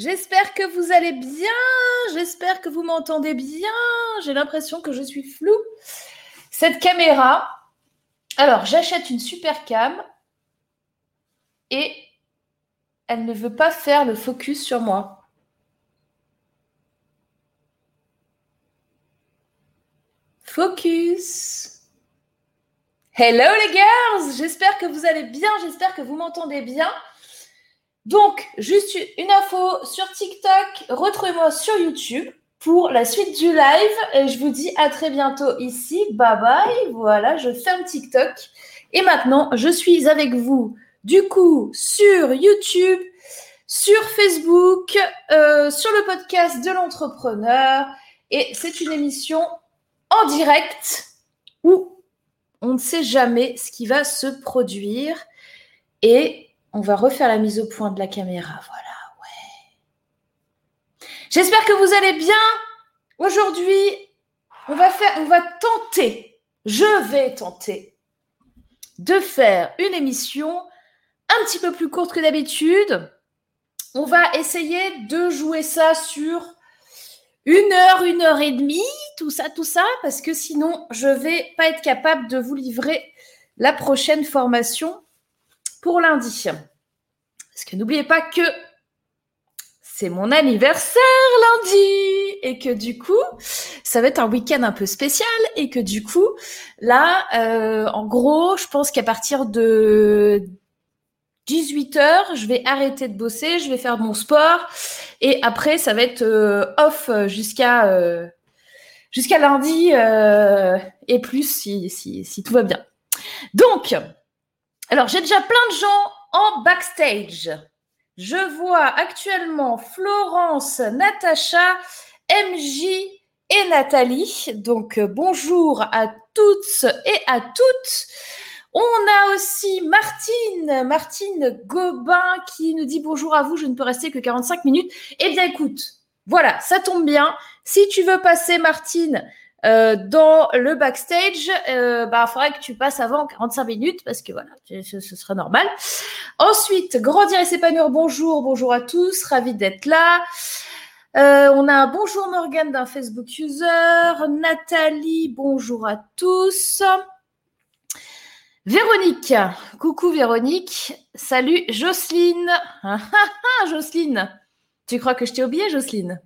J'espère que vous allez bien. J'espère que vous m'entendez bien. J'ai l'impression que je suis floue. Cette caméra. Alors, j'achète une super cam et elle ne veut pas faire le focus sur moi. Focus. Hello les girls, j'espère que vous allez bien, j'espère que vous m'entendez bien. Donc, juste une info sur TikTok, retrouvez-moi sur YouTube pour la suite du live. Et je vous dis à très bientôt ici. Bye bye. Voilà, je ferme TikTok. Et maintenant, je suis avec vous du coup sur YouTube, sur Facebook, euh, sur le podcast de l'entrepreneur. Et c'est une émission en direct où on ne sait jamais ce qui va se produire. Et on va refaire la mise au point de la caméra. Voilà, ouais. J'espère que vous allez bien. Aujourd'hui, on va on va tenter, je vais tenter de faire une émission un petit peu plus courte que d'habitude. On va essayer de jouer ça sur une heure, une heure et demie, tout ça, tout ça, parce que sinon, je vais pas être capable de vous livrer la prochaine formation pour lundi. Parce que n'oubliez pas que c'est mon anniversaire lundi et que du coup, ça va être un week-end un peu spécial et que du coup, là, euh, en gros, je pense qu'à partir de 18 heures, je vais arrêter de bosser, je vais faire mon sport et après, ça va être euh, off jusqu'à euh, jusqu'à lundi et plus si, si tout va bien. Donc, alors, j'ai déjà plein de gens en backstage. Je vois actuellement Florence, Natacha, MJ et Nathalie. Donc, euh, bonjour à toutes et à toutes. On a aussi Martine, Martine Gobin qui nous dit bonjour à vous, je ne peux rester que 45 minutes. Eh bien écoute, voilà, ça tombe bien. Si tu veux passer Martine euh, dans le backstage, euh, bah, il faudrait que tu passes avant 45 minutes parce que voilà, ce, ce serait normal. Ensuite, grandir et s'épanouir, bonjour, bonjour à tous, ravi d'être là. Euh, on a un bonjour Morgane d'un Facebook user, Nathalie, bonjour à tous. Véronique, coucou Véronique, salut Jocelyne. Ah, ah, ah, Jocelyne, tu crois que je t'ai oublié Jocelyne?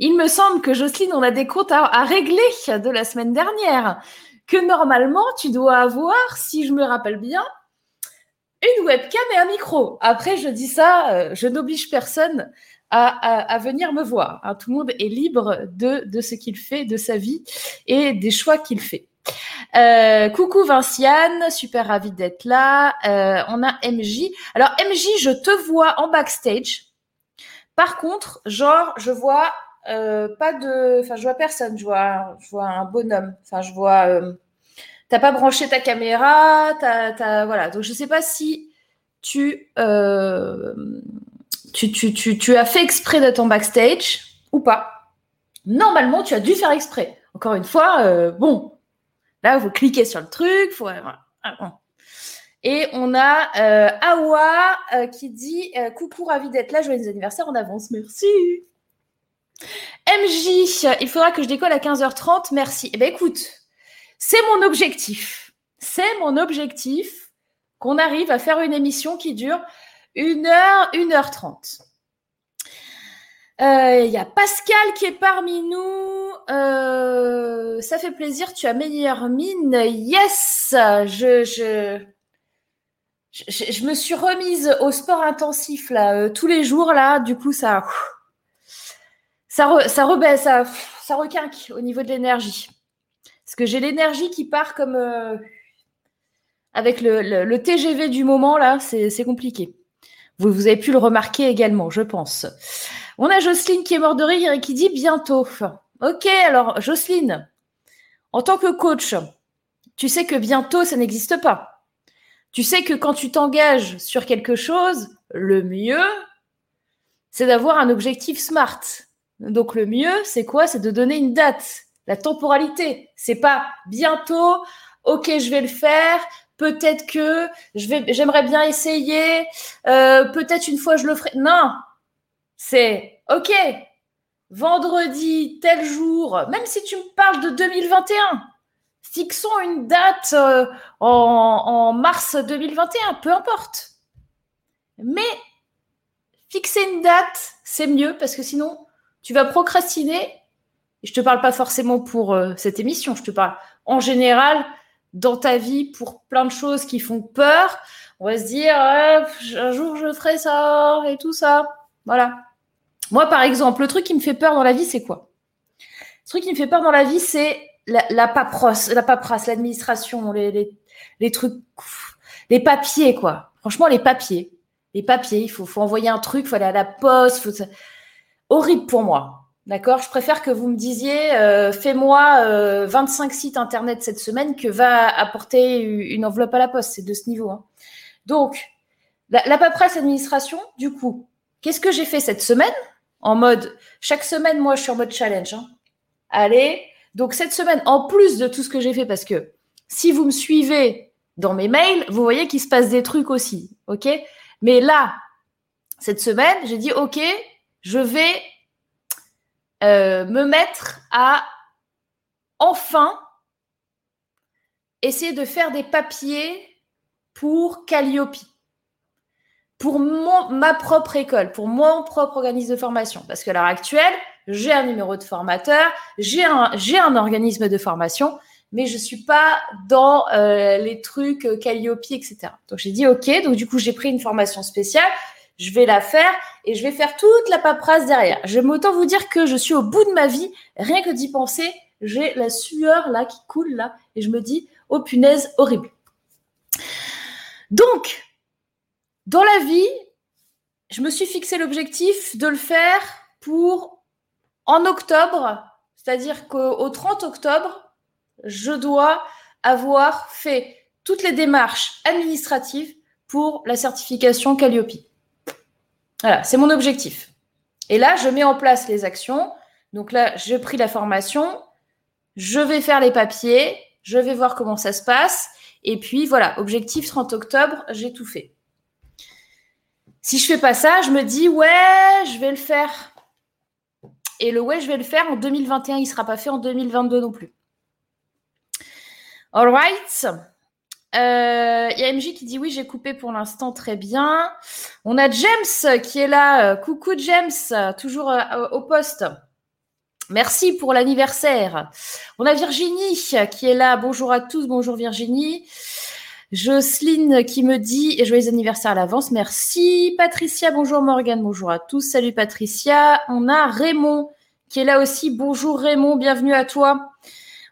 Il me semble que Jocelyne, on a des comptes à, régler de la semaine dernière. Que normalement, tu dois avoir, si je me rappelle bien, une webcam et un micro. Après, je dis ça, euh, je n'oblige personne à, venir me voir. Hein. Tout le monde est libre de, ce qu'il fait, de sa vie et des choix qu'il fait. Euh, coucou Vinciane, super ravie d'être là. Euh, on a MJ. Alors MJ, je te vois en backstage. Par contre, genre, je vois euh, pas de. Enfin, je vois personne. Je vois, je vois un bonhomme. Enfin, je vois. Euh, t'as pas branché ta caméra. T'as, voilà. Donc, je sais pas si tu, euh, tu, tu, tu, tu, as fait exprès de ton backstage ou pas. Normalement, tu as dû faire exprès. Encore une fois, bon. Là, vous cliquez sur le truc. Faut, Et on a Awa qui dit Coucou, ravi d'être là, joyeux anniversaire en avance, merci. MJ, il faudra que je décolle à 15h30. Merci. Eh bien, écoute, c'est mon objectif. C'est mon objectif qu'on arrive à faire une émission qui dure 1 heure, 1h30. Euh, il y a Pascal qui est parmi nous. Euh, ça fait plaisir, tu as meilleure mine. Yes, je, je, je, me suis remise au sport intensif là, euh, tous les jours là. Du coup, ça ça, ça rebaisse, ça, ça requinque au niveau de l'énergie. Parce que j'ai l'énergie qui part comme euh, avec le, TGV du moment, là, c'est compliqué. Vous, vous avez pu le remarquer également, je pense. On a Jocelyne qui est morte de rire et qui dit bientôt. Ok, alors Jocelyne, en tant que coach, tu sais que bientôt, ça n'existe pas. Tu sais que quand tu t'engages sur quelque chose, le mieux, c'est d'avoir un objectif SMART. Donc le mieux, c'est quoi? C'est de donner une date, la temporalité. C'est pas bientôt, ok, je vais le faire. Peut-être que je vais, j'aimerais bien essayer. Euh, peut-être une fois je le ferai. Non, C'est OK, vendredi, tel jour, même si tu me parles de 2021, fixons une date euh, en, en, mars 2021, peu importe. Mais fixer une date, c'est mieux parce que sinon, tu vas procrastiner. Je ne te parle pas forcément pour euh, cette émission, je te parle en général dans ta vie pour plein de choses qui font peur. On va se dire, un jour je ferai ça et tout ça. Voilà. Moi, par exemple, le truc qui me fait peur dans la vie, c'est quoi? Le truc qui me fait peur dans la vie, c'est la, paperasse, la l'administration, les, les, trucs, les papiers, quoi. Franchement, les papiers. Les papiers, il faut, envoyer un truc, il faut aller à la poste. Horrible pour moi. D'accord? Je préfère que vous me disiez, euh, fais-moi 25 euh, sites internet cette semaine que va apporter une enveloppe à la poste. C'est de ce niveau. Hein. Donc, la, la paperasse administration, du coup, qu'est-ce que j'ai fait cette semaine? En mode, chaque semaine, moi, je suis en mode challenge. Hein. Allez, donc cette semaine, en plus de tout ce que j'ai fait, parce que si vous me suivez dans mes mails, vous voyez qu'il se passe des trucs aussi. OK? Mais là, cette semaine, j'ai dit, OK, je vais euh, me mettre à enfin essayer de faire des papiers pour Calliope, pour ma propre école, pour mon propre organisme de formation. Parce qu'à l'heure actuelle, j'ai un numéro de formateur, j'ai un, organisme de formation, mais je suis pas dans euh, les trucs euh, Calliope, etc. Donc j'ai dit OK, donc du coup j'ai pris une formation spéciale, je vais la faire et je vais faire toute la paperasse derrière. J'aime autant vous dire que je suis au bout de ma vie, rien que d'y penser, j'ai la sueur là qui coule là et je me dis oh punaise horrible. Donc dans la vie, je me suis fixé l'objectif de le faire pour en octobre, c'est-à-dire qu'au 30 octobre, je dois avoir fait toutes les démarches administratives pour la certification Calliope. Voilà, c'est mon objectif. Et là, je mets en place les actions. Donc là, j'ai pris la formation, je vais faire les papiers, je vais voir comment ça se passe. Et puis voilà, objectif 30 octobre, j'ai tout fait. Si je fais pas ça, je me dis ouais, je vais le faire et le ouais, je vais le faire en 2021, il ne sera pas fait en 2022 non plus. All right. Euh, il y a MJ qui dit oui, j'ai coupé pour l'instant, très bien. On a James qui est là. Coucou James, toujours euh, au poste. Merci pour l'anniversaire. On a Virginie qui est là. Bonjour à tous, bonjour Virginie. Jocelyne qui me dit joyeux anniversaire à l'avance. Merci. Patricia, bonjour Morgane, bonjour à tous. Salut Patricia. On a Raymond qui est là aussi. Bonjour Raymond, bienvenue à toi.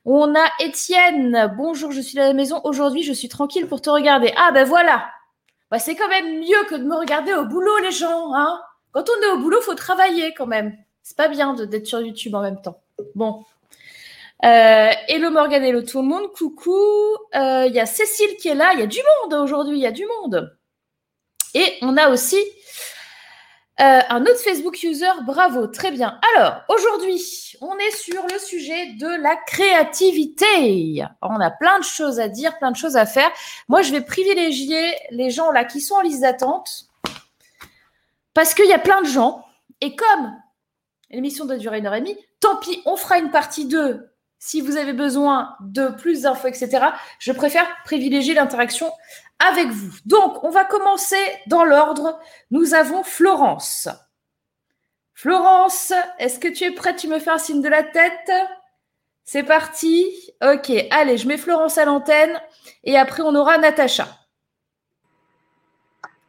On a Étienne. Bonjour, je suis à la maison. Aujourd'hui, je suis tranquille pour te regarder. Ah ben voilà. Bah, c'est quand même mieux que de me regarder au boulot, les gens. Hein Quand on est au boulot, faut travailler quand même. C'est pas bien d'être sur YouTube en même temps. Bon, euh, hello Morgan, hello tout le monde, coucou. Euh, il y a Cécile qui est là, il y a du monde aujourd'hui, il y a du monde. Et on a aussi euh, un autre Facebook user, bravo, très bien. Alors, aujourd'hui, on est sur le sujet de la créativité. On a plein de choses à dire, plein de choses à faire. Moi, je vais privilégier les gens là qui sont en liste d'attente parce qu'il y a plein de gens. Et comme l'émission doit durer une heure et demie, tant pis, on fera une partie 2 si vous avez besoin de plus d'infos, etc., je préfère privilégier l'interaction avec vous. Donc, on va commencer dans l'ordre. Nous avons Florence. Florence, est-ce que tu es prête? Tu me fais un signe de la tête C'est parti. Ok, allez, je mets Florence à l'antenne et après on aura Natacha.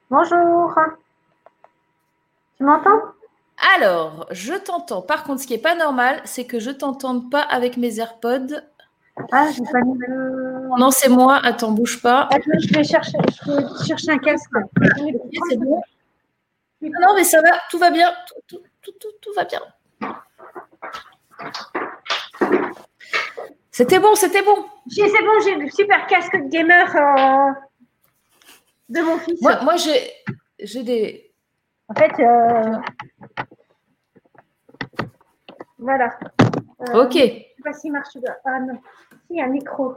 Bonjour. Tu m'entends? Alors, je t'entends. Par contre, ce qui n'est pas normal, c'est que je ne t'entende pas avec mes AirPods. Ah, j'ai pas mis le... Non, c'est moi. Attends, bouge pas. Attends, je vais chercher, je vais chercher un casque. bon. Non, mais ça va, tout va bien. Tout, tout, tout, tout va bien. C'était bon, c'était bon. C'est bon, j'ai le super casque de gamer euh, de mon fils. Moi, moi j'ai des, en fait, euh, voilà. Euh, ok. Je ne sais pas s'il marche. Ah non, il y a un micro.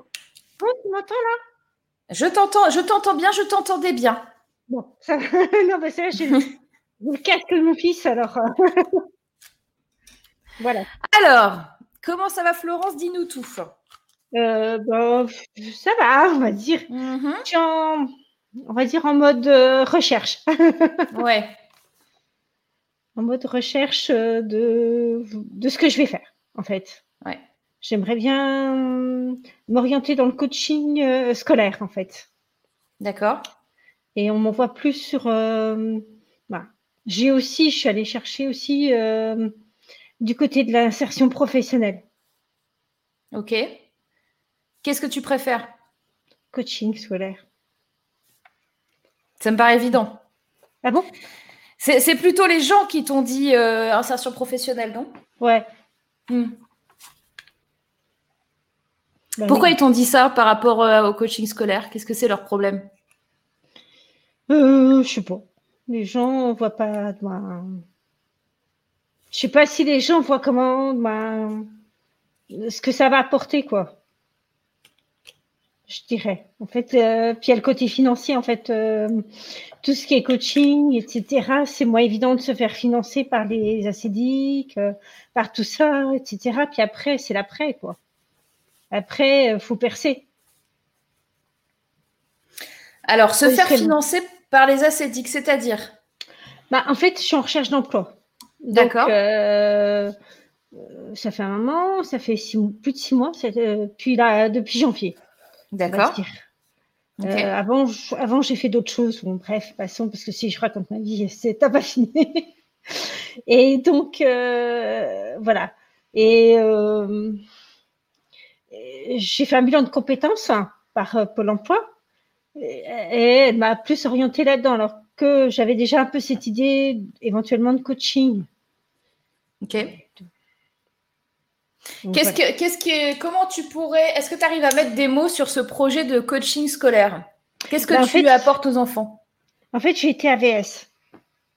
Oui, tu m'entends là? Je t'entends, je t'entends bien, je t'entendais bien. Bon, ça... non, mais c'est là, le casque de mon fils, alors. euh, voilà. Alors, comment ça va, Florence? Dis-nous tout. Euh, bon, ça va, on va dire. Je suis en, on va dire en mode euh, recherche. Ouais. en mode recherche euh, de, de ce que je vais faire, en fait. Ouais. J'aimerais bien euh, m'orienter dans le coaching euh, scolaire, en fait. D'accord. Et on m'envoie plus sur. euh, bah, J'ai aussi, je suis allée chercher aussi euh, du côté de l'insertion professionnelle, Ok. Qu'est-ce que tu préfères? Coaching scolaire. Ça me paraît évident. Ah bon? C'est plutôt les gens qui t'ont dit insertion professionnelle, non? Ouais. Hmm. Bah Pourquoi oui. ils t'ont dit ça par rapport euh, au coaching scolaire? Qu'est-ce que c'est leur problème? Euh, je sais pas. Les gens voient pas. bah, Je sais pas si les gens voient comment. bah, ce que ça va apporter, quoi. Je dirais. En fait, euh, puis il y a le côté financier, en fait. euh, tout ce qui est coaching, etc., c'est moins évident de se faire financer par les acédiques, par tout ça, etc. Puis après, c'est l'après, quoi. Après, euh, faut percer. Alors, se faire financer par les ascétiques, c'est-à-dire? Bah, en fait, je suis en recherche d'emploi. D'accord. euh, euh, ça fait un moment, ça fait six, plus de six mois, euh, depuis, là, depuis janvier. D'accord. Euh, avant, avant j'ai fait d'autres choses. Bon, bref, passons, parce que si je raconte ma vie, c'est pas fini. Et donc, voilà. Et j'ai fait un bilan de compétences hein, par euh, Pôle emploi. Et, elle m'a plus orientée là-dedans, alors que j'avais déjà un peu cette idée éventuellement de coaching. Ok. Qu'est-ce que, qu'est-ce que, comment tu pourrais, est-ce que tu arrives à mettre des mots sur ce projet de coaching scolaire? Qu'est-ce que Bah, en tu fait- apportes aux enfants? En fait, j'ai été AVS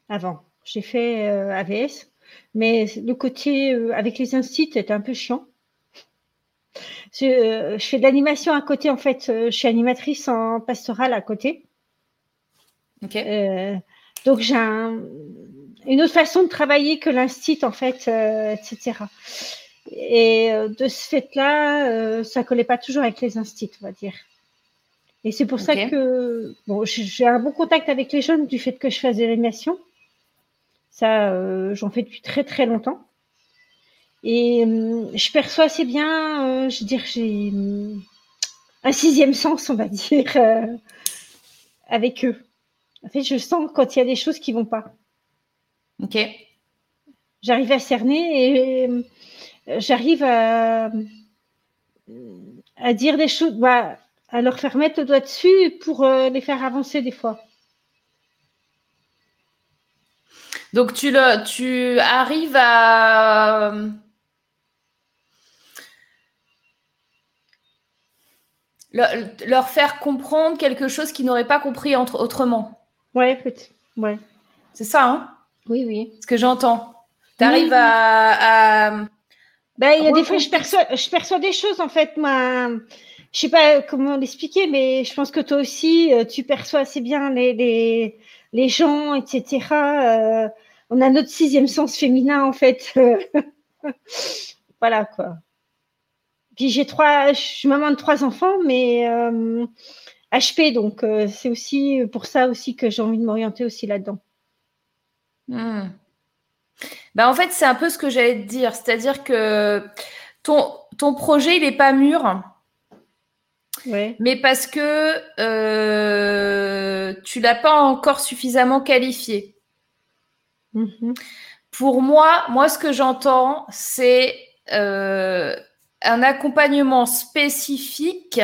avant. J'ai fait euh, AVS, mais le côté euh, avec les instituts était un peu chiant. Je, euh, je fais de l'animation à côté, en fait. euh, je suis animatrice en pastorale à côté. Ok. Euh, donc, j'ai un- une autre façon de travailler que l'instit, en fait, euh, etc. Et de ce fait-là, euh, ça collait pas toujours avec les instits, on va dire. Et c'est pour ça que bon, j'ai- j'ai un bon contact avec les jeunes du fait que je fasse de l'animation. Ça, euh, j'en fais depuis très très longtemps. Et hum, je perçois assez bien, euh, je veux dire, j'ai hum, un sixième sens, on va dire, euh, avec eux. En fait, je sens quand il y a des choses qui vont pas. Ok. J'arrive à cerner et euh, j'arrive à, à dire des choses, bah, à leur faire mettre le doigt dessus pour euh, les faire avancer des fois. Donc tu le, tu arrives à le- leur faire comprendre quelque chose qu'ils n'auraient pas compris entre, autrement. Ouais, peut-être. Ouais. C'est ça, hein? Oui, oui. Ce que j'entends. Tu arrives Oui. à, à- Ben, il y a des fois, je perçois, je perçois des choses, en fait, moi. Je sais pas comment l'expliquer, mais je pense que toi aussi, euh, tu perçois assez bien les, les, les gens, etc. Euh, on a notre sixième sens féminin, en fait. voilà, quoi. Puis j'ai trois, je suis maman de trois enfants, mais euh, HP, donc euh, c'est aussi pour ça aussi que j'ai envie de m'orienter aussi là-dedans. Hmm. Ben, en fait, c'est un peu ce que j'allais te dire. C'est-à-dire que ton, ton projet, il n'est pas mûr, Ouais. mais parce que euh, tu l'as pas encore suffisamment qualifié. Mhm. Pour moi, moi, ce que j'entends, c'est euh, un accompagnement spécifique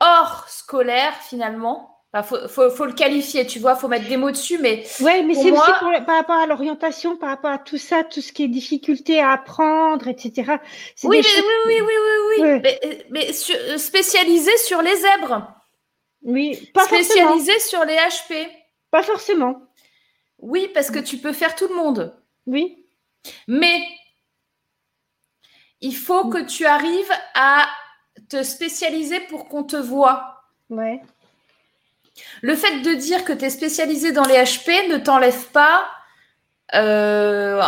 hors scolaire, finalement. Enfin, faut, faut, faut le qualifier, tu vois, faut mettre des mots dessus, mais Ouais, mais c'est moi- aussi pour- par rapport à l'orientation, par rapport à tout ça, tout ce qui est difficulté à apprendre, etc. Oui, mais, choses- oui, oui, oui, oui, oui. Ouais. Mais, mais sur- euh, spécialisé sur les zèbres, oui, pas forcément. spécialisé sur les HP. Pas forcément. Oui, parce que tu peux faire tout le monde. Oui. Mais il faut que tu arrives à te spécialiser pour qu'on te voit. Ouais. Le fait de dire que tu es spécialisé dans les HP ne t'enlève pas euh,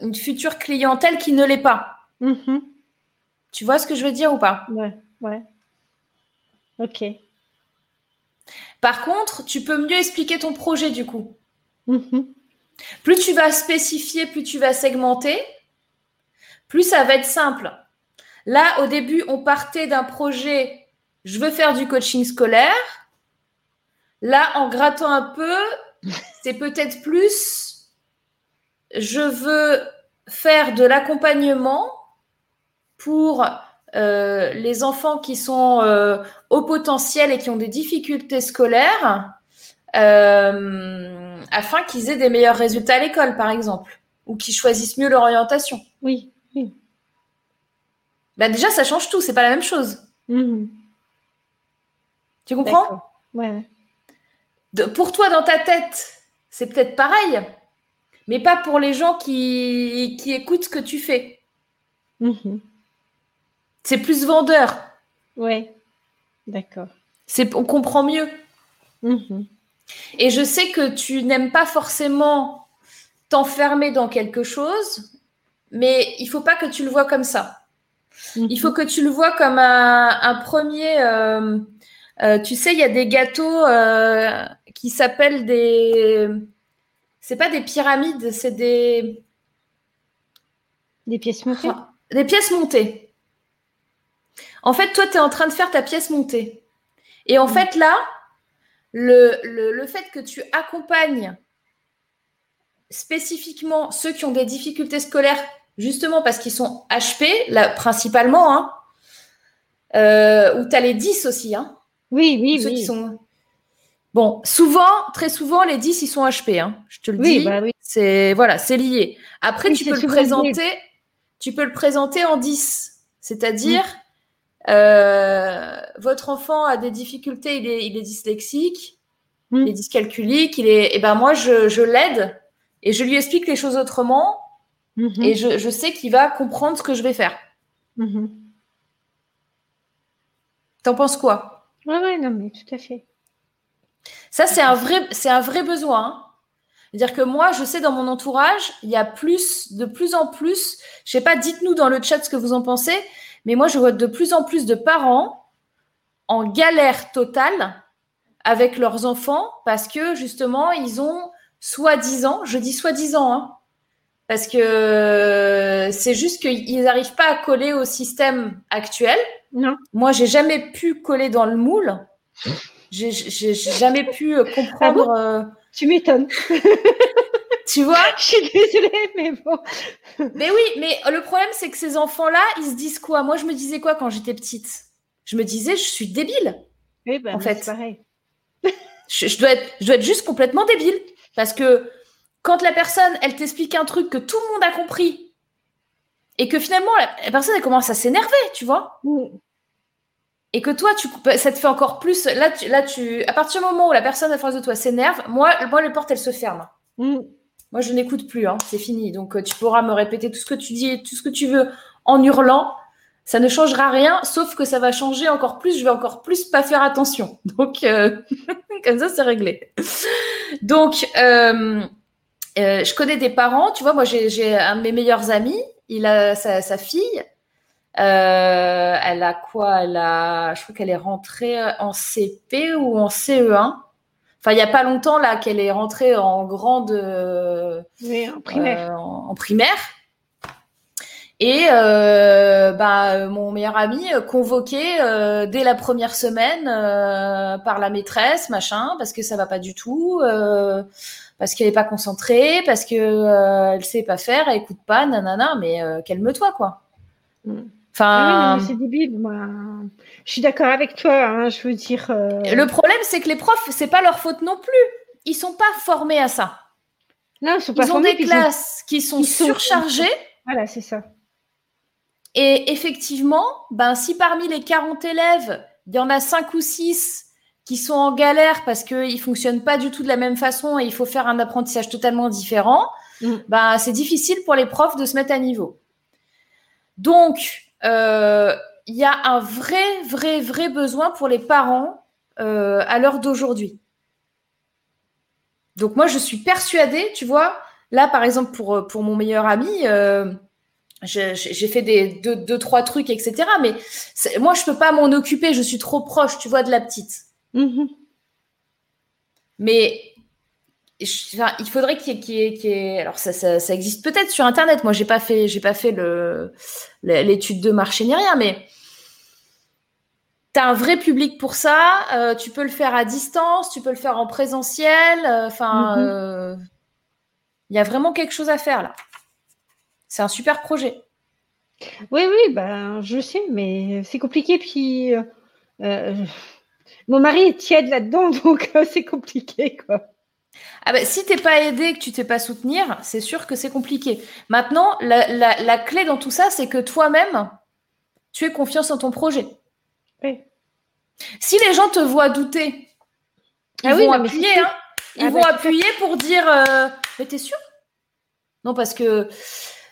une future clientèle qui ne l'est pas. Mm-hmm. Tu vois ce que je veux dire ou pas? Ouais, ouais. Ok. Par contre, tu peux mieux expliquer ton projet du coup. Mm-hmm. Plus tu vas spécifier, plus tu vas segmenter, plus ça va être simple. Là, au début, on partait d'un projet, je veux faire du coaching scolaire. Là, en grattant un peu, c'est peut-être plus, je veux faire de l'accompagnement pour euh, les enfants qui sont euh, au potentiel et qui ont des difficultés scolaires, euh, afin qu'ils aient des meilleurs résultats à l'école, par exemple, ou qu'ils choisissent mieux leur orientation. Oui, oui. Bah déjà, ça change tout, c'est pas la même chose. Mhm. Tu comprends? Ouais. pour toi, dans ta tête, c'est peut-être pareil, mais pas pour les gens qui, qui écoutent ce que tu fais. Mhm. C'est plus vendeur. Ouais, d'accord. C'est, on comprend mieux. Mhm. Et je sais que tu n'aimes pas forcément t'enfermer dans quelque chose, mais il faut pas que tu le vois comme ça. Il faut mhm. que tu le vois comme un, premier. Euh, euh, tu sais, il y a des gâteaux euh, qui s'appellent des. C'est pas des pyramides, c'est des. Des pièces montées. des pièces montées. En fait, toi, tu es en train de faire ta pièce montée. Et en mm. fait, là, le, fait que tu accompagnes spécifiquement ceux qui ont des difficultés scolaires, justement parce qu'ils sont HP, là, principalement, hein, euh, ou tu as les 10 aussi. Hein, oui, oui, oui. sont... Bon, souvent, très souvent, les 10, ils sont HP. Hein, je te le dis. Bah oui. C'est voilà, c'est lié. Après, tu peux le présenter. Tu peux le présenter en 10. C'est-à-dire, euh, votre enfant a des difficultés, il est, il est dyslexique, hmm. il est dyscalculique, il est, et eh ben moi je, l'aide et je lui explique les choses autrement mhm. et je, sais qu'il va comprendre ce que je vais faire. Mhm. T'en penses quoi? Oui, ouais, non, mais tout à fait. Ça, c'est un vrai, c'est un vrai besoin. Hein. C'est-à-dire que moi, je sais dans mon entourage, il y a plus, de plus en plus, je sais pas, dites-nous dans le chat ce que vous en pensez, mais moi, je vois de plus en plus de parents en galère totale avec leurs enfants parce que justement, ils ont soi-disant, je dis soi-disant, hein, parce que c'est juste qu'ils n'arrivent pas à coller au système actuel. Non. Moi, j'ai jamais pu coller dans le moule. J'ai jamais pu comprendre. Ah euh, tu m'étonnes. Tu vois? Je suis désolée, mais bon. mais oui, mais le problème, c'est que ces enfants-là, ils se disent quoi? Moi, je me disais quoi quand j'étais petite? Je me disais, je suis débile. Oui, ben, en fait. pareil. je, dois être, je dois être juste complètement débile. Parce que quand la personne, elle t'explique un truc que tout le monde a compris, et que finalement, la, personne, elle commence à s'énerver, tu vois mm. Et que toi, tu, ça te fait encore plus. Là, tu, là tu, à partir du moment où la personne en face de toi s'énerve, moi, moi, les portes, elles se ferment. Mm. Moi, je n'écoute plus, hein, c'est fini. Donc, euh, tu pourras me répéter tout ce que tu dis, tout ce que tu veux en hurlant. Ça ne changera rien, sauf que ça va changer encore plus. Je vais encore plus pas faire attention. Donc, euh, comme ça, c'est réglé. Donc, euh, je connais des parents. Tu vois, moi, j'ai un de mes meilleurs amis. Il a sa, sa fille. elle a quoi Elle a, je crois qu'elle est rentrée en CP ou en CE1. Enfin, il n'y a pas longtemps là qu'elle est rentrée en grande. Euh, oui, en primaire. Euh, en, primaire. Et euh, bah, mon meilleur ami convoqué dès la première semaine par la maîtresse, machin, parce que ça va pas du tout, parce qu'elle est pas concentrée, parce que elle sait pas faire, elle écoute pas, nanana, mais calme-toi quoi. Mm. Enfin, c'est débile. Moi, je suis d'accord avec toi. Hein, je veux dire. Euh, Le problème, c'est que les profs, c'est pas leur faute non plus. Ils sont pas formés à ça. Non, ils sont pas ils ont des classes qui sont surchargées. Voilà, c'est ça. Et effectivement, ben, si parmi les 40 élèves, il y en a 5 ou 6 qui sont en galère parce qu'ils ne fonctionnent pas du tout de la même façon et il faut faire un apprentissage totalement différent, mm. ben, c'est difficile pour les profs de se mettre à niveau. Donc, il euh, y a un vrai, vrai, vrai besoin pour les parents euh, à l'heure d'aujourd'hui. Donc moi, je suis persuadée, tu vois, là, par exemple, pour, pour mon meilleur ami, euh, j'ai fait des deux, trois trucs, etc. Mais moi, je peux pas m'en occuper. Je suis trop proche, tu vois, de la petite. Mm-hmm. Mais il faudrait qu'il y, ait, alors ça, ça, existe peut-être sur internet. Moi, j'ai pas fait, j'ai pas fait le l'étude de marché ni rien, mais tu as un vrai public pour ça. Euh, tu peux le faire à distance, tu peux le faire en présentiel. Euh, enfin, mm-hmm. euh, il y a vraiment quelque chose à faire là. C'est un super projet. Oui, oui, ben, je sais, mais c'est compliqué. Puis, mon mari est tiède là-dedans, donc c'est compliqué, quoi. Ah ben, si t'es pas aidé, que tu t'es pas soutenir, c'est sûr que c'est compliqué. Maintenant, la, clé dans tout ça, c'est que toi-même, tu aies confiance en ton projet. Oui. Si les gens te voient douter, ils ah vont appuyer. Hein. ils ah vont ben, appuyer pour dire euh, Mais t'es sûr? Non, parce que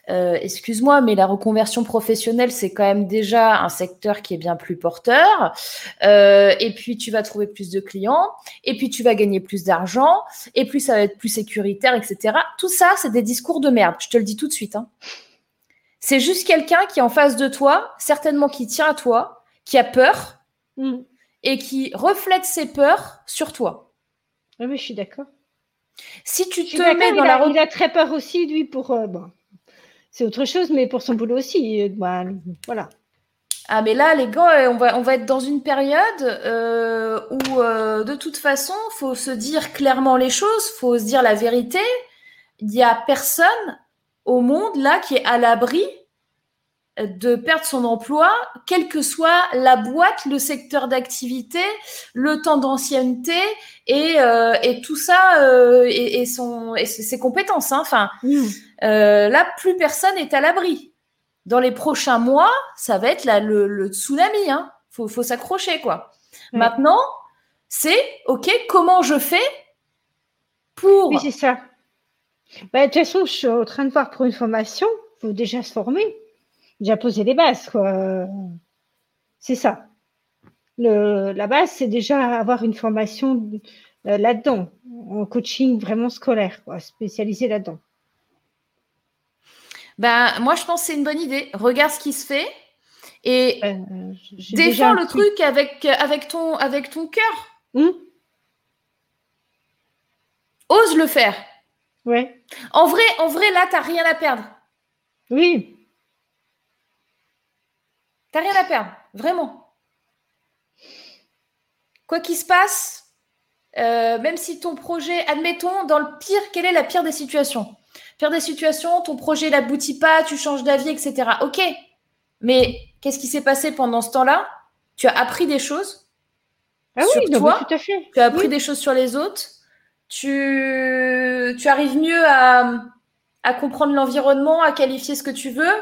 euh, excuse-moi, mais la reconversion professionnelle, c'est quand même déjà un secteur qui est bien plus porteur. Euh, et puis, tu vas trouver plus de clients, et puis tu vas gagner plus d'argent, et puis ça va être plus sécuritaire, etc. Tout ça, c'est des discours de merde. Je te le dis tout de suite. Hein. C'est juste quelqu'un qui est en face de toi, certainement qui tient à toi, qui a peur, mm. et qui reflète ses peurs sur toi. Ah oui, je suis d'accord. Si tu te mets dans la... il a très peur aussi, lui, pour... Euh, bon c'est autre chose, mais pour son boulot aussi. Euh, bah, voilà. Ah mais là les gars, euh, on va, on va être dans une période euh, où de toute façon, faut se dire clairement les choses, faut se dire la vérité. Il n'y a personne au monde là qui est à l'abri de perdre son emploi, quelle que soit la boîte, le secteur d'activité, le temps d'ancienneté et, euh, et, tout ça et, et, son, et ses compétences. Hein. Enfin, mmh. Euh, là, plus personne n'est à l'abri. Dans les prochains mois, ça va être là, le, le tsunami. Hein. Faut, faut s'accrocher quoi. Maintenant, c'est ok. Comment je fais pour Oui, c'est ça. Bah, de toute façon, je suis en train de voir pour une formation. Il faut déjà se former déjà poser les bases. C'est ça. Le, la base, c'est déjà avoir une formation euh, là-dedans, en coaching vraiment scolaire, quoi, spécialisé là-dedans. Ben, moi, je pense que c'est une bonne idée. Regarde ce qui se fait et euh, défends le truc, avec, avec, ton, avec ton cœur. Hmm? Ose le faire. Ouais. En vrai, en vrai, là, tu n'as rien à perdre. Oui. T'as rien à perdre, vraiment. Quoi qu'il se passe, euh, même si ton projet, admettons, dans le pire, quelle est la pire des situations? Pire des situations, ton projet n'aboutit pas, tu changes d'avis, etc. Ok, mais qu'est-ce qui s'est passé pendant ce temps-là? Tu as appris des choses ah sur oui, toi, tout à fait. tu as appris des choses sur les autres, tu, tu arrives mieux à, à comprendre l'environnement, à qualifier ce que tu veux.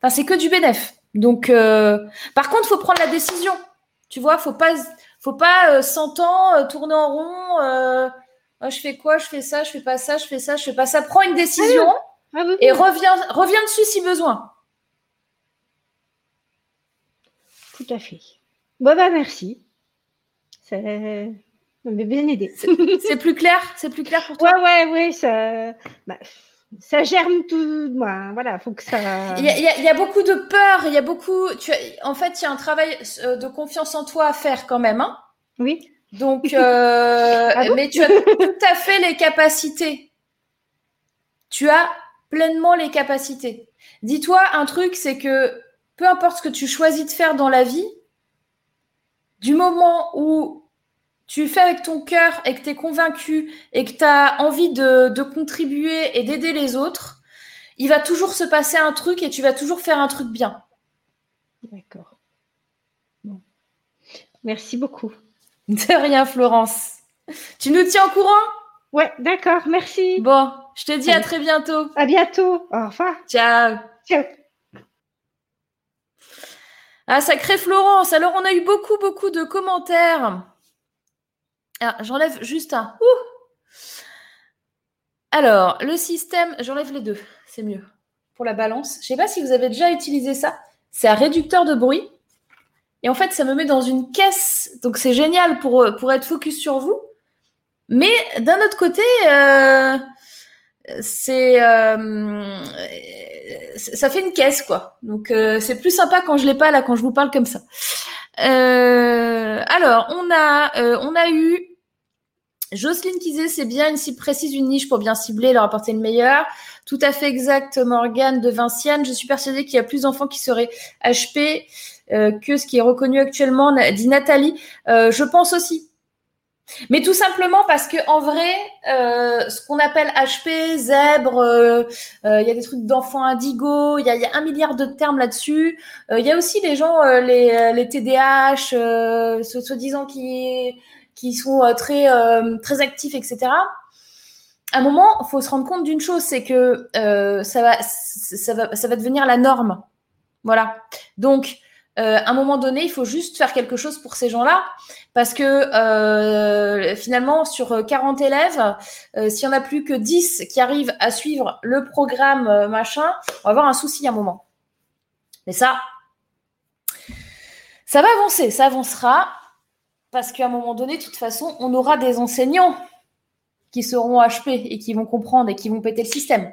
Enfin, c'est que du bénéf. Donc, euh, par contre, faut prendre la décision. Tu vois, faut pas, faut pas euh, 100 ans euh, tourner en rond. Euh, je fais quoi? Je fais ça, je fais pas ça, je fais ça, je fais pas ça. Prends une décision ah et reviens, reviens dessus si besoin. Tout à fait. Bon bah merci. Ça m'a bien aidé. C'est plus clair, c'est plus clair pour toi? Ouais ouais ouais ça. Bah, ça germe tout. Voilà, faut que ça. Il y, a, beaucoup de peur. Il y a beaucoup. Tu, en fait, il y a un travail euh, de confiance en toi à faire quand même. Hein? Oui. Donc, euh, ah mais tu as tout à fait les capacités. Tu as pleinement les capacités. Dis-toi un truc, c'est que peu importe ce que tu choisis de faire dans la vie, du moment où tu fais avec ton cœur et que tu es convaincu et que tu as envie de, contribuer et d'aider les autres, il va toujours se passer un truc et tu vas toujours faire un truc bien. D'accord. Merci beaucoup. De rien, Florence. Tu nous tiens au courant? Ouais, d'accord, merci. Bon, je te dis à très bientôt. À bientôt. Au revoir. Ciao. Ciao. Ah, sacré Florence. Alors, on a eu beaucoup, beaucoup de commentaires. Ah, j'enlève juste un. Alors, le système, j'enlève les deux, c'est mieux. Pour la balance. Je ne sais pas si vous avez déjà utilisé ça. C'est un réducteur de bruit. Et en fait, ça me met dans une caisse. Donc, c'est génial pour, pour être focus sur vous. Mais d'un autre côté, euh, c'est euh, ça fait une caisse quoi. Donc euh, c'est plus sympa quand je l'ai pas là, quand je vous parle comme ça. Euh, alors on a on a eu Jocelyne qui disait c'est bien une cible précise, une niche pour bien cibler, leur apporter le meilleur. Tout à fait exact, Morgane de Vinciane. Je suis persuadée qu'il y a plus d'enfants qui seraient HP que ce qui est reconnu actuellement, dit Nathalie. je pense aussi. Mais tout simplement parce que en vrai, euh, ce qu'on appelle HP, zèbre, euh, euh, il y a des trucs d'enfants indigo, il y a, y a, un milliard de termes là-dessus. Il y a aussi les gens, les, les TDAH, soi-disant qui qui sont très très actifs, etc. À un moment, il faut se rendre compte d'une chose, c'est que ça va ça va ça va devenir la norme. Voilà. Donc euh, à un moment donné, il faut juste faire quelque chose pour ces gens-là. Parce que euh, finalement, sur 40 élèves, euh, s'il n'y en a plus que 10 qui arrivent à suivre le programme machin, on va avoir un souci à un moment. Mais ça, ça va avancer, ça avancera. Parce qu'à un moment donné, de toute façon, on aura des enseignants qui seront HP et qui vont comprendre et qui vont péter le système.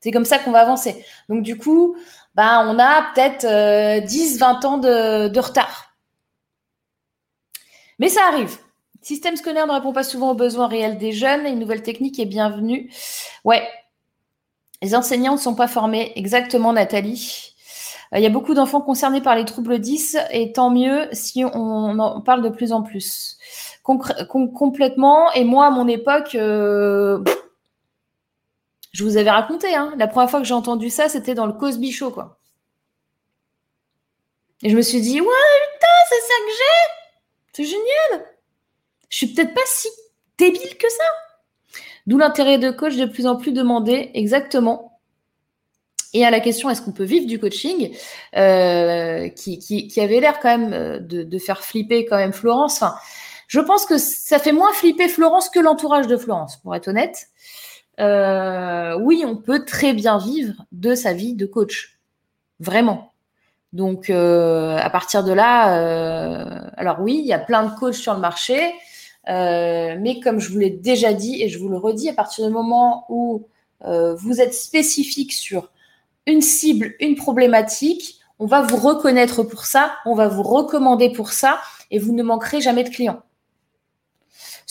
C'est comme ça qu'on va avancer. Donc du coup, ben, on a peut-être 10-20 euh, ans de, retard. Mais ça arrive. Système scolaire ne répond pas souvent aux besoins réels des jeunes une nouvelle technique est bienvenue. Ouais. Les enseignants ne sont pas formés. Exactement, Nathalie. Euh, il y a beaucoup d'enfants concernés par les troubles 10 et tant mieux si on en parle de plus en plus. complètement. Et moi, à mon époque, euh, je vous avais raconté, hein, la première fois que j'ai entendu ça, c'était dans le Cosby Show. Et je me suis dit, ouais, putain, c'est ça que j'ai C'est génial Je suis peut-être pas si débile que ça D'où l'intérêt de coach de plus en plus demandé, exactement. Et à la question, est-ce qu'on peut vivre du coaching euh, qui, avait l'air quand même euh, de, faire flipper quand même Florence. Je pense que ça fait moins flipper Florence que l'entourage de Florence, pour être honnête. Euh, oui, on peut très bien vivre de sa vie de coach. Vraiment. Donc, euh, à partir de là, euh, alors oui, il y a plein de coachs sur le marché, mais comme je vous l'ai déjà dit et je vous le redis, à partir du moment où vous êtes spécifique sur une cible, une problématique, on va vous reconnaître pour ça, on va vous recommander pour ça, et vous ne manquerez jamais de clients.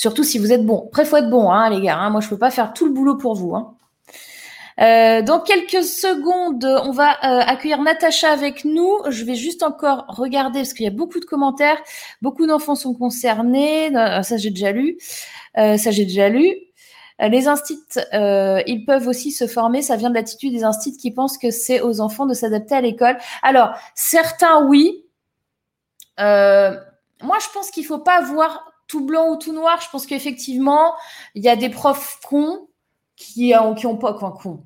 Surtout si vous êtes bon. Après, faut être bon, hein, les gars. Hein. Moi, je peux pas faire tout le boulot pour vous. Hein. Euh, dans quelques secondes, on va euh, accueillir Natacha avec nous. Je vais juste encore regarder parce qu'il y a beaucoup de commentaires. Beaucoup d'enfants sont concernés. Euh, ça, j'ai déjà lu. ça, j'ai déjà lu. Les instits, ils peuvent aussi se former. Ça vient de l'attitude des instits qui pensent que c'est aux enfants de s'adapter à l'école. Alors, certains, oui. moi, je pense qu'il faut pas voir tout blanc ou tout noir. Je pense qu'effectivement, il y a des profs cons qui, ont, qui pas quoi cons.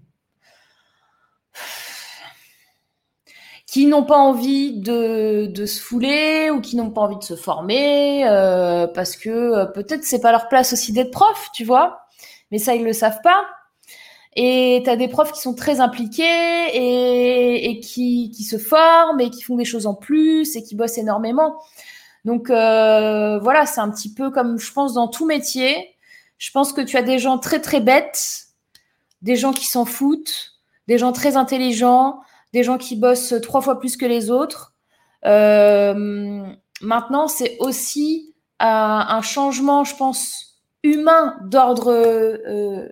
qui n'ont pas envie de, de, se fouler ou qui n'ont pas envie de se former euh, parce que euh, peut-être c'est pas leur place aussi d'être prof, tu vois. Mais ça, ils le savent pas. Et tu as des profs qui sont très impliqués et, et qui, qui, se forment et qui font des choses en plus et qui bossent énormément. Donc euh, voilà, c'est un petit peu comme je pense dans tout métier. Je pense que tu as des gens très très bêtes, des gens qui s'en foutent, des gens très intelligents, des gens qui bossent trois fois plus que les autres. Euh, maintenant, c'est aussi un, changement, je pense, humain d'ordre euh,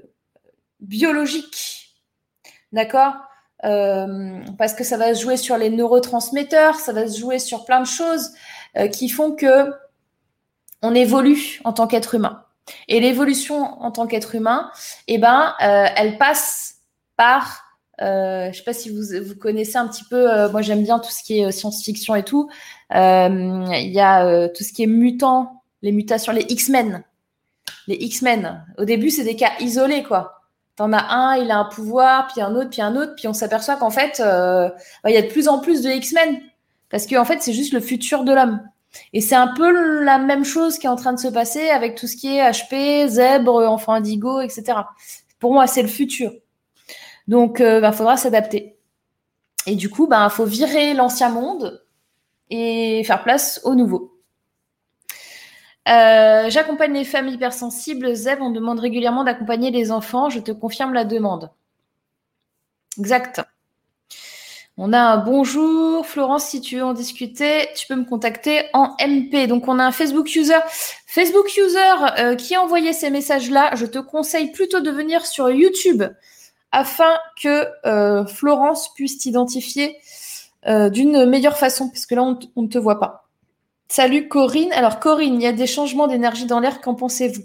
biologique. D'accord? Parce que ça va se jouer sur les neurotransmetteurs, ça va se jouer sur plein de choses. Euh, qui font que on évolue en tant qu'être humain. Et l'évolution en tant qu'être humain, eh ben, euh, elle passe par, euh, je sais pas si vous, vous connaissez un petit peu, moi j'aime bien tout ce qui est science-fiction et tout. Il y a tout ce qui est mutant, les mutations, les X-Men. Les X-Men. Au début, c'est des cas isolés, quoi. T'en as un, il a un pouvoir, puis un autre, puis un autre, puis on s'aperçoit qu'en fait, bah, il y a de plus en plus de X-Men. Parce qu'en en fait, c'est juste le futur de l'homme. Et c'est un peu la même chose qui est en train de se passer avec tout ce qui est HP, zèbre, enfant indigo, etc. Pour moi, c'est le futur. Donc, il euh, bah, faudra s'adapter. Et du coup, il bah, faut virer l'ancien monde et faire place au nouveau. Euh, j'accompagne les femmes hypersensibles. Zeb, on demande régulièrement d'accompagner les enfants. Je te confirme la demande. Exact. On a un bonjour. Florence, si tu veux en discuter, tu peux me contacter en MP. Donc, on a un Facebook user. Facebook user euh, qui a envoyé ces messages-là, je te conseille plutôt de venir sur YouTube afin que euh, Florence puisse t'identifier d'une meilleure façon, parce que là, on ne te voit pas. Salut Corinne. Alors Corinne, il y a des changements d'énergie dans l'air, qu'en pensez-vous?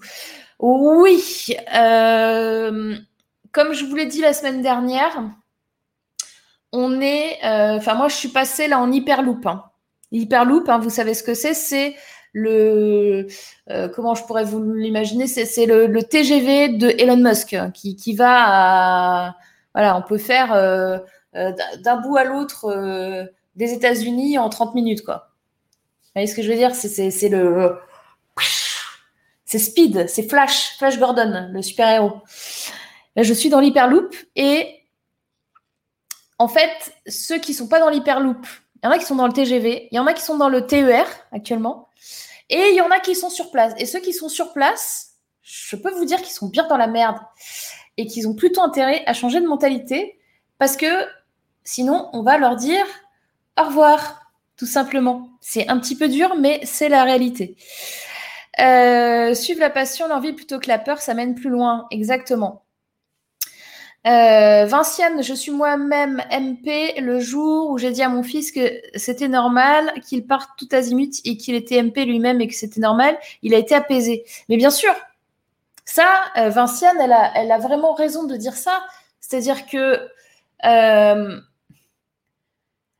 Oui, euh, comme je vous l'ai dit la semaine dernière, on est, euh, enfin moi je suis passée là en hyperloop. Hein. Hyperloop, hein, vous savez ce que c'est? C'est le, euh, comment je pourrais vous l'imaginer? C'est le, TGV de Elon Musk hein, qui, qui va à, voilà, on peut faire d'un bout à l'autre des États-Unis en 30 minutes quoi voyez ce que je veux dire? C'est le. C'est Speed, c'est Flash, Flash Gordon, le super-héros. Là, je suis dans l'hyperloop et en fait, ceux qui sont pas dans l'hyperloop, il y en a qui sont dans le TGV, il y en a qui sont dans le TER actuellement, et il y en a qui sont sur place. Et ceux qui sont sur place, je peux vous dire qu'ils sont bien dans la merde et qu'ils ont plutôt intérêt à changer de mentalité parce que sinon, on va leur dire au revoir tout simplement. C'est un petit peu dur, mais c'est la réalité. Euh, suivre la passion, l'envie plutôt que la peur, ça mène plus loin. Exactement. Euh, Vinciane, je suis moi-même MP le jour où j'ai dit à mon fils que c'était normal qu'il parte tout azimut et qu'il était MP lui-même et que c'était normal, il a été apaisé. Mais bien sûr, ça, euh, Vinciane, elle a, vraiment raison de dire ça. C'est-à-dire que euh,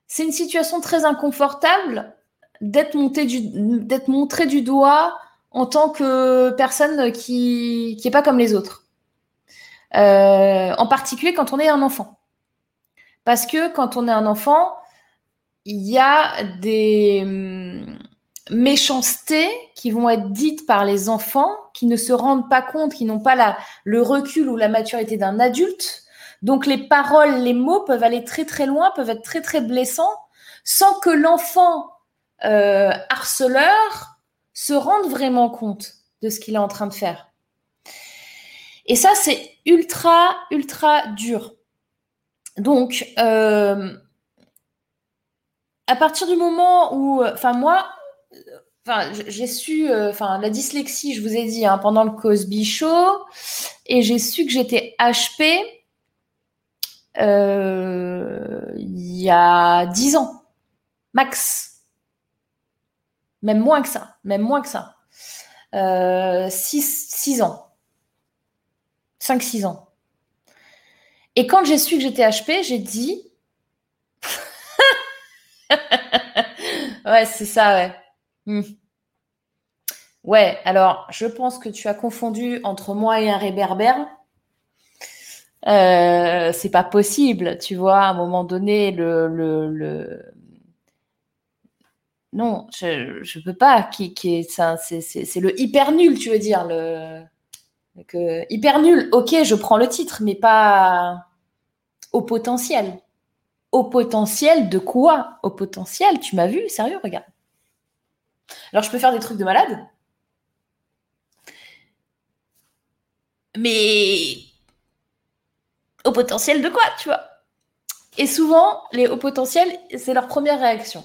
c'est une situation très inconfortable d'être montré du doigt en tant que personne qui n'est pas comme les autres. Euh, en particulier quand on est un enfant. Parce que quand on est un enfant, il y a des hum, méchancetés qui vont être dites par les enfants qui ne se rendent pas compte, qui n'ont pas la, le recul ou la maturité d'un adulte donc les paroles, les mots peuvent aller très très loin, peuvent être très très blessants, sans que l'enfant euh, harceleur se rende vraiment compte de ce qu'il est en train de faire. Et ça, c'est ultra, ultra dur. Donc, euh, à partir du moment où, enfin moi, j'ai su, euh, enfin la dyslexie, je vous ai dit hein, pendant le Cosby Show, et j'ai su que j'étais HP euh, il y a 10 ans, max. Même moins que ça, même moins que ça. 6, euh, 6 ans. 5-6 ans. Et quand j'ai su que j'étais HP, j'ai dit. ouais, c'est ça, ouais. Hmm. Ouais, alors je pense que tu as confondu entre moi et un réverbère. Euh, c'est pas possible, tu vois, à un moment donné, le, le, non, je, je peux pas. Qui, qui c'est le hyper nul, tu veux dire le que, hyper nul. Ok, je prends le titre, mais pas au potentiel. Au potentiel de quoi? Au potentiel, tu m'as vu? Sérieux, regarde. Alors, je peux faire des trucs de malade? Mais au potentiel de quoi, tu vois? Et souvent, les hauts potentiels, c'est leur première réaction.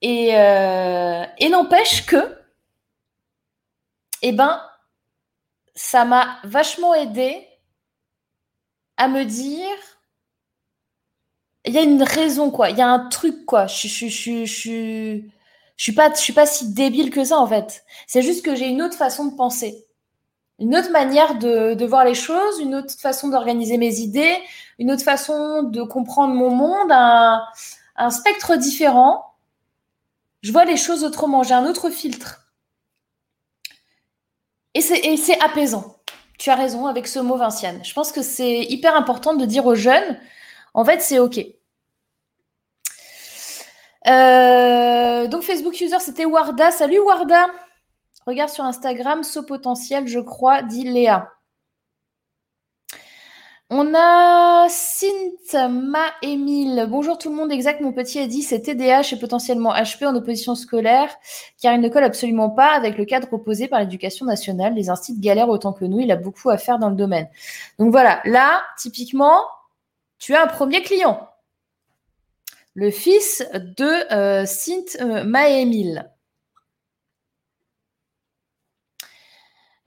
Et, euh, et n'empêche que, eh ben, ça m'a vachement aidé à me dire, il y a une raison, quoi. Il y a un truc, quoi. Je, je, suis pas, je suis pas si débile que ça, en fait. C'est juste que j'ai une autre façon de penser une autre manière de, voir les choses, une autre façon d'organiser mes idées, une autre façon de comprendre mon monde, un, spectre différent. Je vois les choses autrement, j'ai un autre filtre. Et c'est apaisant. Tu as raison avec ce mot, Vinciane. Je pense que c'est hyper important de dire aux jeunes, en fait, c'est OK. Euh, donc, Facebook user, c'était Warda. Salut Warda. Regarde sur Instagram, ce potentiel, je crois, dit Léa. On a Sintma Emile. Bonjour tout le monde. Exact, mon petit a dit c'est TDAH et potentiellement HP en opposition scolaire, car il ne colle absolument pas avec le cadre proposé par l'éducation nationale. Les instituts galèrent autant que nous. Il a beaucoup à faire dans le domaine. Donc voilà, là, typiquement, tu as un premier client. Le fils de euh, Sintma Emile.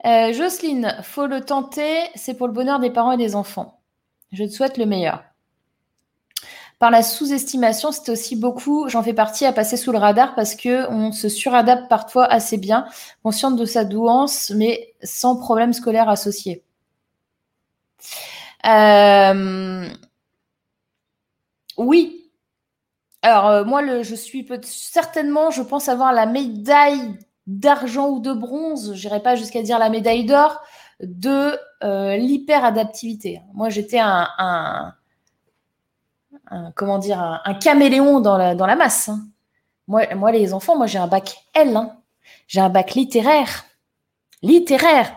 Euh, Jocelyne, faut le tenter, c'est pour le bonheur des parents et des enfants. Je te souhaite le meilleur. Par la sous-estimation, c'est aussi beaucoup, j'en fais partie, à passer sous le radar parce que on se suradapte parfois assez bien, consciente de sa douance, mais sans problème scolaire associé. Euh, oui. Alors, euh, moi, je suis certainement, je pense avoir la médaille d'argent ou de bronze, j'irai pas jusqu'à dire la médaille d'or, de euh, l'hyperadaptivité. Moi, j'étais un, comment dire, un, caméléon dans la, dans la masse. Hein. Moi, moi, les enfants, moi, j'ai un bac L. Hein. J'ai un bac littéraire. Littéraire.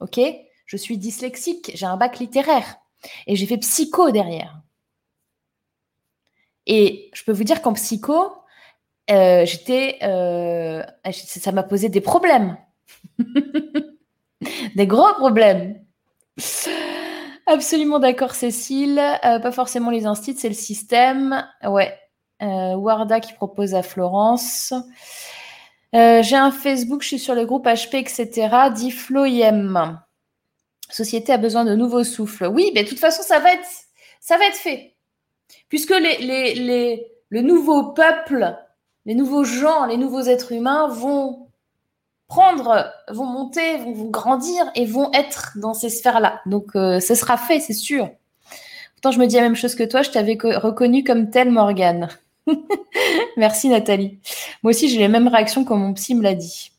OK? Je suis dyslexique, j'ai un bac littéraire. Et j'ai fait psycho derrière. Et je peux vous dire qu'en psycho, euh, j'étais, euh, ça m'a posé des problèmes, des gros problèmes. Absolument d'accord, Cécile. Euh, pas forcément les instituts, c'est le système. Ouais. Warda qui propose à Florence. J'ai un Facebook, je suis sur le groupe HP, etc. Dit Floyem. Société a besoin de nouveaux souffles. Oui, mais de toute façon, ça va être, ça va être fait. Puisque les, les, les, le nouveau peuple les nouveaux gens, les nouveaux êtres humains vont prendre, vont monter, vont, grandir et vont être dans ces sphères-là. Donc, euh, ce sera fait, c'est sûr. Pourtant, je me dis la même chose que toi, je t'avais reconnu comme telle Morgane. Merci Nathalie. Moi aussi, j'ai les mêmes réactions comme mon psy me l'a dit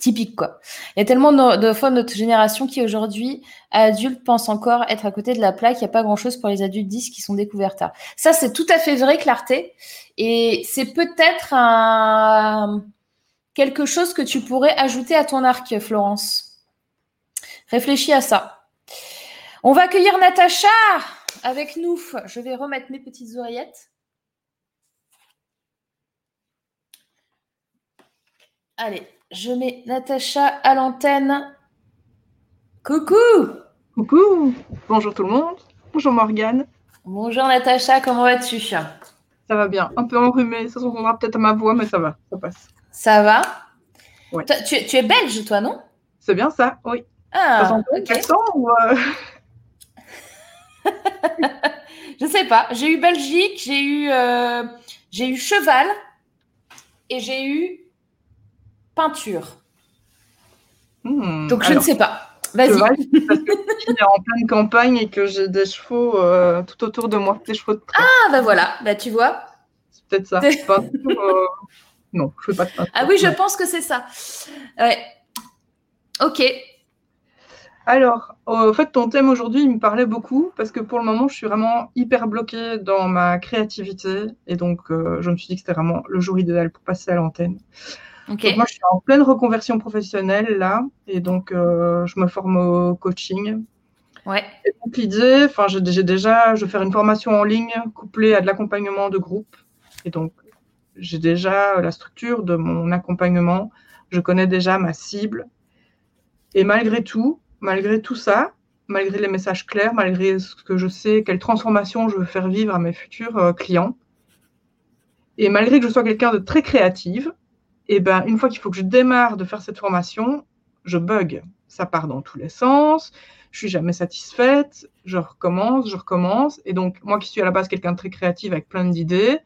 typique quoi. Il y a tellement de, fois notre génération qui aujourd'hui adulte pense encore être à côté de la plaque. Il n'y a pas grand chose pour les adultes 10 qui sont découverts Ça c'est tout à fait vrai clarté et c'est peut-être quelque chose que tu pourrais ajouter à ton arc Florence. Réfléchis à ça. On va accueillir Natacha avec nous. Je vais remettre mes petites oreillettes. Allez, je mets Natacha à l'antenne. Coucou Coucou Bonjour tout le monde. Bonjour Morgane. Bonjour Natacha, comment vas-tu? Ça va bien. Un peu enrhumé, ça s'entendra peut-être à ma voix, mais ça va, ça passe. Ça va? Ouais. tu, es belge, toi, non? C'est bien ça, oui. Ah, ça ou euh... Je sais pas. J'ai eu Belgique, j'ai eu, euh, j'ai eu Cheval et j'ai eu peinture. Hmm, Donc je ne sais pas. Vas-y. Parce que je suis en pleine campagne et que j'ai des chevaux euh, tout autour de moi, des chevaux de Ah bah voilà, bah tu vois. C'est peut-être ça. Euh, non, je ne fais pas de peinture. Ah oui, je pense que c'est ça. Ouais. Ok. Alors, en fait, ton thème aujourd'hui, il me parlait beaucoup parce que pour le moment, je suis vraiment hyper bloquée dans ma créativité et donc euh, je me suis dit que c'était vraiment le jour idéal pour passer à l'antenne moi, je suis en pleine reconversion professionnelle là, et donc euh, je me forme au coaching. Ouais. Et donc l'idée, enfin, j'ai déjà, je vais faire une formation en ligne couplée à de l'accompagnement de groupe, et donc j'ai déjà la structure de mon accompagnement. Je connais déjà ma cible, et malgré tout, malgré tout ça, malgré les messages clairs, malgré ce que je sais, quelle transformation je veux faire vivre à mes futurs euh, clients, et malgré que je sois quelqu'un de très créative, et ben une fois qu'il faut que je démarre de faire cette formation, je bug. Ça part dans tous les sens. Je suis jamais satisfaite. Je recommence, je recommence. Et donc moi qui suis à la base quelqu'un de très créatif avec plein d'idées,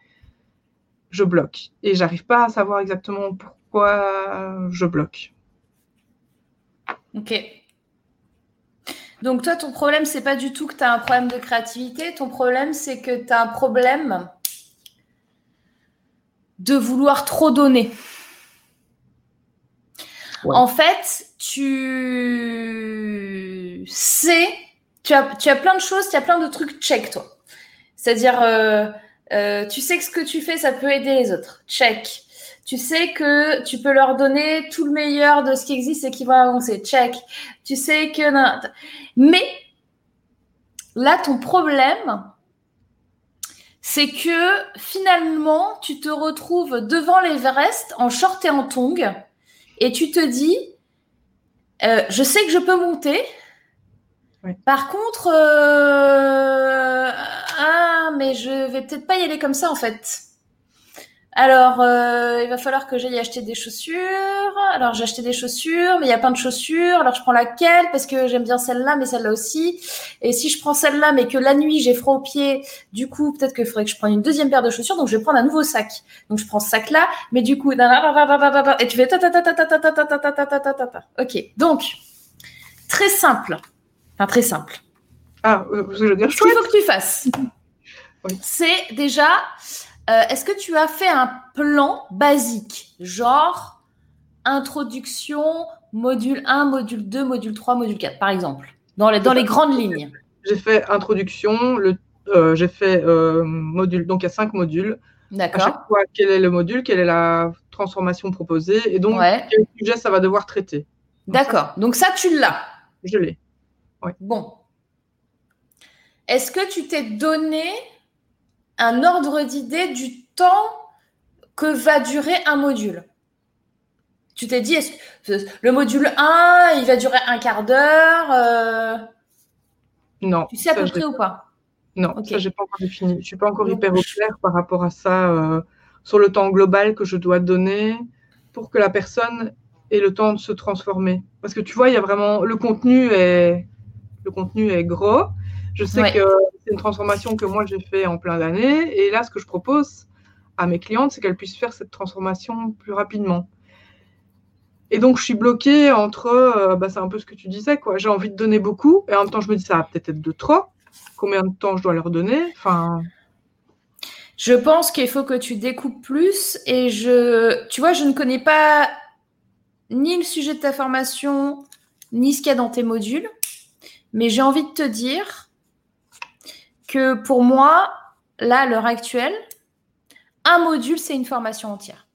je bloque et j'arrive pas à savoir exactement pourquoi je bloque. Ok. Donc toi, ton problème, c'est pas du tout que tu as un problème de créativité. Ton problème, c'est que tu as un problème de vouloir trop donner. En fait, tu sais, tu as, plein de choses, tu as plein de trucs check, toi. C'est-à-dire, euh, euh, tu sais que ce que tu fais, ça peut aider les autres. Check. Tu sais que tu peux leur donner tout le meilleur de ce qui existe et qui va avancer. Check. Tu sais que. Mais là, ton problème, c'est que finalement, tu te retrouves devant l'Everest en short et en tongs et tu te dis, euh, je sais que je peux monter. Par contre, euh, ah, mais je vais peut-être pas y aller comme ça en fait. Alors, euh, il va falloir que j'aille acheter des chaussures. Alors, j'ai acheté des chaussures, mais il y a plein de chaussures. Alors, je prends laquelle Parce que j'aime bien celle-là, mais celle-là aussi. Et si je prends celle-là, mais que la nuit, j'ai froid aux pieds, du coup, peut-être qu'il faudrait que je prenne une deuxième paire de chaussures. Donc, je vais prendre un nouveau sac. Donc, je prends ce sac-là, mais du coup, et tu fais ta ta ta ta ta ta ta ta ta ta ta. Ok. Donc, très simple. Enfin, très simple. Ah, euh, je veux dire Ce qu'il faut que tu fasses, c'est déjà, euh, est-ce que tu as fait un plan basique, genre introduction, module 1, module 2, module 3, module 4, par exemple, dans les, dans les grandes lignes? J'ai fait introduction, euh, j'ai fait euh, module, donc il y a cinq modules. À D'accord chaque fois, quel est le module, quelle est la transformation proposée, et donc Ouais, quel sujet ça va devoir traiter. d'accord. Donc ça, tu l'as. Je l'ai. Bon. Est-ce que tu t'es donné un ordre d'idée du temps que va durer un module Tu t'es dit, que le module 1, il va durer un quart d'heure euh, Non. Tu sais à peu je près ou pas? Non, ça, j'ai pas encore défini. Je suis pas encore hyper au clair par rapport à ça, euh, sur le temps global que je dois donner pour que la personne ait le temps de se transformer. Parce que tu vois, il y a vraiment le contenu est le contenu est gros. Je sais Ouais. que c'est une transformation que moi j'ai fait en plein d'années. Et là, ce que je propose à mes clientes, c'est qu'elles puissent faire cette transformation plus rapidement. Et donc, je suis bloquée entre, euh, bah, c'est un peu ce que tu disais, quoi. J'ai envie de donner beaucoup, et en même temps, je me dis, ça va peut-être être de trop. Combien de temps je dois leur donner? Enfin, Je pense qu'il faut que tu découpes plus et je, tu vois, je ne connais pas ni le sujet de ta formation, ni ce qu'il y a dans tes modules, mais j'ai envie de te dire que pour moi, là, à l'heure actuelle, un module, c'est une formation entière.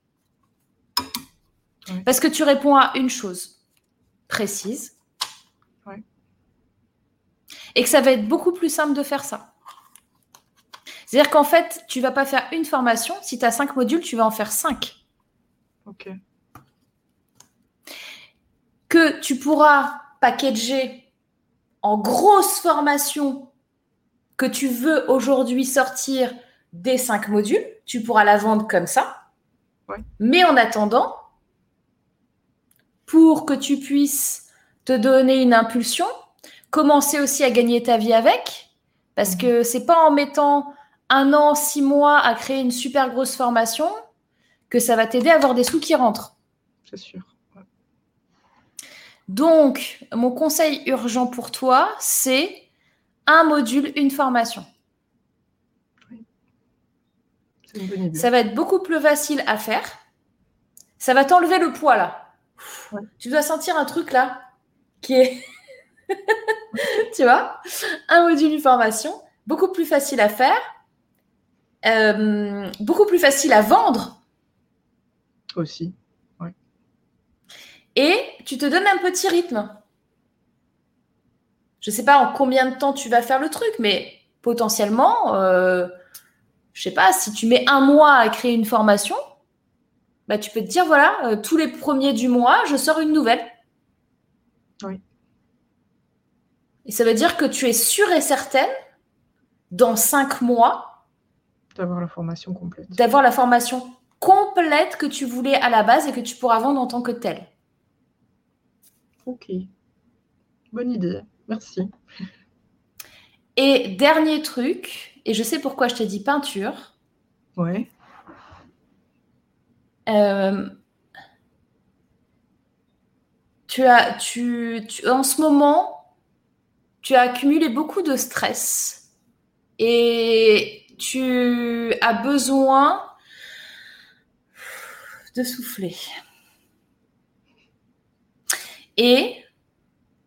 Ouais. Parce que tu réponds à une chose précise. Ouais. Et que ça va être beaucoup plus simple de faire ça. C'est-à-dire qu'en fait, tu vas pas faire une formation. Si tu as cinq modules, tu vas en faire cinq. ok. Que tu pourras packager en grosse formation que tu veux aujourd'hui sortir des cinq modules. Tu pourras la vendre comme ça. Ouais. Mais en attendant, pour que tu puisses te donner une impulsion, commencer aussi à gagner ta vie avec, parce Mhm. que c'est pas en mettant un an, six mois à créer une super grosse formation que ça va t'aider à avoir des sous qui rentrent. C'est sûr. Ouais. Donc, mon conseil urgent pour toi, c'est un module, une formation. Ça va être beaucoup plus facile à faire. Ça va t'enlever le poids là. Ouais. Tu dois sentir un truc là qui est, tu vois, un module, une formation, beaucoup plus facile à faire, euh, beaucoup plus facile à vendre, Aussi. et tu te donnes un petit rythme. Je ne sais pas en combien de temps tu vas faire le truc, mais potentiellement, euh, je sais pas, si tu mets un mois à créer une formation, bah, tu peux te dire, voilà, euh, tous les premiers du mois, je sors une nouvelle. Oui. Et ça veut dire que tu es sûre et certaine, dans cinq mois, D'avoir la formation complète. d'avoir la formation complète que tu voulais à la base et que tu pourras vendre en tant que telle. Ok. Bonne idée. Merci. Et dernier truc, et je sais pourquoi je t'ai dit peinture, Ouais. euh, tu as, tu, tu- en ce moment, tu as accumulé beaucoup de stress et tu as besoin de souffler. Et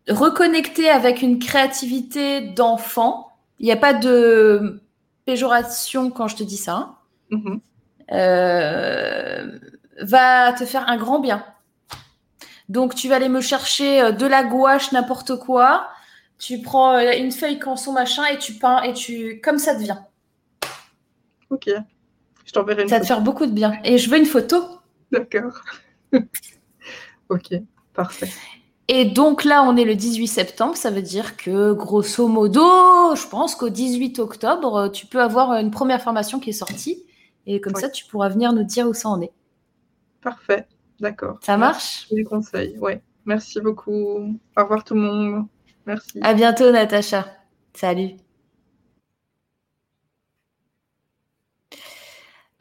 reconnecter avec une créativité d'enfant. Il n'y a pas de péjoration quand je te dis ça. Mhm. Euh, va te faire un grand bien. Donc, tu vas aller me chercher euh, de la gouache, n'importe quoi. Tu prends euh, une feuille canson machin et tu peins et tu comme ça devient. Ok. Je t'enverrai une Ça va te faire beaucoup de bien. Et je veux une photo. D'accord. ok, parfait. Et donc là, on est le 18 septembre, ça veut dire que grosso modo, je pense qu'au 18 octobre, tu peux avoir une première formation qui est sortie. Et comme Oui. ça, tu pourras venir nous dire où ça en est. Parfait. D'accord. Ça marche? Merci des conseils. Ouais. Merci beaucoup. Au revoir tout le monde. Merci. À bientôt, Natacha. Salut.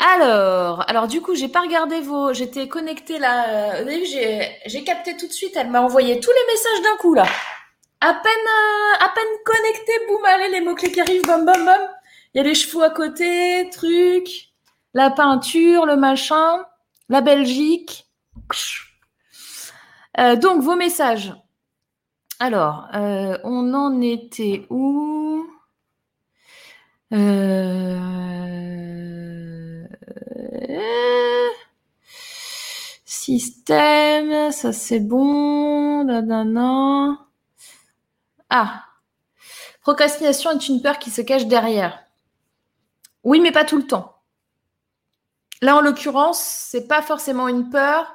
Alors, alors du coup, j'ai pas regardé vos. J'étais connectée là. euh, Au début, j'ai capté tout de suite. Elle m'a envoyé tous les messages d'un coup là. À peine, euh, à peine connecté, boum, allez, les mots-clés qui arrivent, bam, bam, bam. Il y a les chevaux à côté, truc, la peinture, le machin, la Belgique. Euh, donc, vos messages. Alors, on en était où? Euh, Système, ça c'est bon. Ah, procrastination est une peur qui se cache derrière. Oui, mais pas tout le temps. Là, en l'occurrence, c'est pas forcément une peur.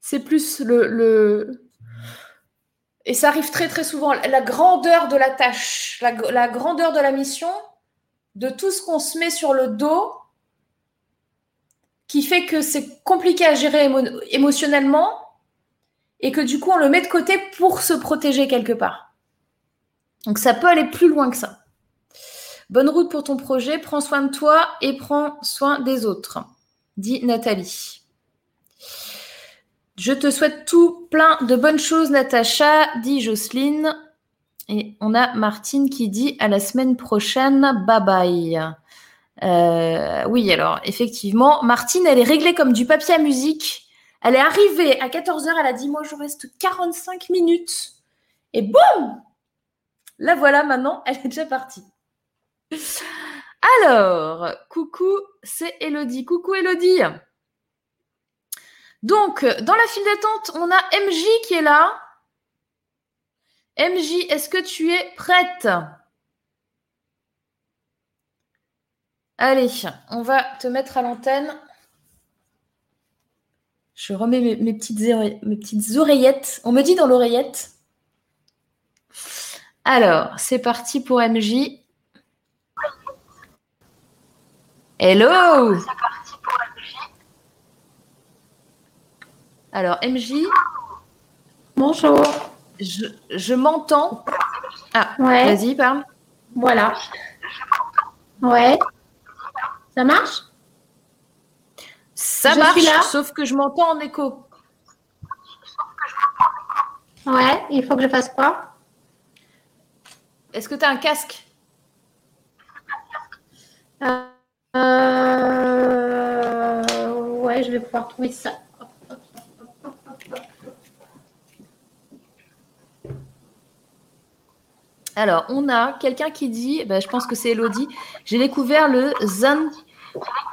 C'est plus le, le, et ça arrive très très souvent, la grandeur de la tâche, la grandeur de la mission, de tout ce qu'on se met sur le dos, qui fait que c'est compliqué à gérer émo- émotionnellement et que du coup on le met de côté pour se protéger quelque part. Donc ça peut aller plus loin que ça. Bonne route pour ton projet, prends soin de toi et prends soin des autres, dit Nathalie. Je te souhaite tout plein de bonnes choses, Natacha, dit Jocelyne. Et on a Martine qui dit à la semaine prochaine, bye bye. Euh, oui, alors effectivement, Martine, elle est réglée comme du papier à musique. Elle est arrivée à 14h, elle a dit Moi, je reste 45 minutes. Et boum La voilà maintenant, elle est déjà partie. Alors, coucou, c'est Elodie. Coucou Elodie. Donc, dans la file d'attente, on a MJ qui est là. MJ, est-ce que tu es prête? Allez, on va te mettre à l'antenne. Je remets mes, mes petites, mes petites oreillettes. On me dit dans l'oreillette. Alors, c'est parti pour MJ. Hello Alors, MJ, Bonjour. je, je m'entends. Ah, Ouais, vas-y, parle. voilà. Ouais. Ça marche? Ça Je marche, suis là. sauf que je m'entends en écho. Ouais, il faut que je fasse quoi? Est-ce que tu as un casque? Euh, euh, Ouais, je vais pouvoir trouver ça. Alors, on a quelqu'un qui dit, bah, je pense que c'est Elodie, j'ai découvert le Zen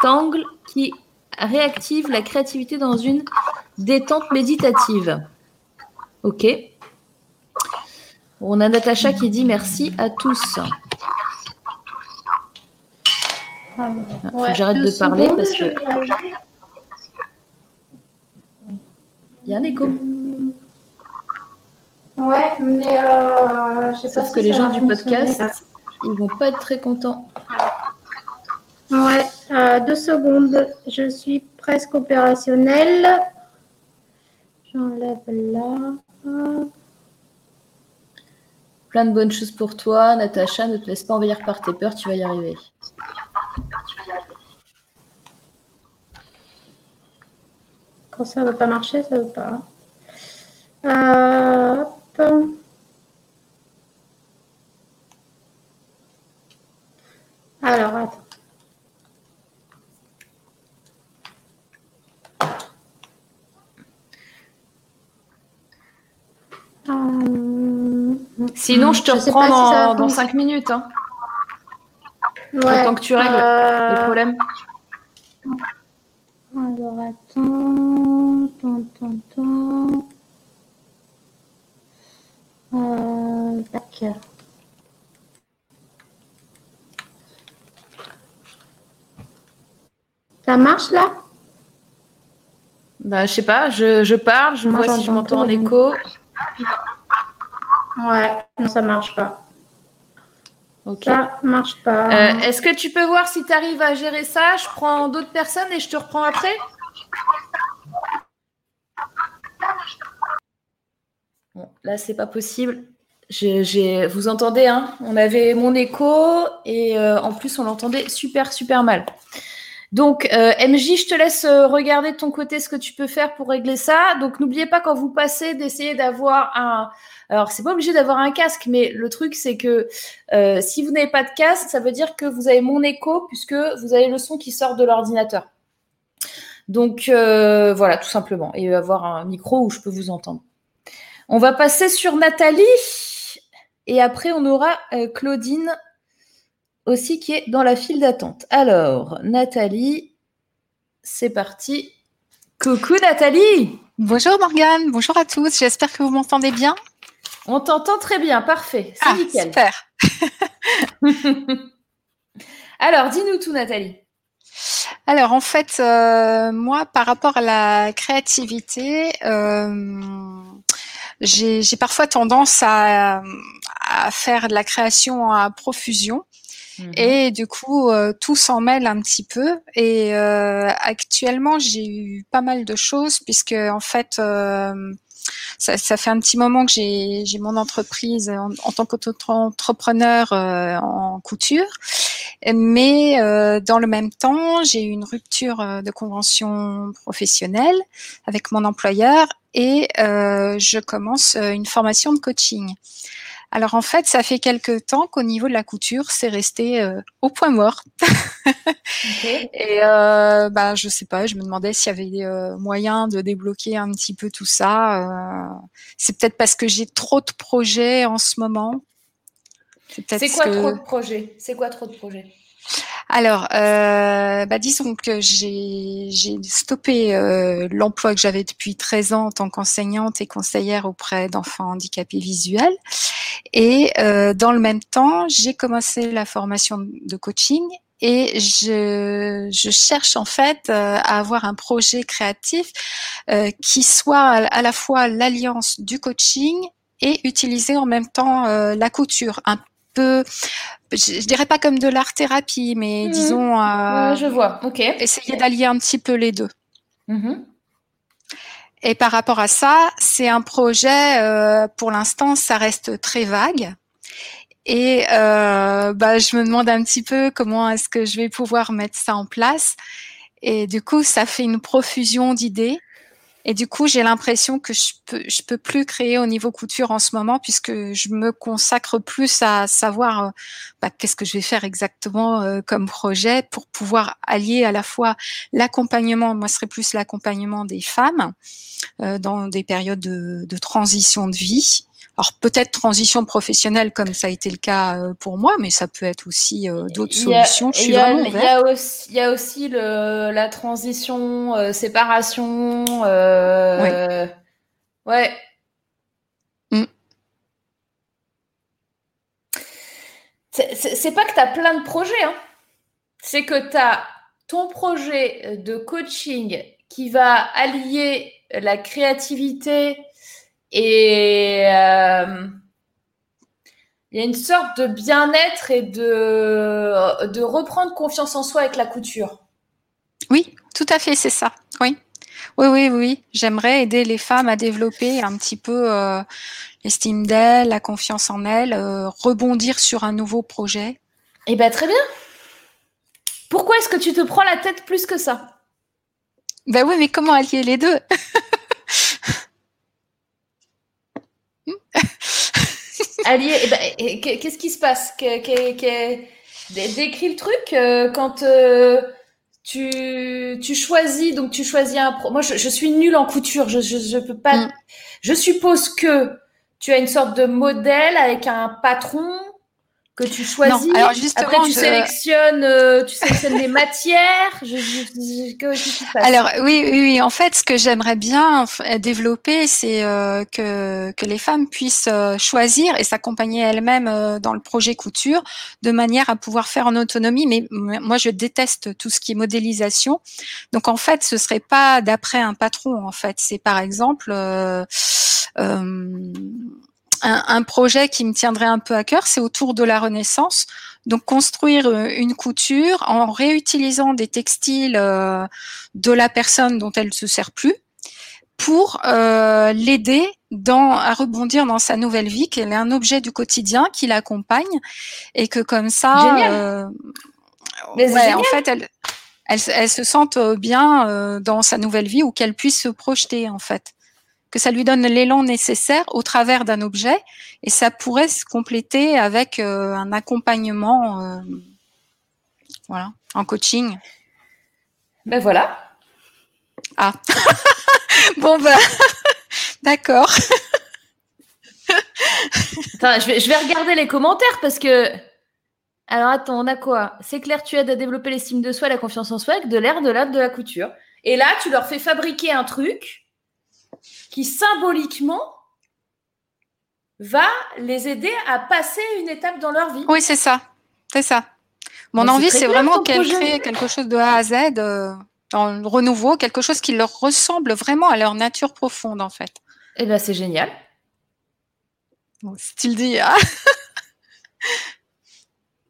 Tangle qui réactive la créativité dans une détente méditative. Ok. On a Natacha qui dit merci à tous. Ah, j'arrête de parler parce que- Il y a un écho. Ouais, mais euh, je sais pas Sauf si que les gens du podcast, ils vont pas être très contents. Ouais, euh, deux secondes. Je suis presque opérationnelle. J'enlève là. Plein de bonnes choses pour toi, Natacha. Ne te laisse pas envahir par tes peurs, tu vas y arriver. Quand ça ne veut pas marcher, ça ne veut pas. Euh, hop. Alors, attends. Euh, Sinon, je te reprends dans, dans 5 minutes. Hein. Que tu règles euh... les problèmes. Alors, attends. Tant, tant, D'accord. Ça marche là? Bah, je sais pas, je, je parle, je Moi, vois si je m'entends en écho. Ouais, non, ça marche pas. Ok. Ça marche pas. Euh, Est-ce que tu peux voir si tu arrives à gérer ça? Je prends d'autres personnes et je te reprends après? Bon, là, c'est pas possible. Vous entendez, hein? On avait mon écho et euh, en plus, on l'entendait super, super mal. Donc, euh, MJ, je te laisse euh, regarder de ton côté ce que tu peux faire pour régler ça. Donc, n'oubliez pas quand vous passez d'essayer d'avoir un. Alors, c'est pas obligé d'avoir un casque, mais le truc, c'est que euh, si vous n'avez pas de casque, ça veut dire que vous avez mon écho puisque vous avez le son qui sort de l'ordinateur. Donc voilà, tout simplement. Et avoir un micro où je peux vous entendre. On va passer sur Nathalie et après on aura Claudine aussi qui est dans la file d'attente. Alors, Nathalie, c'est parti. Coucou Nathalie Bonjour Morgane, bonjour à tous, j'espère que vous m'entendez bien. On t'entend très bien, parfait. C'est Ah, nickel. super. Alors, dis-nous tout Nathalie. Alors en fait, euh, moi par rapport à la créativité, euh, j'ai parfois tendance à, à faire de la création à profusion. Mhm. Et du coup, euh, tout s'en mêle un petit peu. Et euh, actuellement, j'ai eu pas mal de choses puisque en fait, euh, ça, ça fait un petit moment que j'ai mon entreprise en, en tant qu'entrepreneur euh, en couture. Mais euh, dans le même temps, j'ai eu une rupture euh, de convention professionnelle avec mon employeur et euh, je commence euh, une formation de coaching. Alors en fait, ça fait quelque temps qu'au niveau de la couture, c'est resté euh, au point mort. Et euh, bah je sais pas, je me demandais s'il y avait euh, moyen de débloquer un petit peu tout ça. euh. c'est peut-être parce que j'ai trop de projets en ce moment. C'est quoi que- trop de projets? C'est quoi trop de projets? Alors, euh, bah disons que j'ai stoppé euh, l'emploi que j'avais depuis 13 ans en tant qu'enseignante et conseillère auprès d'enfants handicapés visuels. Et euh, dans le même temps, j'ai commencé la formation de coaching et je, je cherche en fait euh, à avoir un projet créatif euh, qui soit à, la fois l'alliance du coaching et utiliser en même temps euh, la couture, peu, je, je dirais pas comme de l'art thérapie, mais Mhm. disons euh, Ouais, Je vois. Ok. essayer d'allier un petit peu les deux. Mhm. Et par rapport à ça, c'est un projet, euh, pour l'instant, ça reste très vague. Et euh, bah, je me demande un petit peu comment est-ce que je vais pouvoir mettre ça en place. Et du coup, ça fait une profusion d'idées. Et du coup, j'ai l'impression que je peux, peux plus créer au niveau couture en ce moment puisque je me consacre plus à savoir euh, bah, qu'est-ce que je vais faire exactement euh, comme projet pour pouvoir allier à la fois l'accompagnement, moi ce serait plus l'accompagnement des femmes euh, dans des périodes de, de transition de vie. Alors peut-être transition professionnelle comme ça a été le cas euh, pour moi, mais ça peut être aussi euh, d'autres solutions. Je suis il y a- vraiment Il y a aussi, il y a aussi le, la transition, euh, séparation. euh, Ouais. Mm. C'est pas que tu as plein de projets, hein. c'est que tu as ton projet de coaching qui va allier la créativité et euh, il y a une sorte de bien-être et de, de reprendre confiance en soi avec la couture. Oui, tout à fait, c'est ça. Oui. Oui, oui, oui. J'aimerais aider les femmes à développer un petit peu euh, l'estime d'elles, la confiance en elles, euh, rebondir sur un nouveau projet. Eh bien, très bien. Pourquoi est-ce que tu te prends la tête plus que ça? Ben oui, mais comment allier les deux? Allier, eh ben, eh, qu'est- qu'est-ce qui se passe? Décris le truc euh, quand euh, tu, tu choisis, donc tu choisis un pro. Moi, je, je suis nulle en couture, je, je, je peux pas. Mm. Je suppose que tu as une sorte de modèle avec un patron que tu choisis. Non, alors justement, Après, tu je- sélectionnes, euh, tu sélectionnes les matières. Je, je, que- Alors oui, oui, oui. En fait, ce que j'aimerais bien f- développer, c'est euh, que que les femmes puissent euh, choisir et s'accompagner elles-mêmes euh, dans le projet couture, de manière à pouvoir faire en autonomie. Mais moi, je déteste tout ce qui est modélisation. Donc en fait, ce serait pas d'après un patron. En fait, c'est par exemple. euh, euh, un, un projet qui me tiendrait un peu à cœur, c'est autour de la Renaissance. Donc construire euh, une couture en réutilisant des textiles euh, de la personne dont elle se sert plus pour euh, l'aider dans à rebondir dans sa nouvelle vie, qu'elle est un objet du quotidien qui l'accompagne et que comme ça, euh, Mais ouais, en fait, elle, elle, elle se sente bien euh, dans sa nouvelle vie ou qu'elle puisse se projeter en fait, que ça lui donne l'élan nécessaire au travers d'un objet et ça pourrait se compléter avec euh, un accompagnement, euh, voilà, en coaching. Ben voilà. Ah, bon ben, d'accord. Attends, je vais, je vais regarder les commentaires parce que. Alors attends, on a quoi? C'est clair, tu aides à développer l'estime de soi, la confiance en soi avec de l'air, de l'art, de la couture. Et là, tu leur fais fabriquer un truc qui symboliquement va les aider à passer une étape dans leur vie. Oui, c'est ça, c'est ça. Mon Mais envie, c'est bien, vraiment ton qu'elle projet. crée quelque chose de A à Z, euh, dans le renouveau, quelque chose qui leur ressemble vraiment à leur nature profonde, en fait. Eh ben c'est génial. Bon, si tu le dis, ah.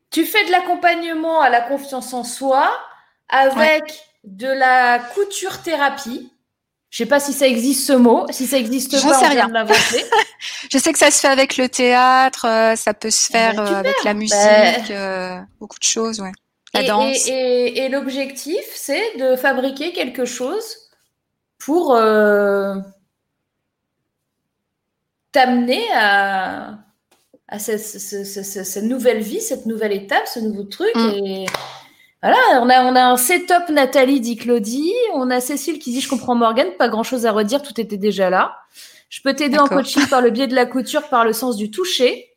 Tu fais de l'accompagnement à la confiance en soi avec de la couture thérapie. Je sais pas si ça existe ce mot. Si ça existe J'en pas, sais on vient rien. de. Je sais que ça se fait avec le théâtre, euh, ça peut se faire ben, euh, avec la musique, Ben. euh, beaucoup de choses, ouais. La et, danse. et- et- et l'objectif, c'est de fabriquer quelque chose pour euh, t'amener à, à cette, ce- ce- ce- cette nouvelle vie, cette nouvelle étape, ce nouveau truc. Mm. Et voilà, on a, on a un setup Nathalie, dit Claudie. On a Cécile qui dit Je comprends Morgane, pas grand chose à redire, tout était déjà là. Je peux t'aider en coaching par le biais de la couture, par le sens du toucher.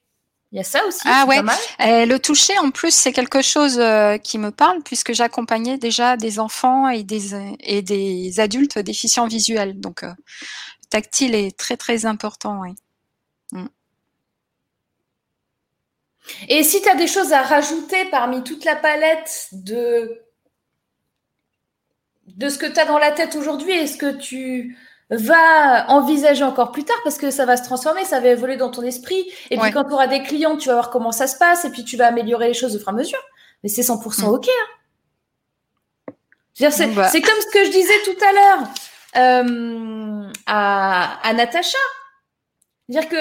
Il y a ça aussi. Ah ouais. pas mal. Et le toucher, en plus, c'est quelque chose euh, qui me parle puisque j'accompagnais déjà des enfants et des, et des adultes déficients visuels. Donc, euh, le tactile est très, très important, oui. Et si tu as des choses à rajouter parmi toute la palette de, de ce que tu as dans la tête aujourd'hui et ce que tu vas envisager encore plus tard parce que ça va se transformer, ça va évoluer dans ton esprit. Et puis quand tu auras des clients, tu vas voir comment ça se passe et puis tu vas améliorer les choses au fur et à mesure. Mais c'est 100% Mm. OK. hein. C'est bah. c'est comme ce que je disais tout à l'heure euh, à, à Natacha. Dire que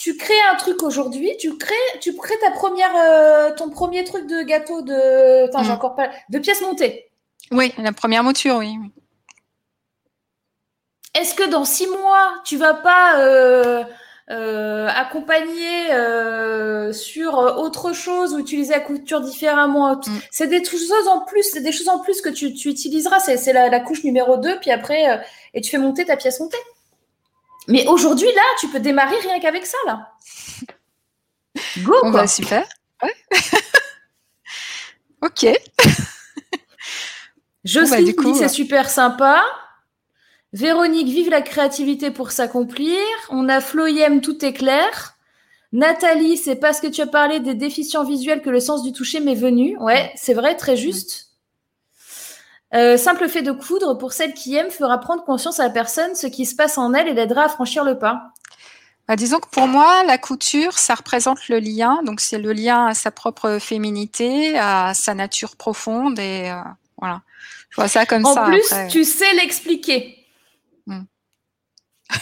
tu crées un truc aujourd'hui, tu crées, tu crées ta première, euh, ton premier truc de gâteau de, attends, j'ai Mm. encore pas, de pièces montées. Oui, la première mouture, oui. Est-ce que dans six mois, tu vas pas euh, euh, accompagner sur autre chose ou utiliser la couture différemment? Mm. C'est des choses en plus, c'est des choses en plus que tu, tu utiliseras. C'est la, la couche numéro 2, puis après, et tu fais monter ta pièce montée. Mais aujourd'hui, là, tu peux démarrer rien qu'avec ça, là. Go, Bon, quoi. bah, super. Ouais. ok. Jocelyne bah, du coup, dit c'est euh, super sympa. Véronique, vive la créativité pour s'accomplir. On a Floyem, tout est clair. Nathalie, c'est parce que tu as parlé des déficients visuels que le sens du toucher m'est venu. Ouais, c'est vrai, très juste. Euh, simple fait de coudre, pour celle qui aime, fera prendre conscience à la personne ce qui se passe en elle et l'aidera à franchir le pas. Bah, disons que pour moi, la couture, ça représente le lien. Donc, c'est le lien à sa propre féminité, à sa nature profonde. Et euh, voilà. Je vois ça comme En ça. plus, après. tu sais l'expliquer. Hmm.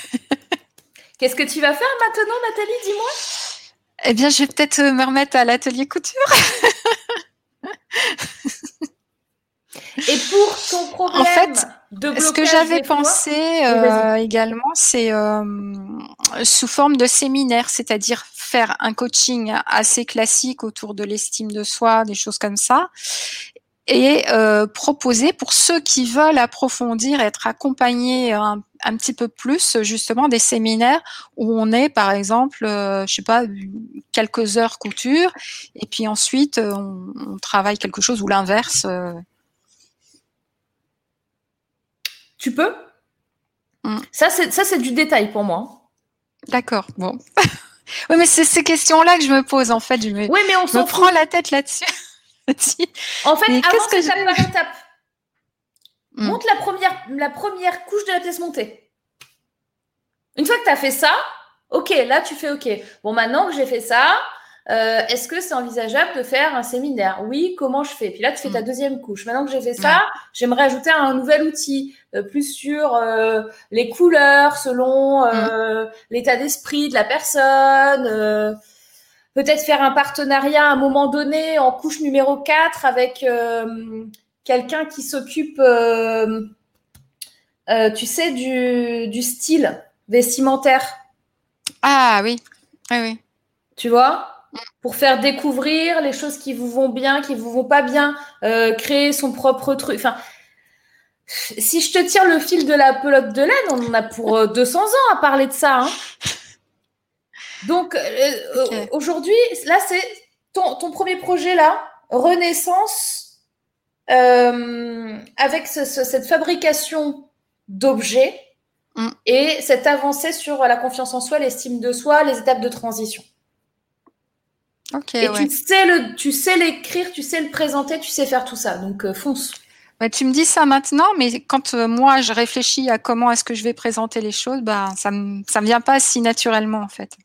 Qu'est-ce que tu vas faire maintenant, Nathalie? Dis-moi. Eh bien, je vais peut-être me remettre à l'atelier couture. Et pour ton problème fait, de Ce que j'avais pensé euh, également, c'est euh, sous forme de séminaire, c'est-à-dire faire un coaching assez classique autour de l'estime de soi, des choses comme ça, et euh, proposer pour ceux qui veulent approfondir, être accompagnés un, un, petit peu plus, justement, des séminaires où on est, par exemple, euh, je sais pas, quelques heures couture, et puis ensuite on, on travaille quelque chose ou l'inverse. Euh. Tu peux mm. Ça, c'est du détail pour moi. D'accord. Bon. oui, mais c'est ces questions-là que je me pose en fait. Je me, oui, mais on me prend la tête là-dessus. en fait, mais avance que étape par étape. Hmm. Monte la première, la première couche de la pièce montée. Une fois que tu as fait ça, ok, là tu fais ok. Bon, maintenant que j'ai fait ça, euh, est-ce que c'est envisageable de faire un séminaire? Oui, comment je fais? Puis là, tu fais ta hmm. deuxième couche. Maintenant que j'ai fait ça, j'aimerais ajouter un nouvel outil, plus sur euh, les couleurs, selon hmm. l'état d'esprit de la personne peut-être faire un partenariat à un moment donné en couche numéro 4 avec euh, quelqu'un qui s'occupe, euh, euh, tu sais, du, style vestimentaire. Ah oui, oui, oui. Tu vois? Pour faire découvrir les choses qui vous vont bien, qui vous vont pas bien, créer son propre truc. Enfin, si je te tire le fil de la pelote de laine, on en a pour 200 ans à parler de ça. Hein. Donc euh, euh, aujourd'hui, là, c'est ton, premier projet là, Renaissance, euh, avec cette fabrication d'objets mm. et cette avancée sur la confiance en soi, l'estime de soi, les étapes de transition. et tu sais le, tu sais l'écrire, tu sais le présenter, tu sais faire tout ça. Donc fonce. Bah, tu me dis ça maintenant, mais quand euh, moi je réfléchis à comment est-ce que je vais présenter les choses, bah, ça me ça me vient pas si naturellement en fait.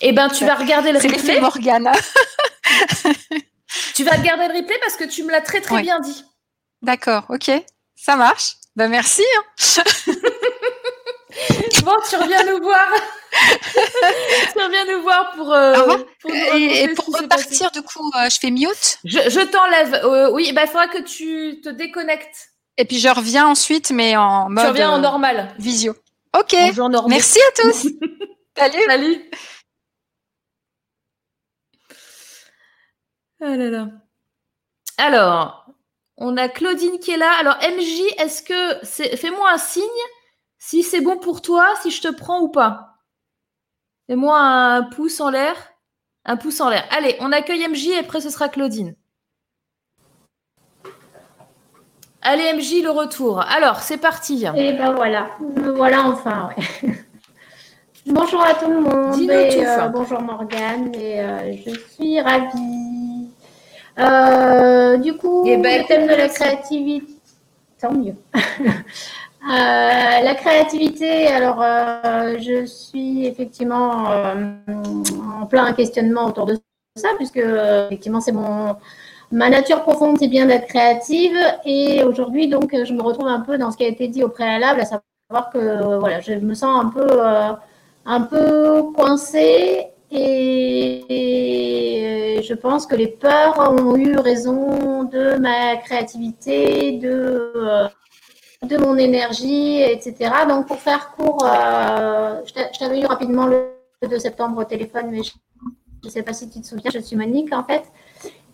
Eh ben tu vas regarder le replay. C'est Morgane. tu vas regarder le replay parce que tu me l'as très très bien dit. D'accord, ok, ça marche. Ben merci. Hein. bon, tu reviens nous voir. tu reviens nous voir pour. Euh, pour et, pour repartir, du coup, euh, je fais mute. Je, t'enlève. Euh, oui, bah, il faudra que tu te déconnectes. Et puis je reviens ensuite, mais en mode. Tu reviens en normal. Visio. Ok. Merci à tous. Salut. Salut. Ah là là. Alors, on a Claudine qui est là. Alors, MJ, est-ce que c'est fais-moi un signe si c'est bon pour toi, si je te prends ou pas. Fais-moi un pouce en l'air. Un pouce en l'air. Allez, on accueille MJ et après ce sera Claudine. Allez MJ, le retour. Alors, c'est parti. Et ben voilà. Voilà enfin, bonjour à tout le monde. Euh, bonjour Morgane. Et euh, je suis ravie. Euh, du coup, eh ben, le thème de la créativité. Tant mieux. Euh, la créativité, alors euh, je suis effectivement euh, en plein questionnement autour de ça, puisque effectivement c'est mon ma nature profonde, c'est bien d'être créative, et aujourd'hui donc je me retrouve un peu dans ce qui a été dit au préalable, à savoir que voilà, je me sens un peu un peu coincée. Et je pense que les peurs ont eu raison de ma créativité, de de mon énergie, etc. Donc, pour faire court, euh, je t'avais eu rapidement le 2 septembre au téléphone, mais je ne sais pas si tu te souviens, je suis Monique en fait.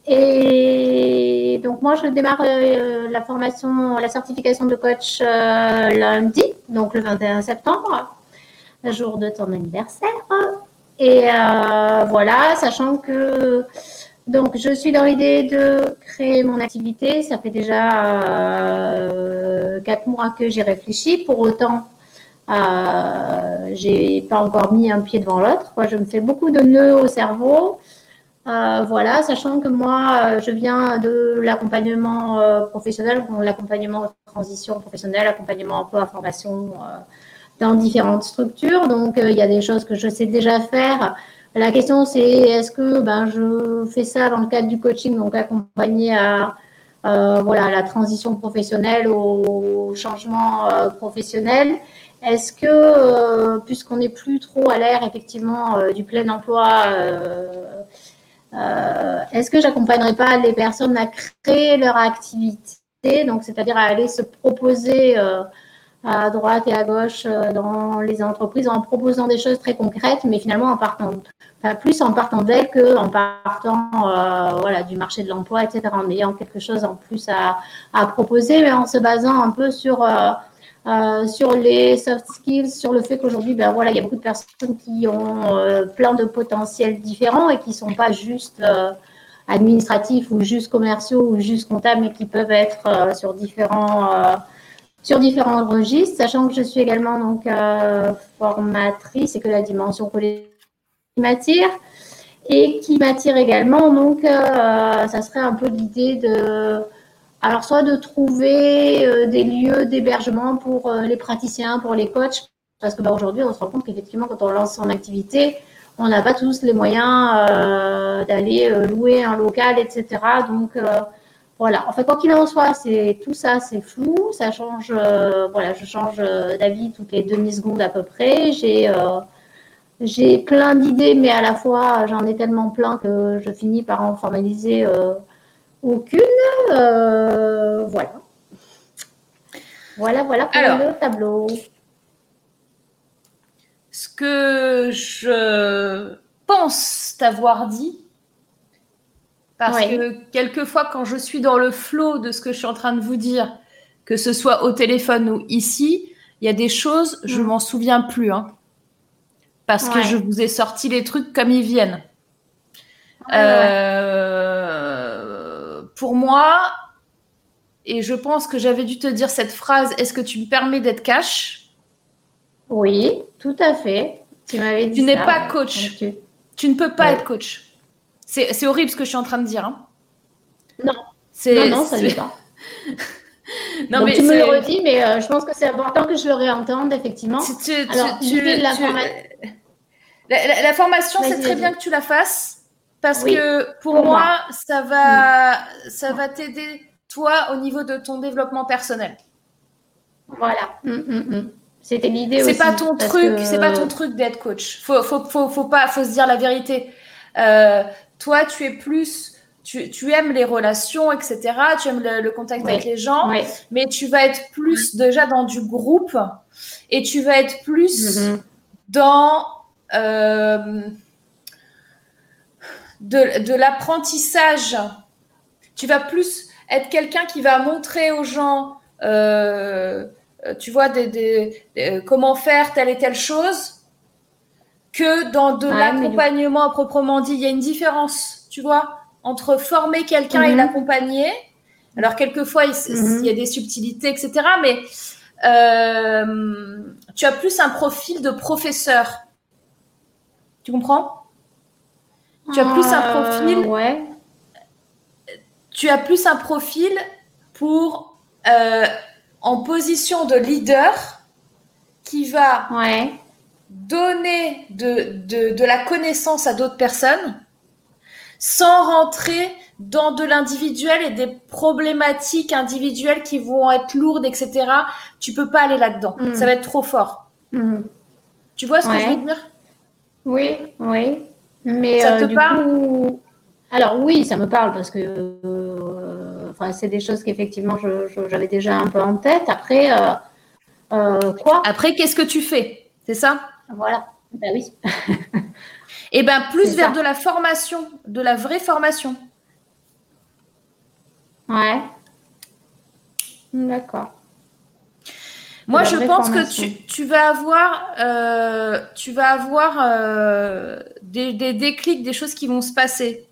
Et donc, moi, je démarre euh, la formation, la certification de coach euh, lundi, donc le 21 septembre, le jour de ton anniversaire. Et voilà, sachant que donc, je suis dans l'idée de créer mon activité. Ça fait déjà euh, quatre mois que j'ai réfléchi. Pour autant, euh, j'ai pas encore mis un pied devant l'autre. Je me fais beaucoup de nœuds au cerveau. Euh, voilà, sachant que moi, je viens de l'accompagnement professionnel, l'accompagnement transition professionnelle, accompagnement emploi, formation dans différentes structures. Donc, il y a des choses que je sais déjà faire la question, c'est est-ce que ben, je fais ça dans le cadre du coaching, donc accompagner à euh, voilà, la transition professionnelle, au changement euh, professionnel. Est-ce que, euh, puisqu'on n'est plus trop à l'ère effectivement du plein emploi, est-ce que j'accompagnerai pas les personnes à créer leur activité, donc c'est-à-dire à aller se proposer à droite et à gauche euh, dans les entreprises en proposant des choses très concrètes, mais finalement en partant, enfin, plus en partant d'elles qu'en partant euh, voilà, du marché de l'emploi, etc., en ayant quelque chose en plus à, à proposer, mais en se basant un peu sur, euh, sur les soft skills, sur le fait qu'aujourd'hui, ben, voilà, il y a beaucoup de personnes qui ont plein de potentiels différents et qui ne sont pas juste administratifs ou juste commerciaux ou juste comptables, mais qui peuvent être sur différents sur différents registres, sachant que je suis également donc euh, formatrice et que la dimension politique m'attire et qui m'attire également. Donc, euh, ça serait un peu l'idée de, alors soit de trouver euh, des lieux d'hébergement pour les praticiens, pour les coachs, parce que bah, aujourd'hui, on se rend compte qu'effectivement, quand on lance son activité, on n'a pas tous les moyens d'aller louer un local, etc. Donc, voilà. En fait, quoi qu'il en soit, c'est tout ça, c'est flou. Ça change. Euh, voilà, je change euh, d'avis toutes les demi-secondes à peu près. J'ai euh, j'ai plein d'idées, mais à la fois, j'en ai tellement plein que je finis par en formaliser aucune. voilà. Voilà, voilà pour le tableau. Ce que je pense t'avoir dit, parce que quelquefois, quand je suis dans le flot de ce que je suis en train de vous dire, que ce soit au téléphone ou ici, il y a des choses, je ne mm. m'en souviens plus. Hein. parce que je vous ai sorti les trucs comme ils viennent. Euh, pour moi, et je pense que j'avais dû te dire cette phrase, est-ce que tu me permets d'être cash? Oui, tout à fait. Tu m'avais dit Tu n'es pas coach. Tu... ne peux pas être coach. C'est horrible ce que je suis en train de dire. Hein. Non. Non, non, ça n'est pas. non, mais tu me le redis, mais euh, je pense que c'est important que je le réentende, effectivement. Alors, la, formation, c'est très bien que tu la fasses parce que pour, moi, ça va, ça va t'aider toi au niveau de ton développement personnel. Voilà. Hum. C'était l'idée aussi. C'est pas ton truc, c'est pas ton truc d'être coach. Faut, faut, faut, faut, pas, faut se dire la vérité. Euh, toi, tu es plus, tu, aimes les relations, etc. Tu aimes le, contact avec les gens, mais tu vas être plus déjà dans du groupe et tu vas être plus mm-hmm. dans euh, de, l'apprentissage. Tu vas plus être quelqu'un qui va montrer aux gens, euh, tu vois, comment faire telle et telle chose que dans de l'accompagnement proprement dit. Il y a une différence, tu vois, entre former quelqu'un et mhm. l'accompagner. Alors, quelquefois, mhm. il, y a des subtilités, etc. Mais euh, tu as plus un profil de professeur. Tu comprends? Tu as plus un euh, profil. Ouais. Tu as plus un profil pour euh, en position de leader qui va ouais donner de, de, la connaissance à d'autres personnes sans rentrer dans de l'individuel et des problématiques individuelles qui vont être lourdes, etc. Tu peux pas aller là-dedans. Mm. Ça va être trop fort. Mm. Tu vois ce que je veux dire? Oui, oui. Mais ça te euh, parle? Alors oui, ça me parle parce que euh, enfin, c'est des choses qu'effectivement j'avais déjà un peu en tête. Après, euh, quoi? Après, qu'est-ce que tu fais? C'est ça? Voilà, ben oui. Et eh ben plus vers de la formation, de la vraie formation. Ouais. D'accord. Moi, je pense que tu, vas avoir, euh, tu vas avoir euh, des, des, déclics, des choses qui vont se passer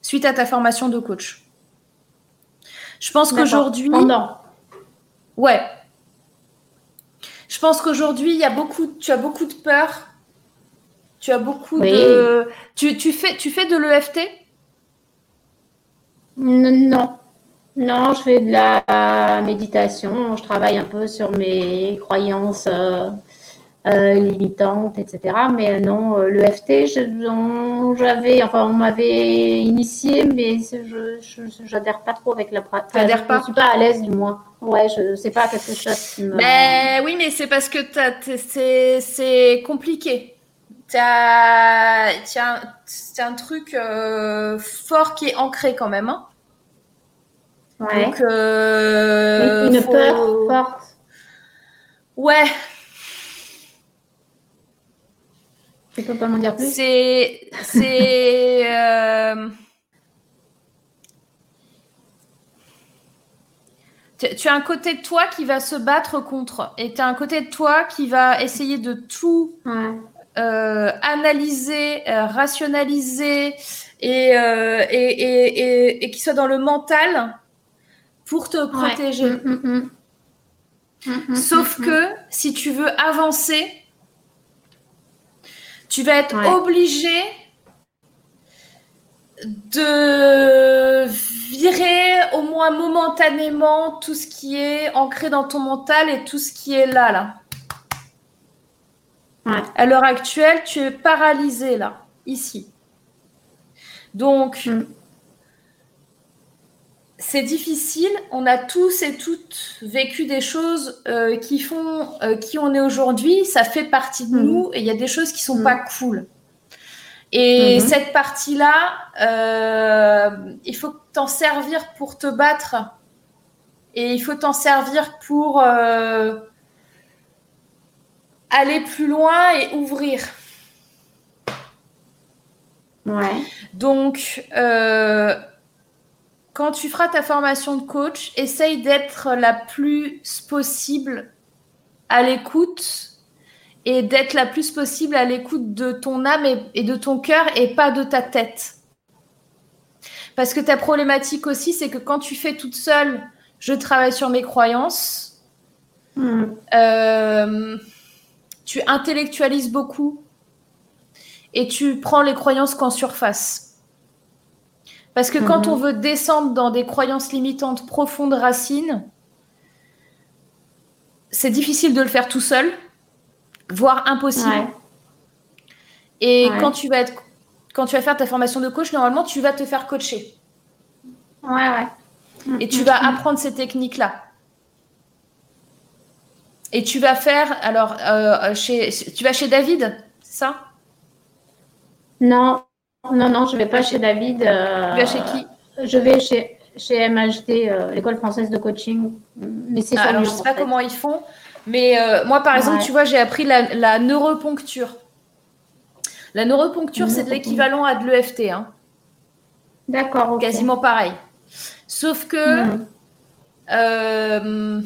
suite à ta formation de coach. Je pense qu'aujourd'hui. Pendant. Ouais, je pense qu'aujourd'hui, il y a beaucoup, tu as beaucoup de peur. Tu as beaucoup de. Tu, tu, fais, tu fais de l'EFT Non. Non, je fais de la méditation. Je travaille un peu sur mes croyances euh, euh, limitantes, etc. Mais non, euh, l'EFT, j'avais, enfin, on m'avait initié, mais je n'adhère pas trop avec la pratique. pas Je ne suis pas à l'aise, du moins. Ouais, je sais pas quelque chose qui me. Mais oui, mais c'est parce que c'est compliqué. T'as as un truc euh, fort qui est ancré quand même. Hein. Ouais. Donc, euh, une peur forte. Ouais, Tu peux pas m'en dire plus? C'est. C'est. euh, Tu, tu as un côté de toi qui va se battre contre, et tu as un côté de toi qui va essayer de tout Ouais. euh, analyser, euh, rationaliser et, et, et, et- qui soit dans le mental pour te protéger. Mm, mm, mm. Sauf que si tu veux avancer, tu vas être Ouais. obligé de virer au moins momentanément tout ce qui est ancré dans ton mental et tout ce qui est là, là. Ouais. À l'heure actuelle, tu es paralysé là, ici. Donc, Mm. C'est difficile. On a tous et toutes vécu des choses euh, qui font euh, qui on est aujourd'hui. Ça fait partie de Mhm. nous et il y a des choses qui sont Mhm. pas cool. Et Mhm. cette partie-là, euh, il faut t'en servir pour te battre. Et il faut t'en servir pour aller plus loin et ouvrir. Ouais. Donc, quand tu feras ta formation de coach, essaye d'être la plus possible à l'écoute et d'être la plus possible à l'écoute de ton âme et, et de ton cœur et pas de ta tête. Parce que ta problématique aussi, c'est que quand tu fais toute seule, je travaille sur mes croyances, Mm. euh, tu intellectualises beaucoup et tu prends les croyances qu'en surface. Parce que quand Mhm. on veut descendre dans des croyances limitantes profondes racines, c'est difficile de le faire tout seul, voire impossible. Ouais. Et Ouais. quand tu vas être, quand tu vas faire ta formation de coach, normalement, tu vas te faire coacher Ouais, ouais. Mm, et tu mm, vas mm. apprendre ces techniques-là. Et tu vas faire, alors, euh, chez, tu vas chez David, c'est ça? Non, non, non, je vais pas chez David. euh, Tu vas chez qui? Je vais chez, chez MHD, euh, l'école française de coaching. Mais c'est Ah, Alors, je Lyon, sais pas fait. comment ils font, mais euh, moi, par exemple, tu vois, j'ai appris la, la neuroponcture. La neuroponcture, c'est de l'équivalent à de l'EFT, hein, D'accord, quasiment pareil. Sauf que euh,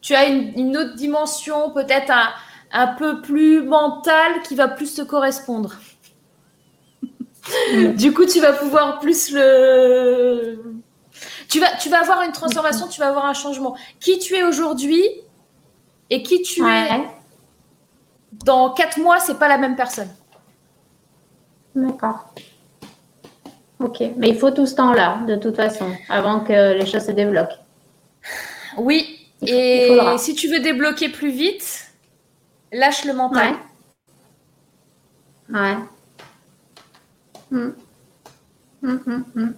tu as une, une autre dimension, peut-être un, un peu plus mentale, qui va plus te correspondre. Du coup, tu vas pouvoir plus le. Tu vas, tu vas avoir une transformation, tu vas avoir un changement. Qui tu es aujourd'hui et qui tu es dans quatre mois, c'est pas la même personne. d'accord. Ok, mais il faut tout ce temps-là, de toute façon, avant que les choses se débloquent. Oui. Il Et faudra. si tu veux débloquer plus vite, lâche le mental. Ouais. Ouais. Mm. Mm, mm.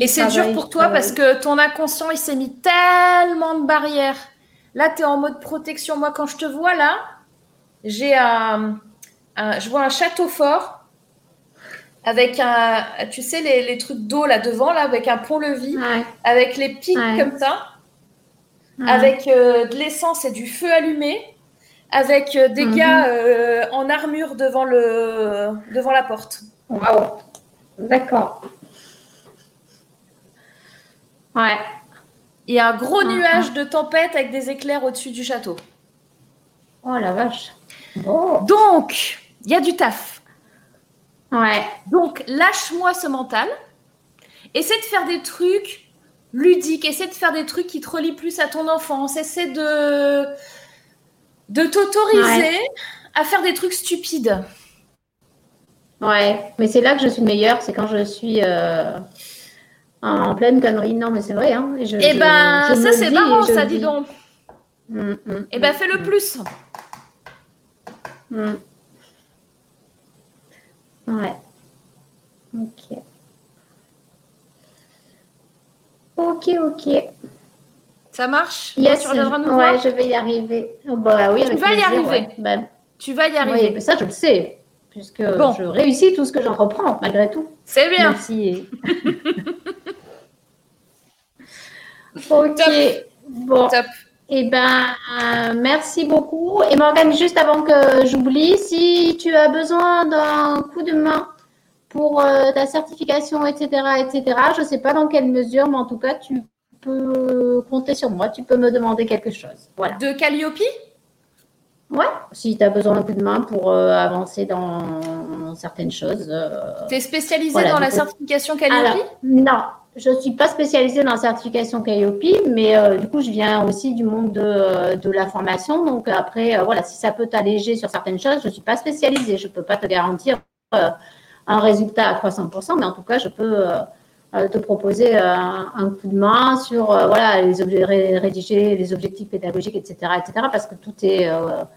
Et c'est dur pour toi parce que ton inconscient, il s'est mis tellement de barrières. Là, tu es en mode protection. Moi, quand je te vois là, j'ai un, un- je vois un château fort avec un, tu sais, les, les trucs d'eau là devant, là, avec un pont-levis, Ouais. avec les pics Ouais. comme ça, ouais. avec euh, de l'essence et du feu allumé, avec euh, des Mhm. gars euh, en armure devant, le, devant la porte. Waouh. D'accord. Ouais. Il y a un gros Mhm. nuage de tempête avec des éclairs au-dessus du château. Oh la vache. Oh. Donc, il y a du taf. Ouais. Donc, lâche-moi ce mental. Essaie de faire des trucs ludiques. Essaie de faire des trucs qui te relient plus à ton enfance. Essaie de, de t'autoriser à faire des trucs stupides. Ouais. Mais c'est là que je suis meilleure, c'est quand je suis euh, en pleine connerie. Non, mais c'est vrai. Hein. Et je- Eh ben, je ça, c'est marrant, ça, dis donc. Mm, mm, Eh ben, fais le plus. mm. Ouais. Ok. Ok, ok. Ça marche? Yes, Tu reviendras nous ouais, voir? je vais y arriver. Oh, bah oui, Tu vas y arriver. ouais. Bah, Tu vas y oui, arriver. mais ça, je le sais, puisque Bon. je réussis tout ce que j'entreprends, malgré tout. C'est bien. Merci. ok. Bon. Top. Eh ben, euh, merci beaucoup. Et Morgane, juste avant que j'oublie, si tu as besoin d'un coup de main pour euh, ta certification, etc., etc., je ne sais pas dans quelle mesure, mais en tout cas, tu peux compter sur moi. Tu peux me demander quelque chose. Voilà. De Calliope? Ouais, si tu as besoin d'un coup de main pour euh, avancer dans certaines choses. tu es spécialisée voilà, dans la coup- certification Calliope non, je ne suis pas spécialisée dans la certification Calliope, mais euh, du coup, je viens aussi du monde de, euh, de la formation. Donc, après, euh, voilà, si ça peut t'alléger sur certaines choses, je ne suis pas spécialisée. Je ne peux pas te garantir euh, un résultat à 300%, mais en tout cas, je peux euh, euh, te proposer euh, un, un coup de main sur euh, voilà, les objets, ré- rédiger les objectifs pédagogiques, etc., etc., parce que tout est. enfin,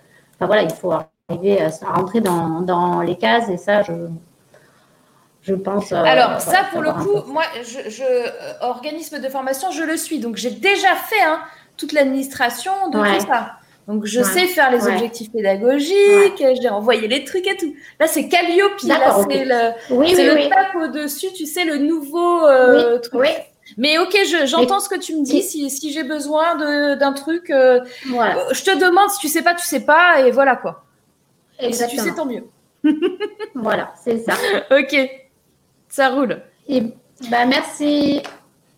voilà, il faut arriver à, à rentrer dans, dans les cases et ça, je. Je pense. euh, Alors, ça, pour le coup, moi, je, je- organisme de formation, je le suis. Donc, j'ai déjà fait hein, toute l'administration de Ouais. tout ça. Donc, je Ouais. sais faire les Ouais. objectifs pédagogiques, j'ai envoyé les trucs et tout. Là, c'est Calliope. Là, c'est le, Oui, c'est oui, le oui. tape au-dessus, tu sais, le nouveau euh, truc. Mais ok, je- j'entends ce que tu me dis. Si, si j'ai besoin d'un truc, euh, voilà. euh, je te demande. Si tu sais pas, tu sais pas. Et voilà quoi. Et si tu sais, tant mieux. Voilà, c'est ça. Ok, ça roule. Et, bah, merci.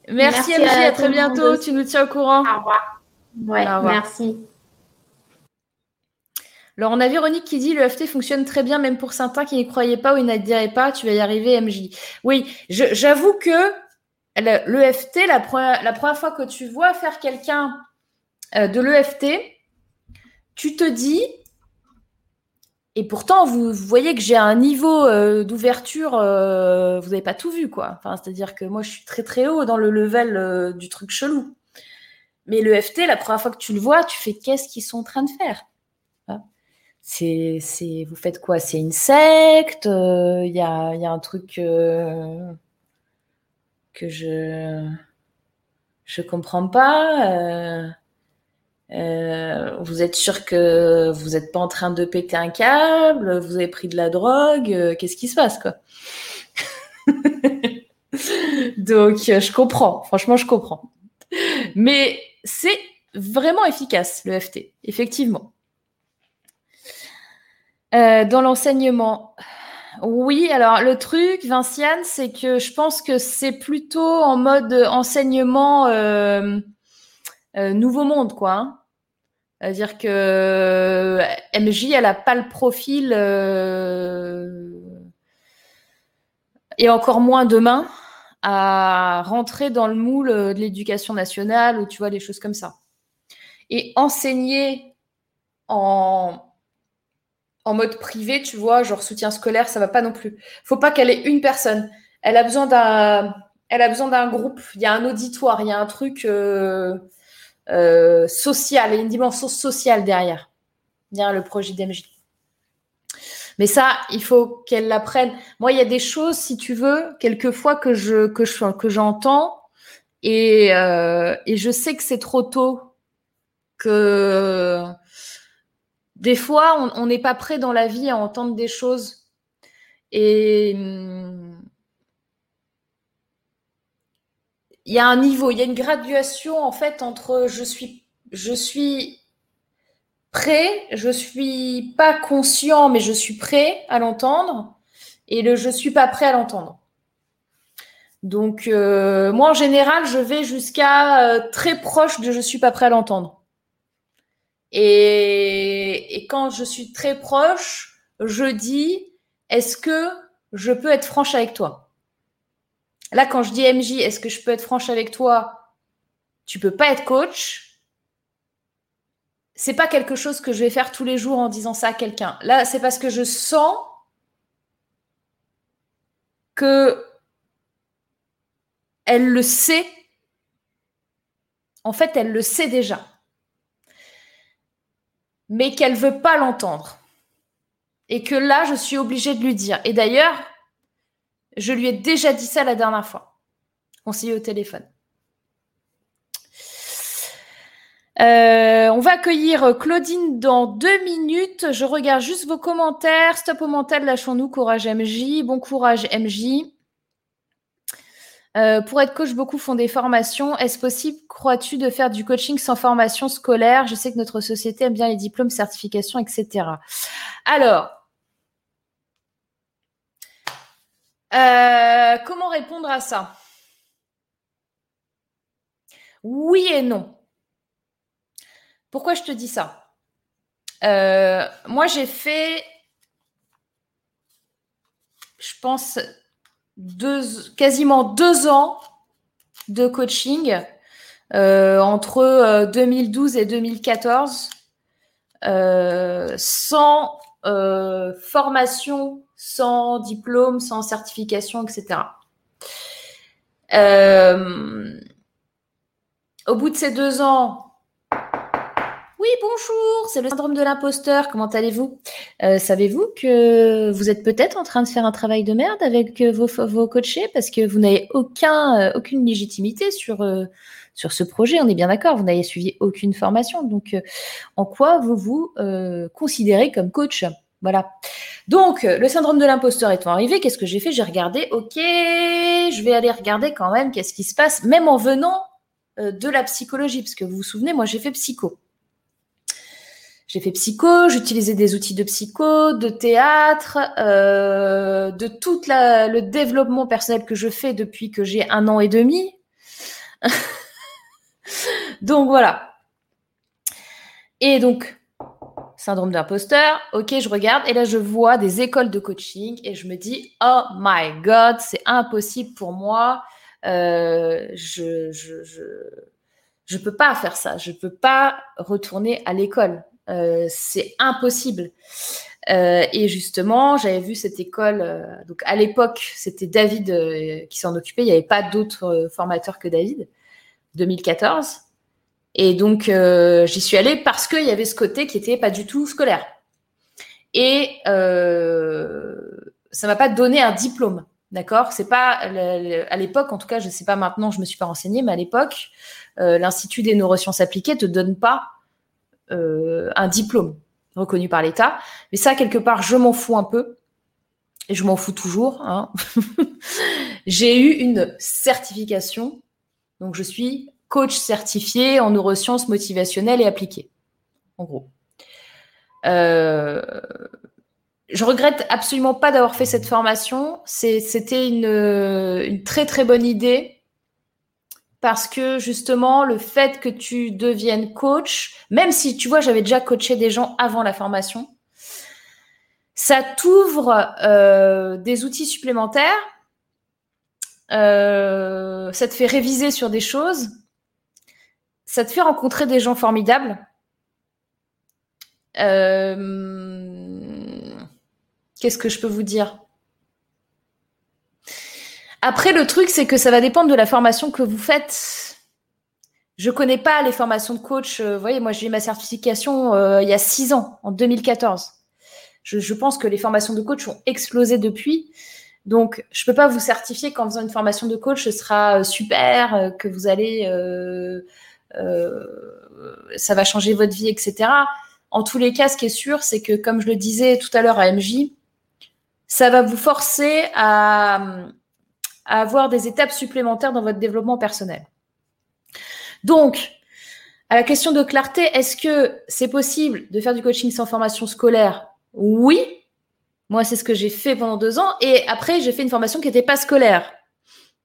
Merci, Merci MJ. à très bientôt. Tu nous tiens au courant. Au revoir. Ouais, Au revoir. merci. Alors, on a Véronique qui dit le FT fonctionne très bien, même pour certains qui n'y croyaient pas ou ils n'adhiraient pas. Tu vas y arriver, MJ. Oui, j'avoue que le, l'EFT, la première, la première fois que tu vois faire quelqu'un euh, de l'EFT, tu te dis, et pourtant, vous, voyez que j'ai un niveau euh, d'ouverture, euh, vous n'avez pas tout vu, quoi. Enfin, c'est-à-dire que moi, je suis très très haut dans le level du truc chelou. Mais l'EFT, la première fois que tu le vois, tu fais qu'est-ce qu'ils sont en train de faire? C'est, vous faites quoi? C'est une secte? Il y, a, un truc euh, que je je comprends pas. euh, euh, vous êtes sûr que vous n'êtes pas en train de péter un câble? Vous avez pris de la drogue? Euh, Qu'est-ce qui se passe quoi? Donc euh, je comprends. Franchement, je comprends. Mais c'est vraiment efficace le FT, effectivement. Euh, dans l'enseignement, oui. Alors le truc, Vinciane, c'est que je pense que c'est plutôt en mode enseignement euh, euh, nouveau monde, quoi. hein. C'est-à-dire que MJ, elle a pas le profil et encore moins demain à rentrer dans le moule de l'éducation nationale ou tu vois des choses comme ça. Et enseigner en en mode privé, tu vois, genre soutien scolaire, ça va pas non plus. Faut pas qu'elle ait une personne. Elle a besoin d'un, elle a besoin d'un groupe. Il y a un auditoire, il y a un truc euh, euh, social, il y a une dimension sociale derrière. Le projet d'MJ. Mais ça, il faut qu'elle l'apprenne. Moi, il y a des choses, si tu veux, quelquefois que je que je que j'entends et euh, et je sais que c'est trop tôt que des fois, on n'est pas prêt dans la vie à entendre des choses. Et hum, il y a un niveau, il y a une graduation en fait entre je suis, je suis prêt, je suis pas conscient, mais je suis prêt à l'entendre, et le je suis pas prêt à l'entendre. Donc euh, moi en général, je vais jusqu'à euh, très proche de je suis pas prêt à l'entendre. Et, quand je suis très proche, je dis est-ce que je peux être franche avec toi? Là, quand je dis MJ, est-ce que je peux être franche avec toi? Tu peux pas être coach. C'est pas quelque chose que je vais faire tous les jours en disant ça à quelqu'un. Là, c'est parce que je sens que elle le sait. En fait, elle le sait déjà mais qu'elle veut pas l'entendre. Et que là, je suis obligée de lui dire. Et d'ailleurs, je lui ai déjà dit ça la dernière fois. On s'est eu au téléphone. Euh, on va accueillir Claudine dans deux minutes. Je regarde juste vos commentaires. Stop au mental, lâchons-nous. Courage MJ. Bon courage MJ. Euh, pour être coach, beaucoup font des formations. Est-ce possible, crois-tu, de faire du coaching sans formation scolaire? Je sais que notre société aime bien les diplômes, certifications, etc. Alors, euh, comment répondre à ça? Oui et non. Pourquoi je te dis ça? Euh, Moi, j'ai fait, je pense, quasiment deux ans de coaching euh, entre 2012 euh, et 2014 euh, sans formation, sans diplôme, sans certification, etc. au bout de ces deux ans, oui, bonjour, c'est le syndrome de l'imposteur. Comment allez-vous? Euh, Savez-vous que vous êtes peut-être en train de faire un travail de merde avec euh, vos, vos coachés? Parce que vous n'avez euh, aucune légitimité sur, sur ce projet. On est bien d'accord, vous n'avez suivi aucune formation. Donc, en quoi vous vous considérez comme coach? Voilà. Donc, le syndrome de l'imposteur étant arrivé, qu'est-ce que j'ai fait? J'ai regardé, ok, je vais aller regarder quand même qu'est-ce qui se passe, même en venant de la psychologie, parce que vous vous souvenez, moi j'ai fait psycho. J'ai fait psycho, j'utilisais des outils de psycho, de théâtre, euh, de tout le développement personnel que je fais depuis que j'ai un an et demi. donc voilà. Et donc, syndrome d'imposteur, ok, je regarde et là je vois des écoles de coaching et je me dis, oh my god, c'est impossible pour moi. Euh, je, je, je, je peux pas faire ça. Je peux pas retourner à l'école. Euh, c'est impossible. Euh, et justement, j'avais vu cette école. Euh, donc à l'époque, c'était David qui s'en occupait. Il n'y avait pas d'autres formateurs que David. 2014. Et donc j'y suis allée parce qu'il y avait ce côté qui était pas du tout scolaire. Et ça m'a pas donné un diplôme. D'accord? C'est pas à l'époque, en tout cas, je ne sais pas maintenant, je me suis pas renseignée, mais à l'époque, l'Institut des neurosciences appliquées te donne pas euh, un diplôme reconnu par l'État. Mais ça, quelque part, je m'en fous un peu. Et je m'en fous toujours. Hein. J'ai eu une certification. Donc, je suis coach certifié en neurosciences motivationnelles et appliquées. En gros. Euh, je regrette absolument pas d'avoir fait cette formation. C'était une, très très bonne idée parce que justement, le fait que tu deviennes coach, même si tu vois, j'avais déjà coaché des gens avant la formation, ça t'ouvre euh, des outils supplémentaires, euh, ça te fait réviser sur des choses, ça te fait rencontrer des gens formidables. Euh, qu'est-ce que je peux vous dire? Après, le truc, c'est que ça va dépendre de la formation que vous faites. Je connais pas les formations de coach. Euh, vous voyez, moi, j'ai eu ma certification euh, il y a six ans, en 2014. Je, pense que les formations de coach ont explosé depuis. Donc, je peux pas vous certifier qu'en faisant une formation de coach, ce sera euh, super, que vous allez, ça va changer votre vie, etc. En tous les cas, ce qui est sûr, c'est que, comme je le disais tout à l'heure à MJ, ça va vous forcer à, à avoir des étapes supplémentaires dans votre développement personnel. Donc, à la question de clarté, est-ce que c'est possible de faire du coaching sans formation scolaire? Oui. Moi, c'est ce que j'ai fait pendant deux ans. Et après, j'ai fait une formation qui n'était pas scolaire.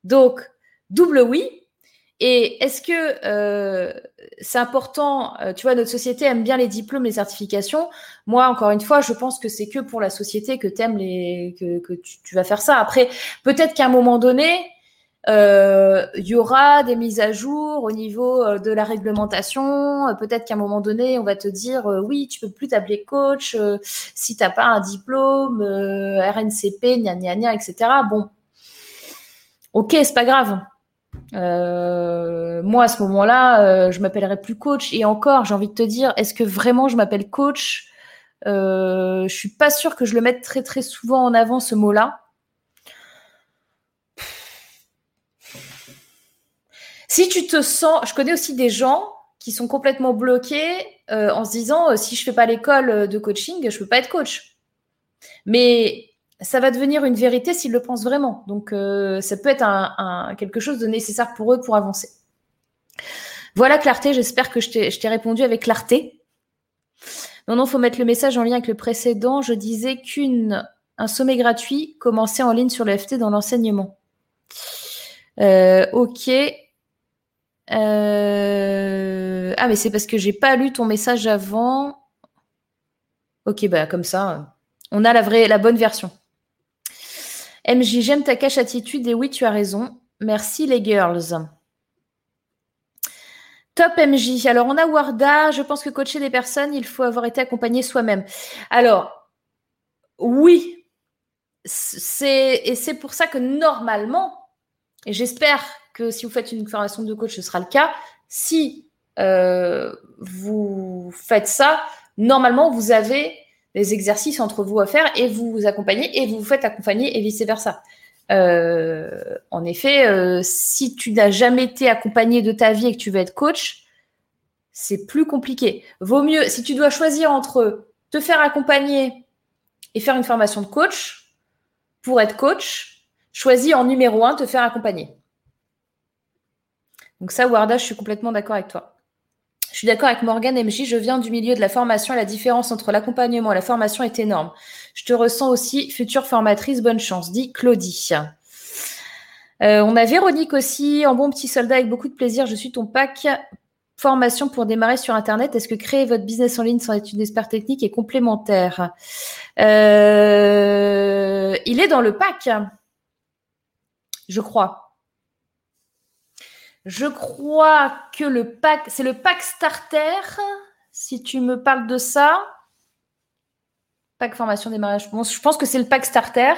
Donc, double oui. Et est-ce que euh, c'est important euh, Tu vois, notre société aime bien les diplômes, les certifications. Moi, encore une fois, je pense que c'est que pour la société que aimes les, que, que tu, vas faire ça. Après, peut-être qu'à un moment donné, euh, il y aura des mises à jour au niveau de la réglementation. Peut-être qu'à un moment donné, on va te dire oui, tu peux plus t'appeler coach si t'as pas un diplôme RNCP, gna gna gna, etc. Bon, ok, c'est pas grave. Euh, moi, à ce moment-là, euh, je m'appellerais plus coach. Et encore, j'ai envie de te dire, est-ce que vraiment je m'appelle coach? Euh, Je suis pas sûre que je le mette très très souvent en avant ce mot-là. Si tu te sens, je connais aussi des gens qui sont complètement bloqués en se disant si je fais pas l'école de coaching, je peux pas être coach. Mais ça va devenir une vérité s'ils le pensent vraiment. Donc, euh, ça peut être quelque chose de nécessaire pour eux pour avancer. Voilà, clarté. J'espère que je t'ai répondu avec clarté. Non, non, faut mettre le message en lien avec le précédent. Je disais qu'une un sommet gratuit commençait en ligne sur le FT dans l'enseignement. Euh, ok. Euh, ah, mais c'est parce que j'ai pas lu ton message avant. Ok, bah comme ça, on a la vraie, la bonne version. MJ, j'aime ta cache attitude et oui, tu as raison. Merci les girls. Top MJ. Alors, on a Warda. Je pense que coacher des personnes, il faut avoir été accompagné soi-même. Alors, oui. C'est, et c'est pour ça que normalement, et j'espère que si vous faites une formation de coach, ce sera le cas. Si euh, vous faites ça, normalement, vous avez des exercices entre vous à faire et vous vous accompagnez et vous vous faites accompagner et vice-versa. Euh, en effet, euh, si tu n'as jamais été accompagné de ta vie et que tu veux être coach, c'est plus compliqué. Vaut mieux, si tu dois choisir entre te faire accompagner et faire une formation de coach, pour être coach, choisis en numéro un te faire accompagner. Donc ça, Warda, je suis complètement d'accord avec toi. Je suis d'accord avec Morgan MJ, je viens du milieu de la formation la différence entre l'accompagnement et la formation est énorme. Je te ressens aussi, future formatrice, bonne chance, dit Claudie. Euh, on a Véronique aussi, en bon petit soldat avec beaucoup de plaisir. Je suis ton pack formation pour démarrer sur Internet. Est-ce que créer votre business en ligne sans être une technique est complémentaire? Euh, Il est dans le pack, je crois. Je crois que le pack, c'est le pack starter, si tu me parles de ça. Pack formation démarrage. Je pense que c'est le pack starter.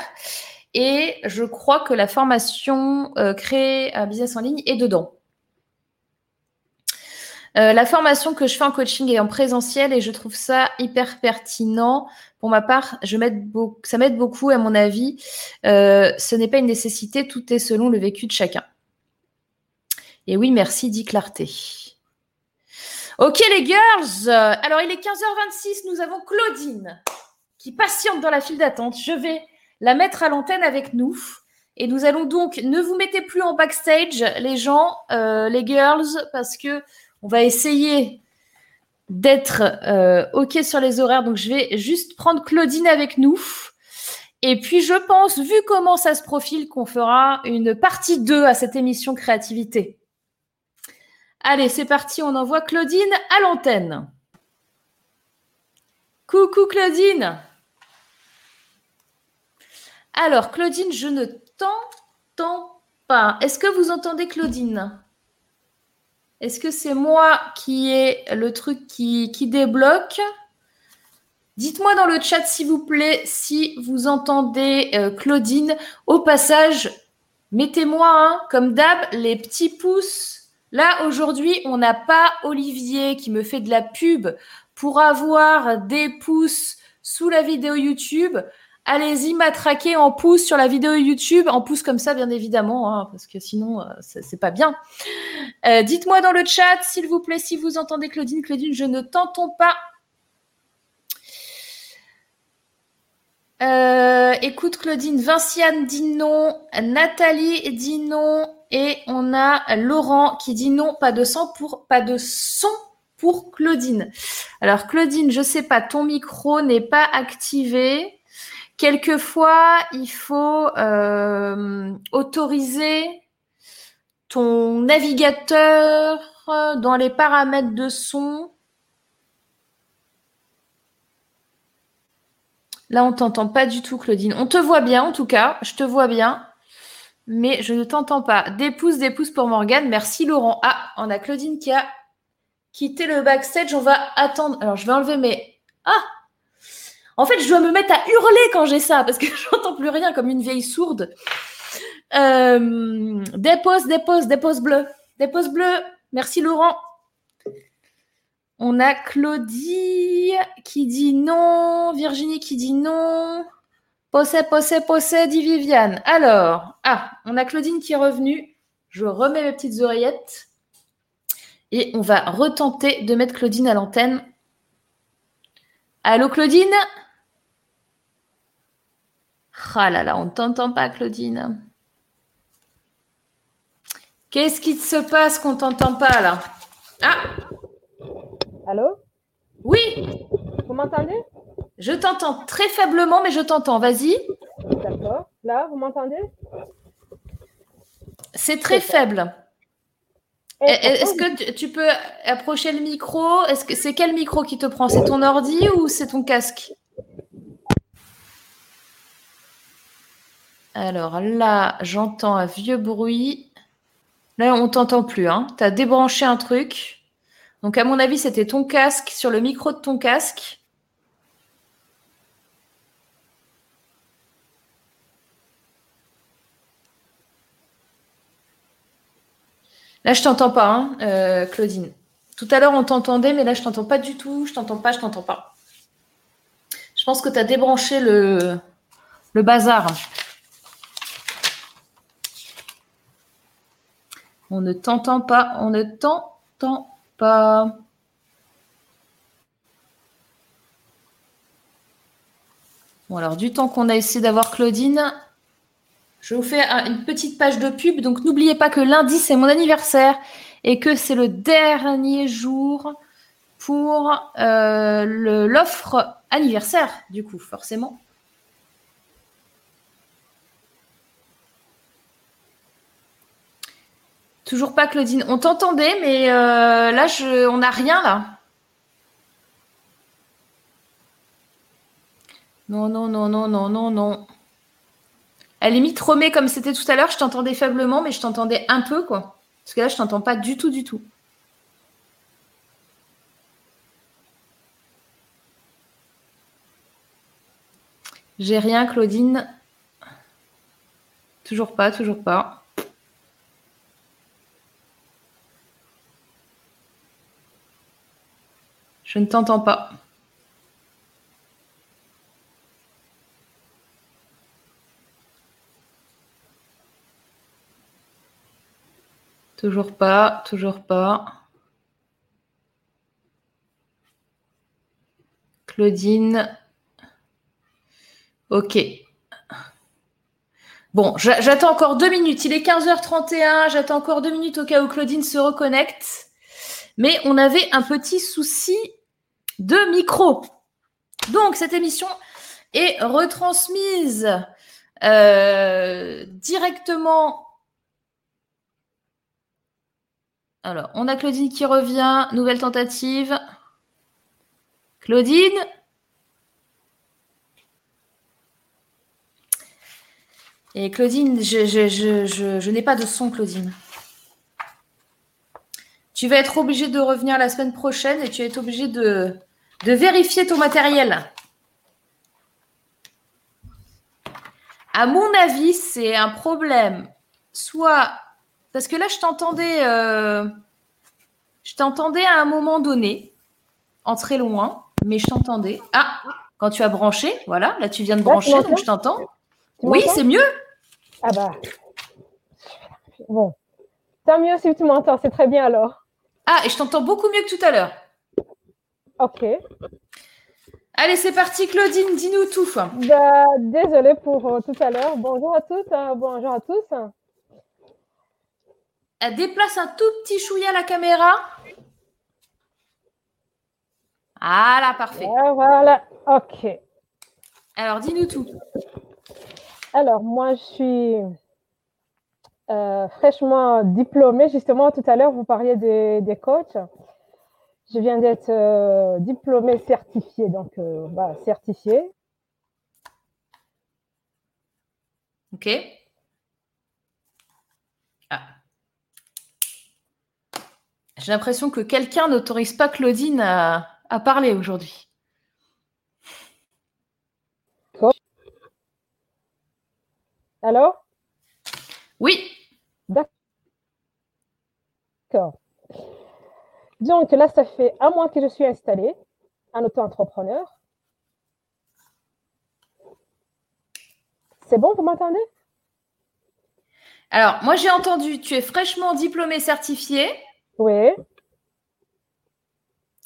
Et je crois que la formation euh, créer un business en ligne est dedans. Euh, la formation que je fais en coaching est en présentiel et je trouve ça hyper pertinent. Pour ma part, ça m'aide beaucoup à mon avis. Euh, ce n'est pas une nécessité, tout est selon le vécu de chacun. Et oui, merci, dit Clarté. Ok les girls, alors il est 15h26, nous avons Claudine qui patiente dans la file d'attente. Je vais la mettre à l'antenne avec nous. Et nous allons donc, ne vous mettez plus en backstage, les gens, euh, les girls, parce que on va essayer d'être euh, OK sur les horaires. Donc, je vais juste prendre Claudine avec nous. Et puis, je pense, vu comment ça se profile, qu'on fera une partie 2 à cette émission créativité. Allez, c'est parti, on envoie Claudine à l'antenne. Coucou Claudine. Alors, Claudine, je ne t'entends pas. Est-ce que vous entendez Claudine? Est-ce que c'est moi qui ai le truc qui, débloque? Dites-moi dans le chat, s'il vous plaît, si vous entendez euh, Claudine. Au passage, mettez-moi, hein, comme d'hab, les petits pouces Là, aujourd'hui, on n'a pas Olivier qui me fait de la pub pour avoir des pouces sous la vidéo YouTube. Allez-y, matraquez en pouces sur la vidéo YouTube, en pouces comme ça, bien évidemment, hein, parce que sinon, euh, c'est pas bien. Euh, dites-moi dans le chat, s'il vous plaît, si vous entendez Claudine. Claudine, je ne t'entends pas. Euh, écoute, Claudine, Vinciane dit non, Nathalie dit non, et on a Laurent qui dit non, pas de son pour, son pour Claudine. Alors Claudine, je sais pas, ton micro n'est pas activé. Quelquefois, il faut euh, autoriser ton navigateur dans les paramètres de son. Là, on t'entend pas du tout, Claudine. On te voit bien, en tout cas. Je te vois bien mais je ne t'entends pas. Des pouces, des pouces pour Morgane. Merci Laurent. Ah, on a Claudine qui a quitté le backstage. On va attendre. Alors, je vais enlever mes. Ah En fait, je dois me mettre à hurler quand j'ai ça parce que je n'entends plus rien comme une vieille sourde. Euh, des pouces, des pouces, des pouces bleus. Des pouces bleus. Merci Laurent. On a Claudie qui dit non. Virginie qui dit non. Possé, possé, possé, dit Viviane. Alors, ah, on a Claudine qui est revenue. Je remets mes petites oreillettes. Et on va retenter de mettre Claudine à l'antenne. Allô Claudine? Ah là là, on ne t'entend pas, Claudine. Qu'est-ce qui se passe qu'on ne t'entend pas là? Ah Allô? Oui, Vous m'entendez? Je t'entends très faiblement, mais je t'entends. Vas-y. D'accord. Là, vous m'entendez? C'est très faible. Eh, Est-ce que tu- tu peux approcher le micro? Est-ce que c'est quel micro qui te prend? C'est ton ordi ou c'est ton casque? Alors là, j'entends un vieux bruit. Là, on t'entend plus. Hein. Tu as débranché un truc. Donc, à mon avis, c'était ton casque sur le micro de ton casque. Là, je t'entends pas, hein, euh, Claudine. Tout à l'heure, on t'entendait, mais là, je t'entends pas du tout. Je t'entends pas, je t'entends pas. Je pense que tu as débranché le, le bazar. On ne t'entend pas, on ne t'entend pas. Bon, alors, du temps qu'on a essayé d'avoir Claudine, je vous fais un- une petite page de pub. Donc, n'oubliez pas que lundi, c'est mon anniversaire et que c'est le dernier jour pour euh, l'offre anniversaire, du coup, forcément. Toujours pas, Claudine. On t'entendait, mais euh, là, je, on n'a rien, là. Non, non, non, non, non, non, non. À la limite, remets comme c'était tout à l'heure, je t'entendais faiblement, mais je t'entendais un peu, quoi. Parce que là, je t'entends pas du tout, du tout. J'ai rien, Claudine. Toujours pas, toujours pas. Je ne t'entends pas. Toujours pas, toujours pas. Claudine. Ok. Bon, j'a- j'attends encore deux minutes. Il est 15h31. J'attends encore deux minutes au cas où Claudine se reconnecte. Mais on avait un petit souci de micro. Donc, cette émission est retransmise euh, directement Alors, on a Claudine qui revient. Nouvelle tentative. Claudine? Et Claudine, je, n'ai pas de son, Claudine. Tu vas être obligé de revenir la semaine prochaine et tu vas être obligé de, de vérifier ton matériel. À mon avis, c'est un problème. Soit parce que là, je t'entendais, euh, je t'entendais à un moment donné, en très loin, mais je t'entendais. Ah, quand tu as branché, voilà, là tu viens de brancher, donc je t'entends. Oui, c'est mieux. Ah bah. Bon. Tant mieux si tu m'entends, c'est très bien alors. Ah, et je t'entends beaucoup mieux que tout à l'heure. Ok. Allez, c'est parti, Claudine, dis-nous tout. Bah, désolée pour euh, tout à l'heure. Bonjour à toutes, hein, bonjour à tous. Elle déplace un tout petit chouïa la caméra. Voilà, parfait. Ouais, voilà, ok. Alors, dis-nous tout. Alors, moi, je suis euh, fraîchement diplômée. Justement, tout à l'heure, vous parliez des, des coachs. Je viens d'être euh, diplômée certifiée, donc euh, bah, certifiée. Ok. J'ai l'impression que quelqu'un n'autorise pas Claudine à, à parler aujourd'hui. Alors, Oui. d'accord. Donc là, ça fait un mois que je suis installée en auto-entrepreneur. C'est bon, vous m'entendez? Alors, moi, j'ai entendu, tu es fraîchement diplômé certifié. Oui.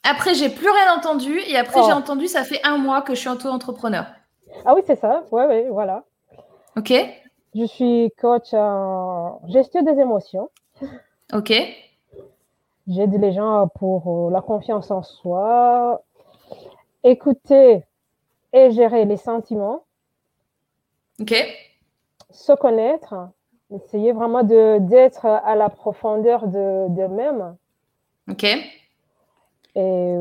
Après, j'ai plus rien entendu. Et après, Oh. j'ai entendu, ça fait un mois que je suis auto-entrepreneur. Ah oui, c'est ça. Oui, oui, voilà. Ok. Je suis coach en gestion des émotions. Ok. J'aide les gens pour la confiance en soi, écouter et gérer les sentiments. Ok. Se connaître, essayer vraiment de d'être à la profondeur de d'eux-mêmes. Ok. Et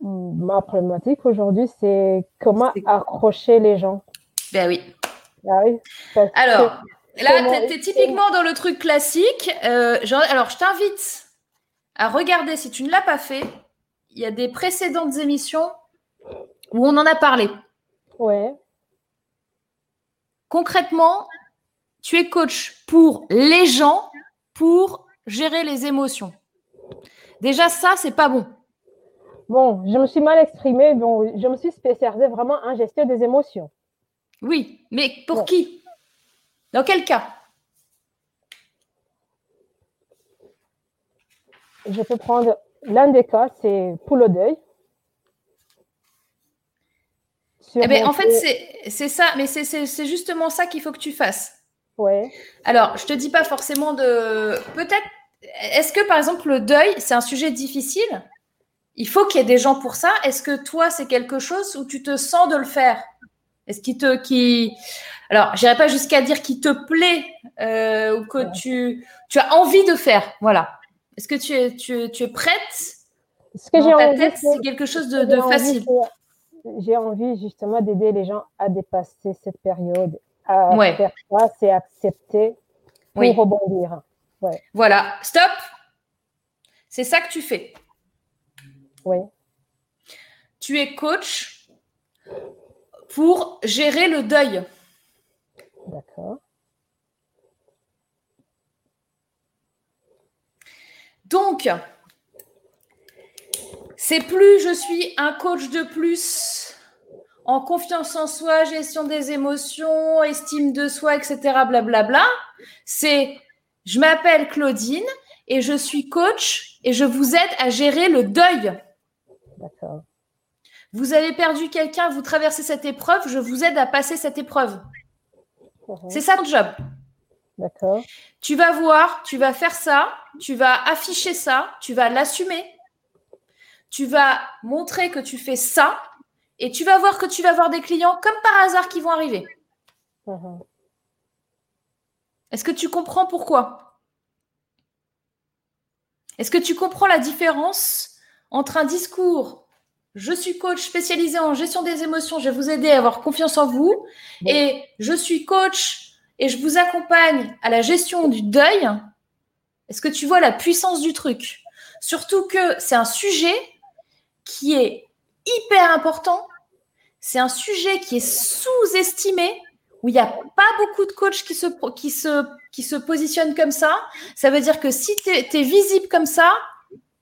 ma problématique aujourd'hui, c'est comment accrocher les gens. Ben oui. Ah oui parce que Alors, là, tu es, typiquement dans le truc classique. Euh, genre- alors, je t'invite à regarder, si tu ne l'as pas fait, il y a des précédentes émissions où on en a parlé. Ouais, Concrètement, tu es coach pour les gens, pour gérer les émotions. Déjà, ça, c'est pas bon. bon, je me suis mal exprimée. Bon, je me suis spécialisée vraiment en gestion des émotions. Oui, mais pour qui? Dans quel cas? Je peux prendre l'un des cas, c'est pour le deuil. Eh ben, en fait, c'est ça, mais c'est justement ça qu'il faut que tu fasses. Ouais, Alors, je te dis pas forcément de. Peut-être. Est-ce que, par exemple, le deuil, c'est un sujet difficile? Il faut qu'il y ait des gens pour ça. Est-ce que toi, c'est quelque chose où tu te sens de le faire? Est-ce qu'il te. Qui... Alors, j'irai pas jusqu'à dire qu'il te plaît euh, ou que Ouais. tu, tu as envie de faire. Voilà. Est-ce que tu es, tu, es- tu es prête ce que j'ai Dans ta envie, tête, c'est- quelque chose de, facile. J'ai envie justement d'aider les gens à dépasser cette période, à Ouais. faire face et accepter pour Oui. rebondir. Voilà. Stop C'est ça que tu fais. Oui, tu es coach pour gérer le deuil. d'accord. Donc, c'est plus je suis un coach de plus en confiance en soi, gestion des émotions, estime de soi, etc. Blablabla. C'est je m'appelle Claudine et je suis coach et je vous aide à gérer le deuil. D'accord. Vous avez perdu quelqu'un, vous traversez cette épreuve, je vous aide à passer cette épreuve. C'est ça ton job. D'accord. Tu vas voir, tu vas faire ça, tu vas afficher ça, tu vas l'assumer, tu vas montrer que tu fais ça, et tu vas voir que tu vas avoir des clients comme par hasard qui vont arriver. Mhm. Est-ce que tu comprends pourquoi? Est-ce que tu comprends la différence entre un discours je suis coach spécialisé en gestion des émotions, je vais vous aider à avoir confiance en vous, et je suis coach et je vous accompagne à la gestion du deuil. Est-ce que tu vois la puissance du truc? Surtout que c'est un sujet qui est hyper important, c'est un sujet qui est sous-estimé, où il n'y a pas beaucoup de coachs qui se, qui, se, qui se positionnent comme ça. Ça veut dire que si tu es, visible comme ça,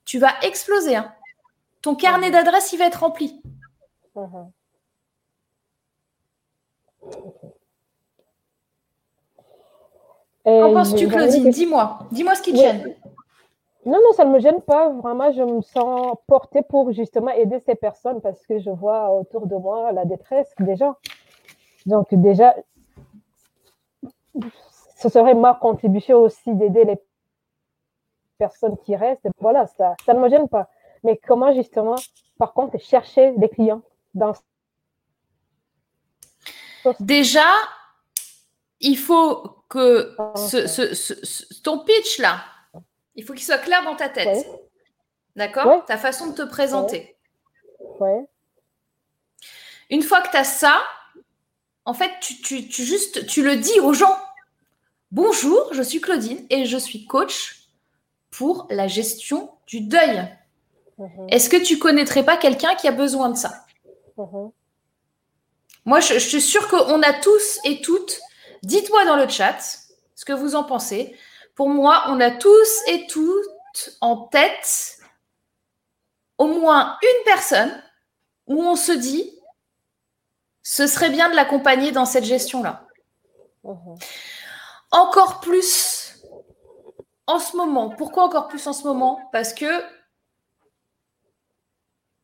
tu vas exploser. hein. Ton carnet d'adresses, il va être rempli. Et Qu'en penses-tu, Claudine? Dis-moi. Dis-moi ce qui te Oui. gêne. Non, non, ça ne me gêne pas. Vraiment, je me sens portée pour justement aider ces personnes parce que je vois autour de moi la détresse des gens. Donc déjà, ce serait ma contribution aussi d'aider les personnes qui restent. Voilà, ça, ça ne me gêne pas. Mais comment justement, par contre, chercher des clients dans Déjà, il faut que Ah, ce, ok. ce- ce- ce- ton pitch là, il faut qu'il soit clair dans ta tête. Ouais. D'accord Ouais. Ta façon de te présenter. Ouais, Une fois que tu as ça, en fait, tu, tu- tu juste, tu le dis aux gens. Bonjour, je suis Claudine et je suis coach pour la gestion du deuil. mhm, Est-ce que tu connaîtrais pas quelqu'un qui a besoin de ça? Mhm. Moi, je, je suis sûre qu'on a tous et toutes. Dites-moi dans le chat ce que vous en pensez. Pour moi, on a tous et toutes en tête au moins une personne où on se dit ce serait bien de l'accompagner dans cette gestion-là. Mhm. Encore plus en ce moment. Pourquoi encore plus en ce moment? Parce que,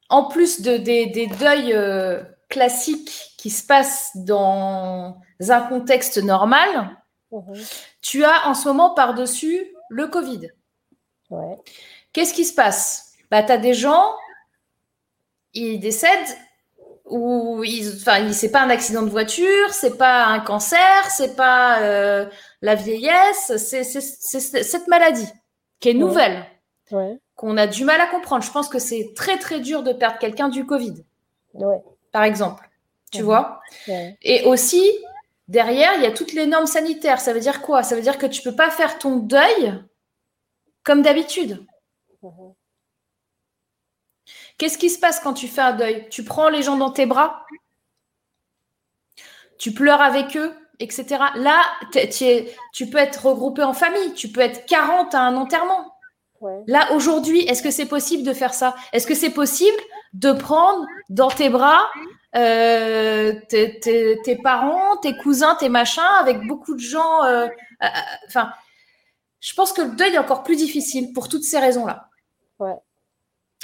en plus de, des, des deuils euh, classique qui se passe dans un contexte normal, Mhm. Tu as en ce moment par-dessus le Covid. Ouais. Qu'est-ce qui se passe? Bah, Tu as des gens, ils décèdent, ou ils, enfin, c'est pas un accident de voiture, c'est pas un cancer, c'est pas euh, la vieillesse, c'est cette maladie qui est nouvelle, Ouais. qu'on a du mal à comprendre. Je pense que c'est très très dur de perdre quelqu'un du Covid, Ouais. par exemple. Tu vois? Et aussi, derrière, il y a toutes les normes sanitaires. Ça veut dire quoi? Ça veut dire que tu peux pas faire ton deuil comme d'habitude. Qu'est-ce qui se passe quand tu fais un deuil? Tu prends les gens dans tes bras, tu pleures avec eux, etc. Là, es- tu peux être regroupé en famille, tu peux être 40 à un enterrement. Ouais. Là, aujourd'hui, est-ce que c'est possible de faire ça? Est-ce que c'est possible de prendre dans tes bras euh, tes, tes- tes parents, tes cousins, tes machins, avec beaucoup de gens euh, euh, Enfin, je pense que le deuil est encore plus difficile pour toutes ces raisons-là. Ouais.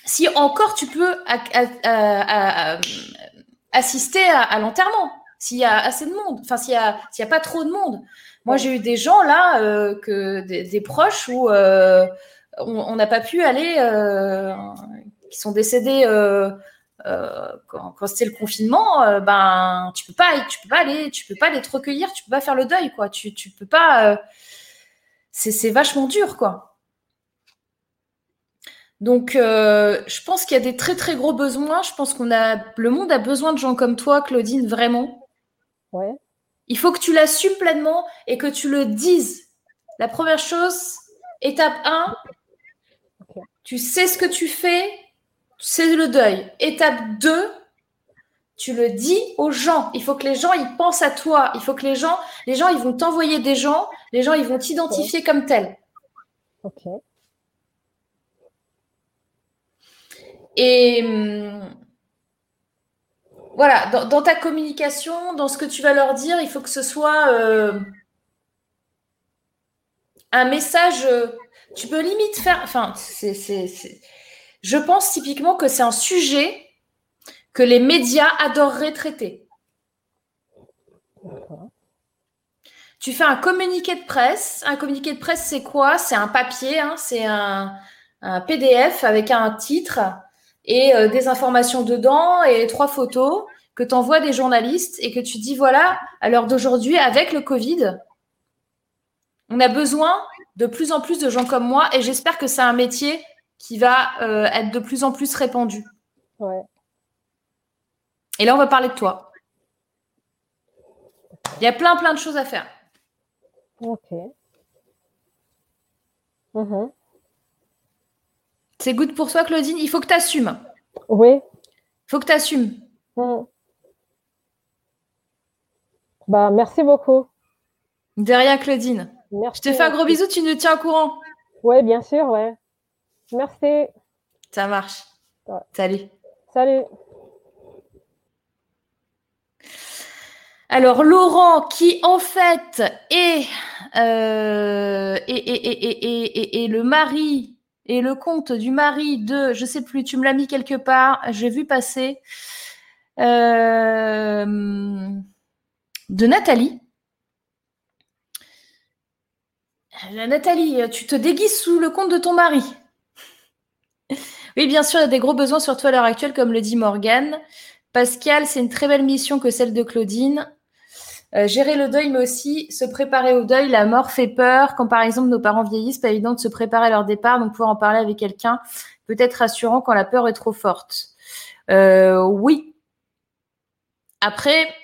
Si encore tu peux a- a- a- a- assister à, l'enterrement, s'il y a assez de monde, enfin s'il y a, s'il y a pas trop de monde. Moi, j'ai eu des gens là, euh, que des, des proches où euh, on n'a pas pu aller, euh, qui sont décédés quand, quand c'était le confinement. euh, ben, tu peux pas, tu peux pas aller, tu peux pas aller te recueillir, tu peux pas faire le deuil, quoi. Tu, tu peux pas. euh, c'est, c'est vachement dur, quoi. Donc, euh, je pense qu'il y a des très très gros besoins. Je pense qu'on a, le monde a besoin de gens comme toi, Claudine, vraiment. Ouais. Il faut que tu l'assumes pleinement et que tu le dises. La première chose, étape 1, Ok. tu sais ce que tu fais, c'est le deuil. Étape 2, tu le dis aux gens. Il faut que les gens ils pensent à toi. Il faut que les gens, les gens ils vont t'envoyer des gens, les gens ils vont t'identifier comme tel. Ok. Et hum, voilà, dans, dans ta communication, dans ce que tu vas leur dire, il faut que ce soit euh, un message. euh, tu peux limite faire. Enfin, c'est- je pense typiquement que c'est un sujet que les médias adoreraient traiter. Tu fais un communiqué de presse. Un communiqué de presse, c'est quoi? C'est un papier, hein, c'est un, un PDF avec un titre et euh, des informations dedans et trois photos que tu envoies des journalistes et que tu dis voilà, à l'heure d'aujourd'hui, avec le Covid, on a besoin de plus en plus de gens comme moi et j'espère que c'est un métier qui va euh, être de plus en plus répandu. Ouais. Et là, on va parler de toi. Il y a plein, plein de choses à faire. Ok. Mhm. C'est good pour toi, Claudine. Il faut que tu assumes. Oui. Il faut que tu assumes. Mhm. Bah, merci beaucoup. De rien, Claudine. Merci. Je te fais un gros bisou, tu nous tiens au courant. Oui, bien sûr, ouais. Merci. Ça marche. Ouais. Salut. Salut. Alors, Laurent, qui en fait est, euh, est, est- est- le mari et le compte du mari de, je sais plus, tu me l'as mis quelque part, j'ai vu passer, euh, de Nathalie. Euh, Nathalie, tu te déguises sous le compte de ton mari. Oui, bien sûr, il y a des gros besoins, surtout à l'heure actuelle, comme le dit Morgane. Pascal, c'est une très belle mission que celle de Claudine. Euh, gérer le deuil, mais aussi se préparer au deuil. La mort fait peur. Quand par exemple nos parents vieillissent, pas évident de se préparer à leur départ, donc pouvoir en parler avec quelqu'un peut être rassurant quand la peur est trop forte. Euh, oui. Après,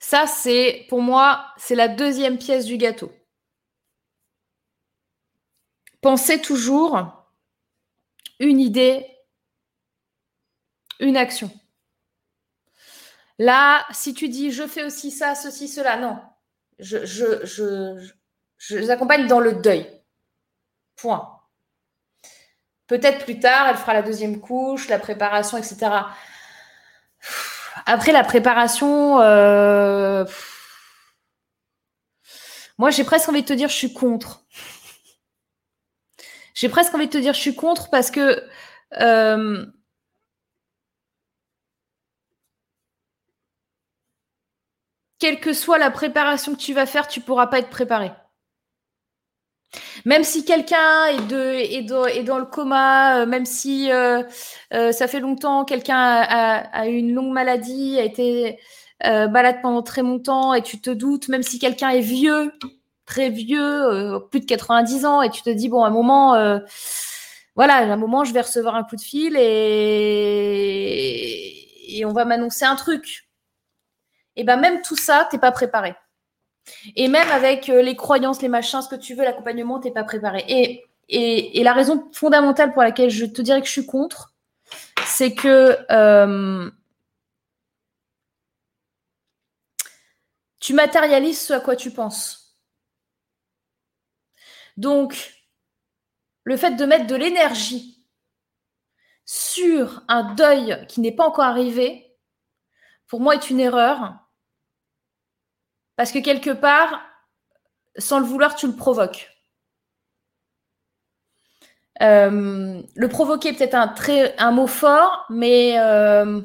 ça c'est pour moi, c'est la deuxième pièce du gâteau. Pensez toujours une idée, une action. Là, si tu dis je fais aussi ça, ceci, cela, non. Je, je, je, je, les accompagne dans le deuil. Point. Peut-être plus tard, elle fera la deuxième couche, la préparation, etc. Après la préparation, euh, moi j'ai presque envie de te dire je suis contre. J'ai presque envie de te dire je suis contre parce que euh, quelle que soit la préparation que tu vas faire, tu pourras pas être préparé. Même si quelqu'un est, dans le coma, euh, même si euh, ça fait longtemps, quelqu'un a, eu une longue maladie, a été malade pendant très longtemps et tu te doutes, même si quelqu'un est vieux, très vieux, plus de 90 ans, et tu te dis, bon, à un moment, voilà, à un moment, je vais recevoir un coup de fil et, on va m'annoncer un truc. Et ben même tout ça, t'es pas préparé. Et même avec euh, les croyances, les machins, ce que tu veux, l'accompagnement, t'es pas préparé. Et, et, la raison fondamentale pour laquelle je te dirais que je suis contre, c'est que euh, tu matérialises ce à quoi tu penses. Donc, le fait de mettre de l'énergie sur un deuil qui n'est pas encore arrivé, pour moi, est une erreur parce que quelque part, sans le vouloir, tu le provoques. Euh, le provoquer peut-être un, mot fort, mais euh,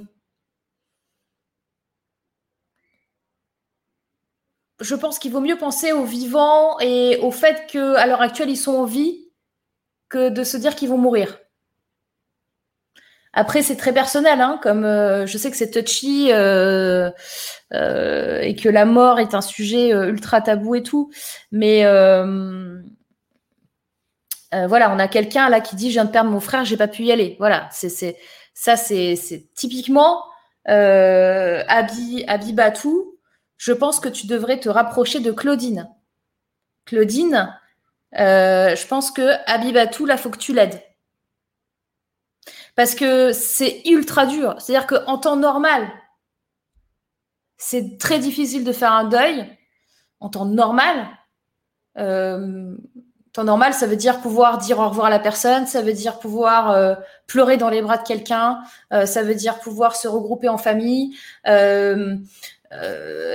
je pense qu'il vaut mieux penser aux vivants et au fait qu'à l'heure actuelle, ils sont en vie que de se dire qu'ils vont mourir. Après, c'est très personnel, hein, comme euh, je sais que c'est touchy euh, euh, et que la mort est un sujet ultra tabou et tout, mais voilà, on a quelqu'un là qui dit je viens de perdre mon frère, j'ai pas pu y aller. Voilà, c'est ça, c'est typiquement Abi Abibatou. Je pense que tu devrais te rapprocher de Claudine. Claudine, je pense que Abibatou, là, faut que tu l'aides. Parce que c'est ultra dur. C'est-à-dire qu'en temps normal, c'est très difficile de faire un deuil. En temps normal, euh, temps normal, ça veut dire pouvoir dire au revoir à la personne, ça veut dire pouvoir euh, pleurer dans les bras de quelqu'un, euh, ça veut dire pouvoir se regrouper en famille, euh,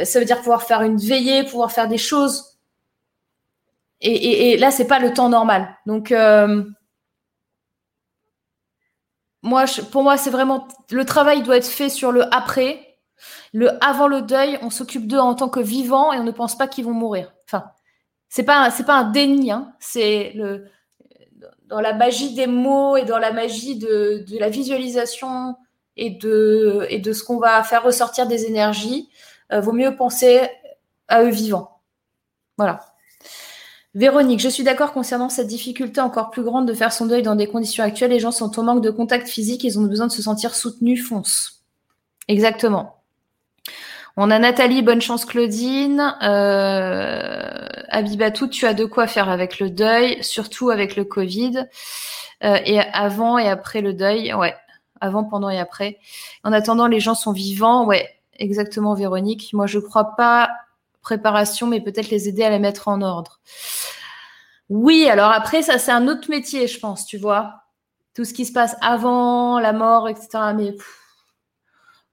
ça veut dire pouvoir faire une veillée, pouvoir faire des choses. Et, et, et là, c'est pas le temps normal. Donc, moi, pour moi, c'est vraiment le travail doit être fait sur le après. Le avant le deuil, on s'occupe d'eux en tant que vivants et on ne pense pas qu'ils vont mourir. Enfin, c'est pas c'est pas un déni, hein. c'est le dans la magie des mots et dans la magie de, de la visualisation et de et de ce qu'on va faire ressortir des énergies. Euh, vaut mieux penser à eux vivants. Voilà. Véronique, je suis d'accord concernant cette difficulté encore plus grande de faire son deuil dans des conditions actuelles. Les gens sont au manque de contact physique, ils ont besoin de se sentir soutenus, fonce. Exactement. On a Nathalie, bonne chance Claudine. Euh, Abibatou, tu as de quoi faire avec le deuil, surtout avec le Covid. Euh, et avant et après le deuil, ouais. Avant, pendant et après. En attendant, les gens sont vivants, ouais. Exactement, Véronique. Moi, je crois pas préparation, mais peut-être les aider à les mettre en ordre. Oui, alors après, ça, c'est un autre métier, je pense, tu vois. Tout ce qui se passe avant la mort, etc. Mais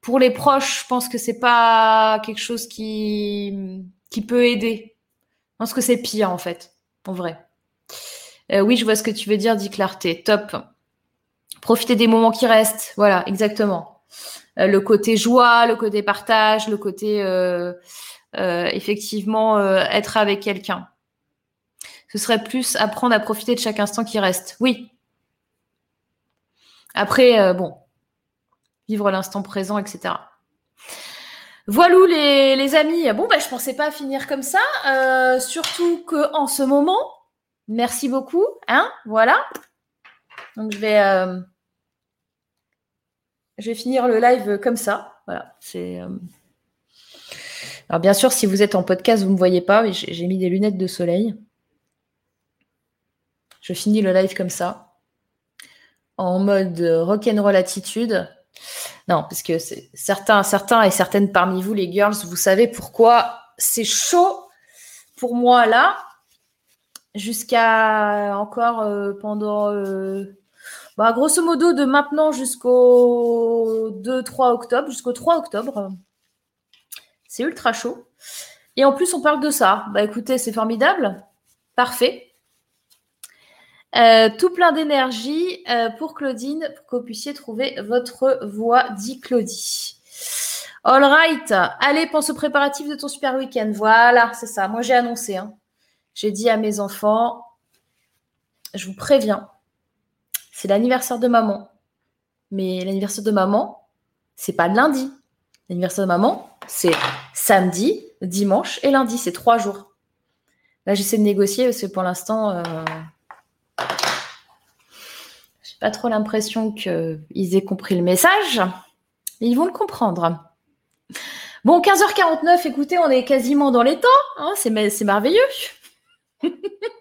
pour les proches, je pense que c'est pas quelque chose qui, peut aider. Je pense que c'est pire, en fait, en vrai. Euh, oui, je vois ce que tu veux dire, dit Clarté. Top. Profiter des moments qui restent. Voilà, exactement. Euh, le côté joie, le côté partage, le côté euh, euh, effectivement être avec quelqu'un. Ce serait plus apprendre à profiter de chaque instant qui reste. Oui. Après, bon, vivre l'instant présent, etc. Voilà les, amis. Bon, bah, je pensais pas finir comme ça. surtout que en ce moment, merci beaucoup. Hein, voilà. Donc je vais, je vais finir le live comme ça. Voilà, c'est. Alors bien sûr, si vous êtes en podcast, vous ne me voyez pas, mais j'ai mis des lunettes de soleil. Je finis le live comme ça, en mode rock'n'roll attitude. Non, parce que certains, certains et certaines parmi vous, les girls, vous savez pourquoi c'est chaud pour moi là, jusqu'à encore euh, pendant, euh, bah, grosso modo, de maintenant jusqu'au 2-3 octobre, jusqu'au 3 octobre. C'est ultra chaud. Et en plus, on parle de ça. Bah écoutez, c'est formidable. Parfait. Euh, tout plein d'énergie euh, pour Claudine, pour que vous puissiez trouver votre voix, dit Claudie. All right. Allez, pense aux préparatifs de ton super week-end. Voilà, c'est ça. Moi, j'ai annoncé. hein. J'ai dit à mes enfants, je vous préviens, c'est l'anniversaire de maman. Mais l'anniversaire de maman, c'est pas lundi. L'anniversaire de maman, c'est samedi, dimanche et lundi. C'est trois jours. Là, j'essaie de négocier parce que pour l'instant, euh, j'ai pas trop l'impression qu'ils aient compris le message. Ils vont le comprendre. Bon, 15h49, écoutez, on est quasiment dans les temps. hein, c'est merveilleux.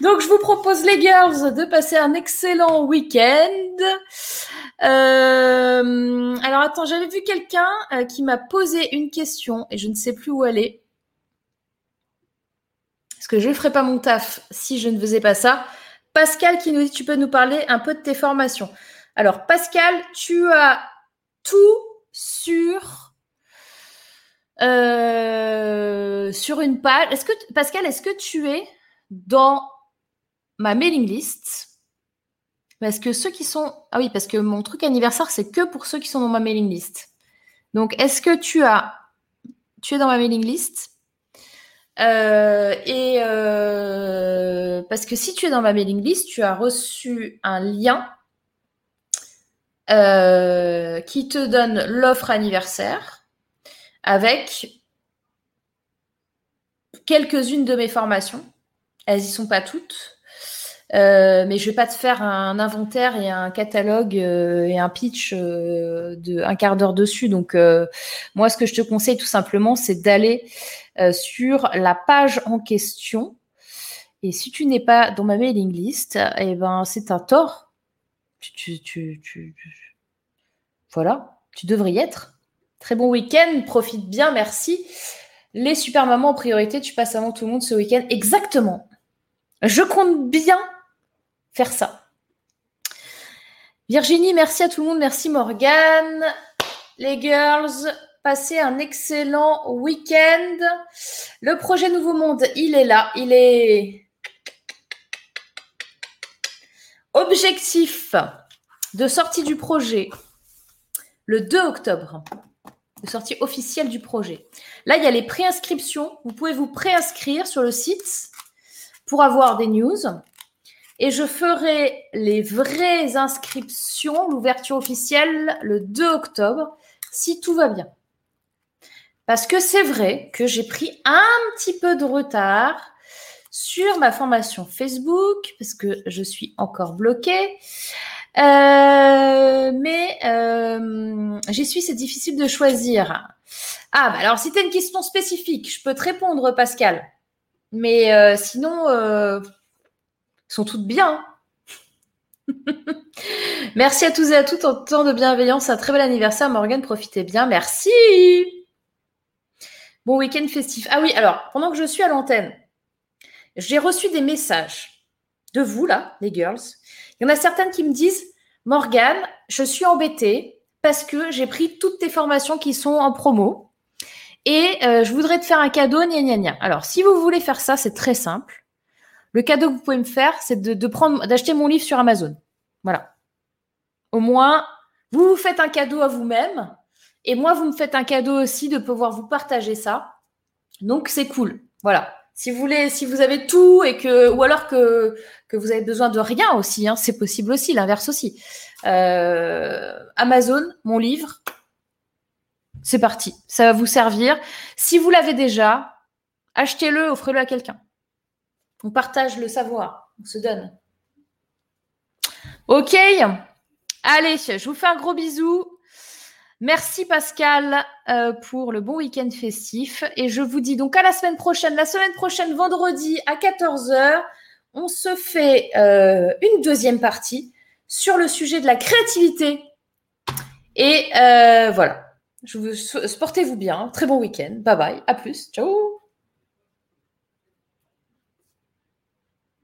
Donc, je vous propose, les girls, de passer un excellent week-end. Euh, alors, attends, j'avais vu quelqu'un euh, qui m'a posé une question et je ne sais plus où elle est. Parce que je ne ferais pas mon taf si je ne faisais pas ça. Pascal qui nous dit, tu peux nous parler un peu de tes formations. Alors, Pascal, tu as tout sur euh, sur une page. Pascal, est-ce que tu es dans ma mailing list Parce que ceux qui sont ah oui, parce que mon truc anniversaire c'est que pour ceux qui sont dans ma mailing list. Donc, est-ce que tu as tu es dans ma mailing list? Euh, et euh, parce que si tu es dans ma mailing list, tu as reçu un lien euh, qui te donne l'offre anniversaire avec quelques-unes de mes formations. Elles y sont pas toutes. Euh, mais je vais pas te faire un inventaire et un catalogue euh, et un pitch euh, de un quart d'heure dessus. Donc euh, moi, ce que je te conseille tout simplement, c'est d'aller sur la page en question. Et si tu n'es pas dans ma mailing list, eh ben c'est un tort. Voilà, tu devrais y être. Très bon week-end, profite bien, merci. Les super mamans en priorité, tu passes avant tout le monde ce week-end. Exactement. Je compte bien faire ça. Virginie, merci à tout le monde. Merci Morgane. Les girls, passez un excellent week-end. Le projet Nouveau Monde, il est là. Il est objectif de sortie du projet le 2 octobre. De sortie officielle du projet. Là, il y a les préinscriptions. Vous pouvez vous préinscrire sur le site avoir des news. Et je ferai les vraies inscriptions, l'ouverture officielle, le 2 octobre, si tout va bien. Parce que c'est vrai que j'ai pris un petit peu de retard sur ma formation Facebook, parce que je suis encore bloquée. Euh, mais euh, j'y suis, c'est difficile de choisir. Ah, bah alors si tu as une question spécifique, je peux te répondre, Pascal. Mais euh, sinon, euh, sont toutes bien. Merci à tous et à toutes en temps de bienveillance. Un très bel anniversaire, Morgane. Profitez bien. Merci. Bon week-end festif. Ah oui, alors, pendant que je suis à l'antenne, j'ai reçu des messages de vous, là, les girls. Il y en a certaines qui me disent Morgane, je suis embêtée parce que j'ai pris toutes tes formations qui sont en promo et euh, je voudrais te faire un cadeau, gna gna gna. Alors, si vous voulez faire ça, c'est très simple. Le cadeau que vous pouvez me faire, c'est d'acheter mon livre sur Amazon. Voilà. Au moins, vous vous faites un cadeau à vous-même et moi, vous me faites un cadeau aussi de pouvoir vous partager ça. Donc, c'est cool. Voilà. Si vous voulez, si vous avez tout et que, ou alors que, que vous avez besoin de rien aussi, hein, c'est possible aussi, l'inverse aussi. Euh, Amazon, mon livre, c'est parti. Ça va vous servir. Si vous l'avez déjà, achetez-le, offrez-le à quelqu'un. On partage le savoir, on se donne. Ok. Allez, je vous fais un gros bisou. Merci Pascal euh, pour le bon week-end festif. Et je vous dis donc à la semaine prochaine. La semaine prochaine, vendredi à 14h, on se fait euh, une deuxième partie sur le sujet de la créativité. Et euh, voilà. Je vous portez-vous bien. Très bon week-end. Bye bye. À plus. Ciao.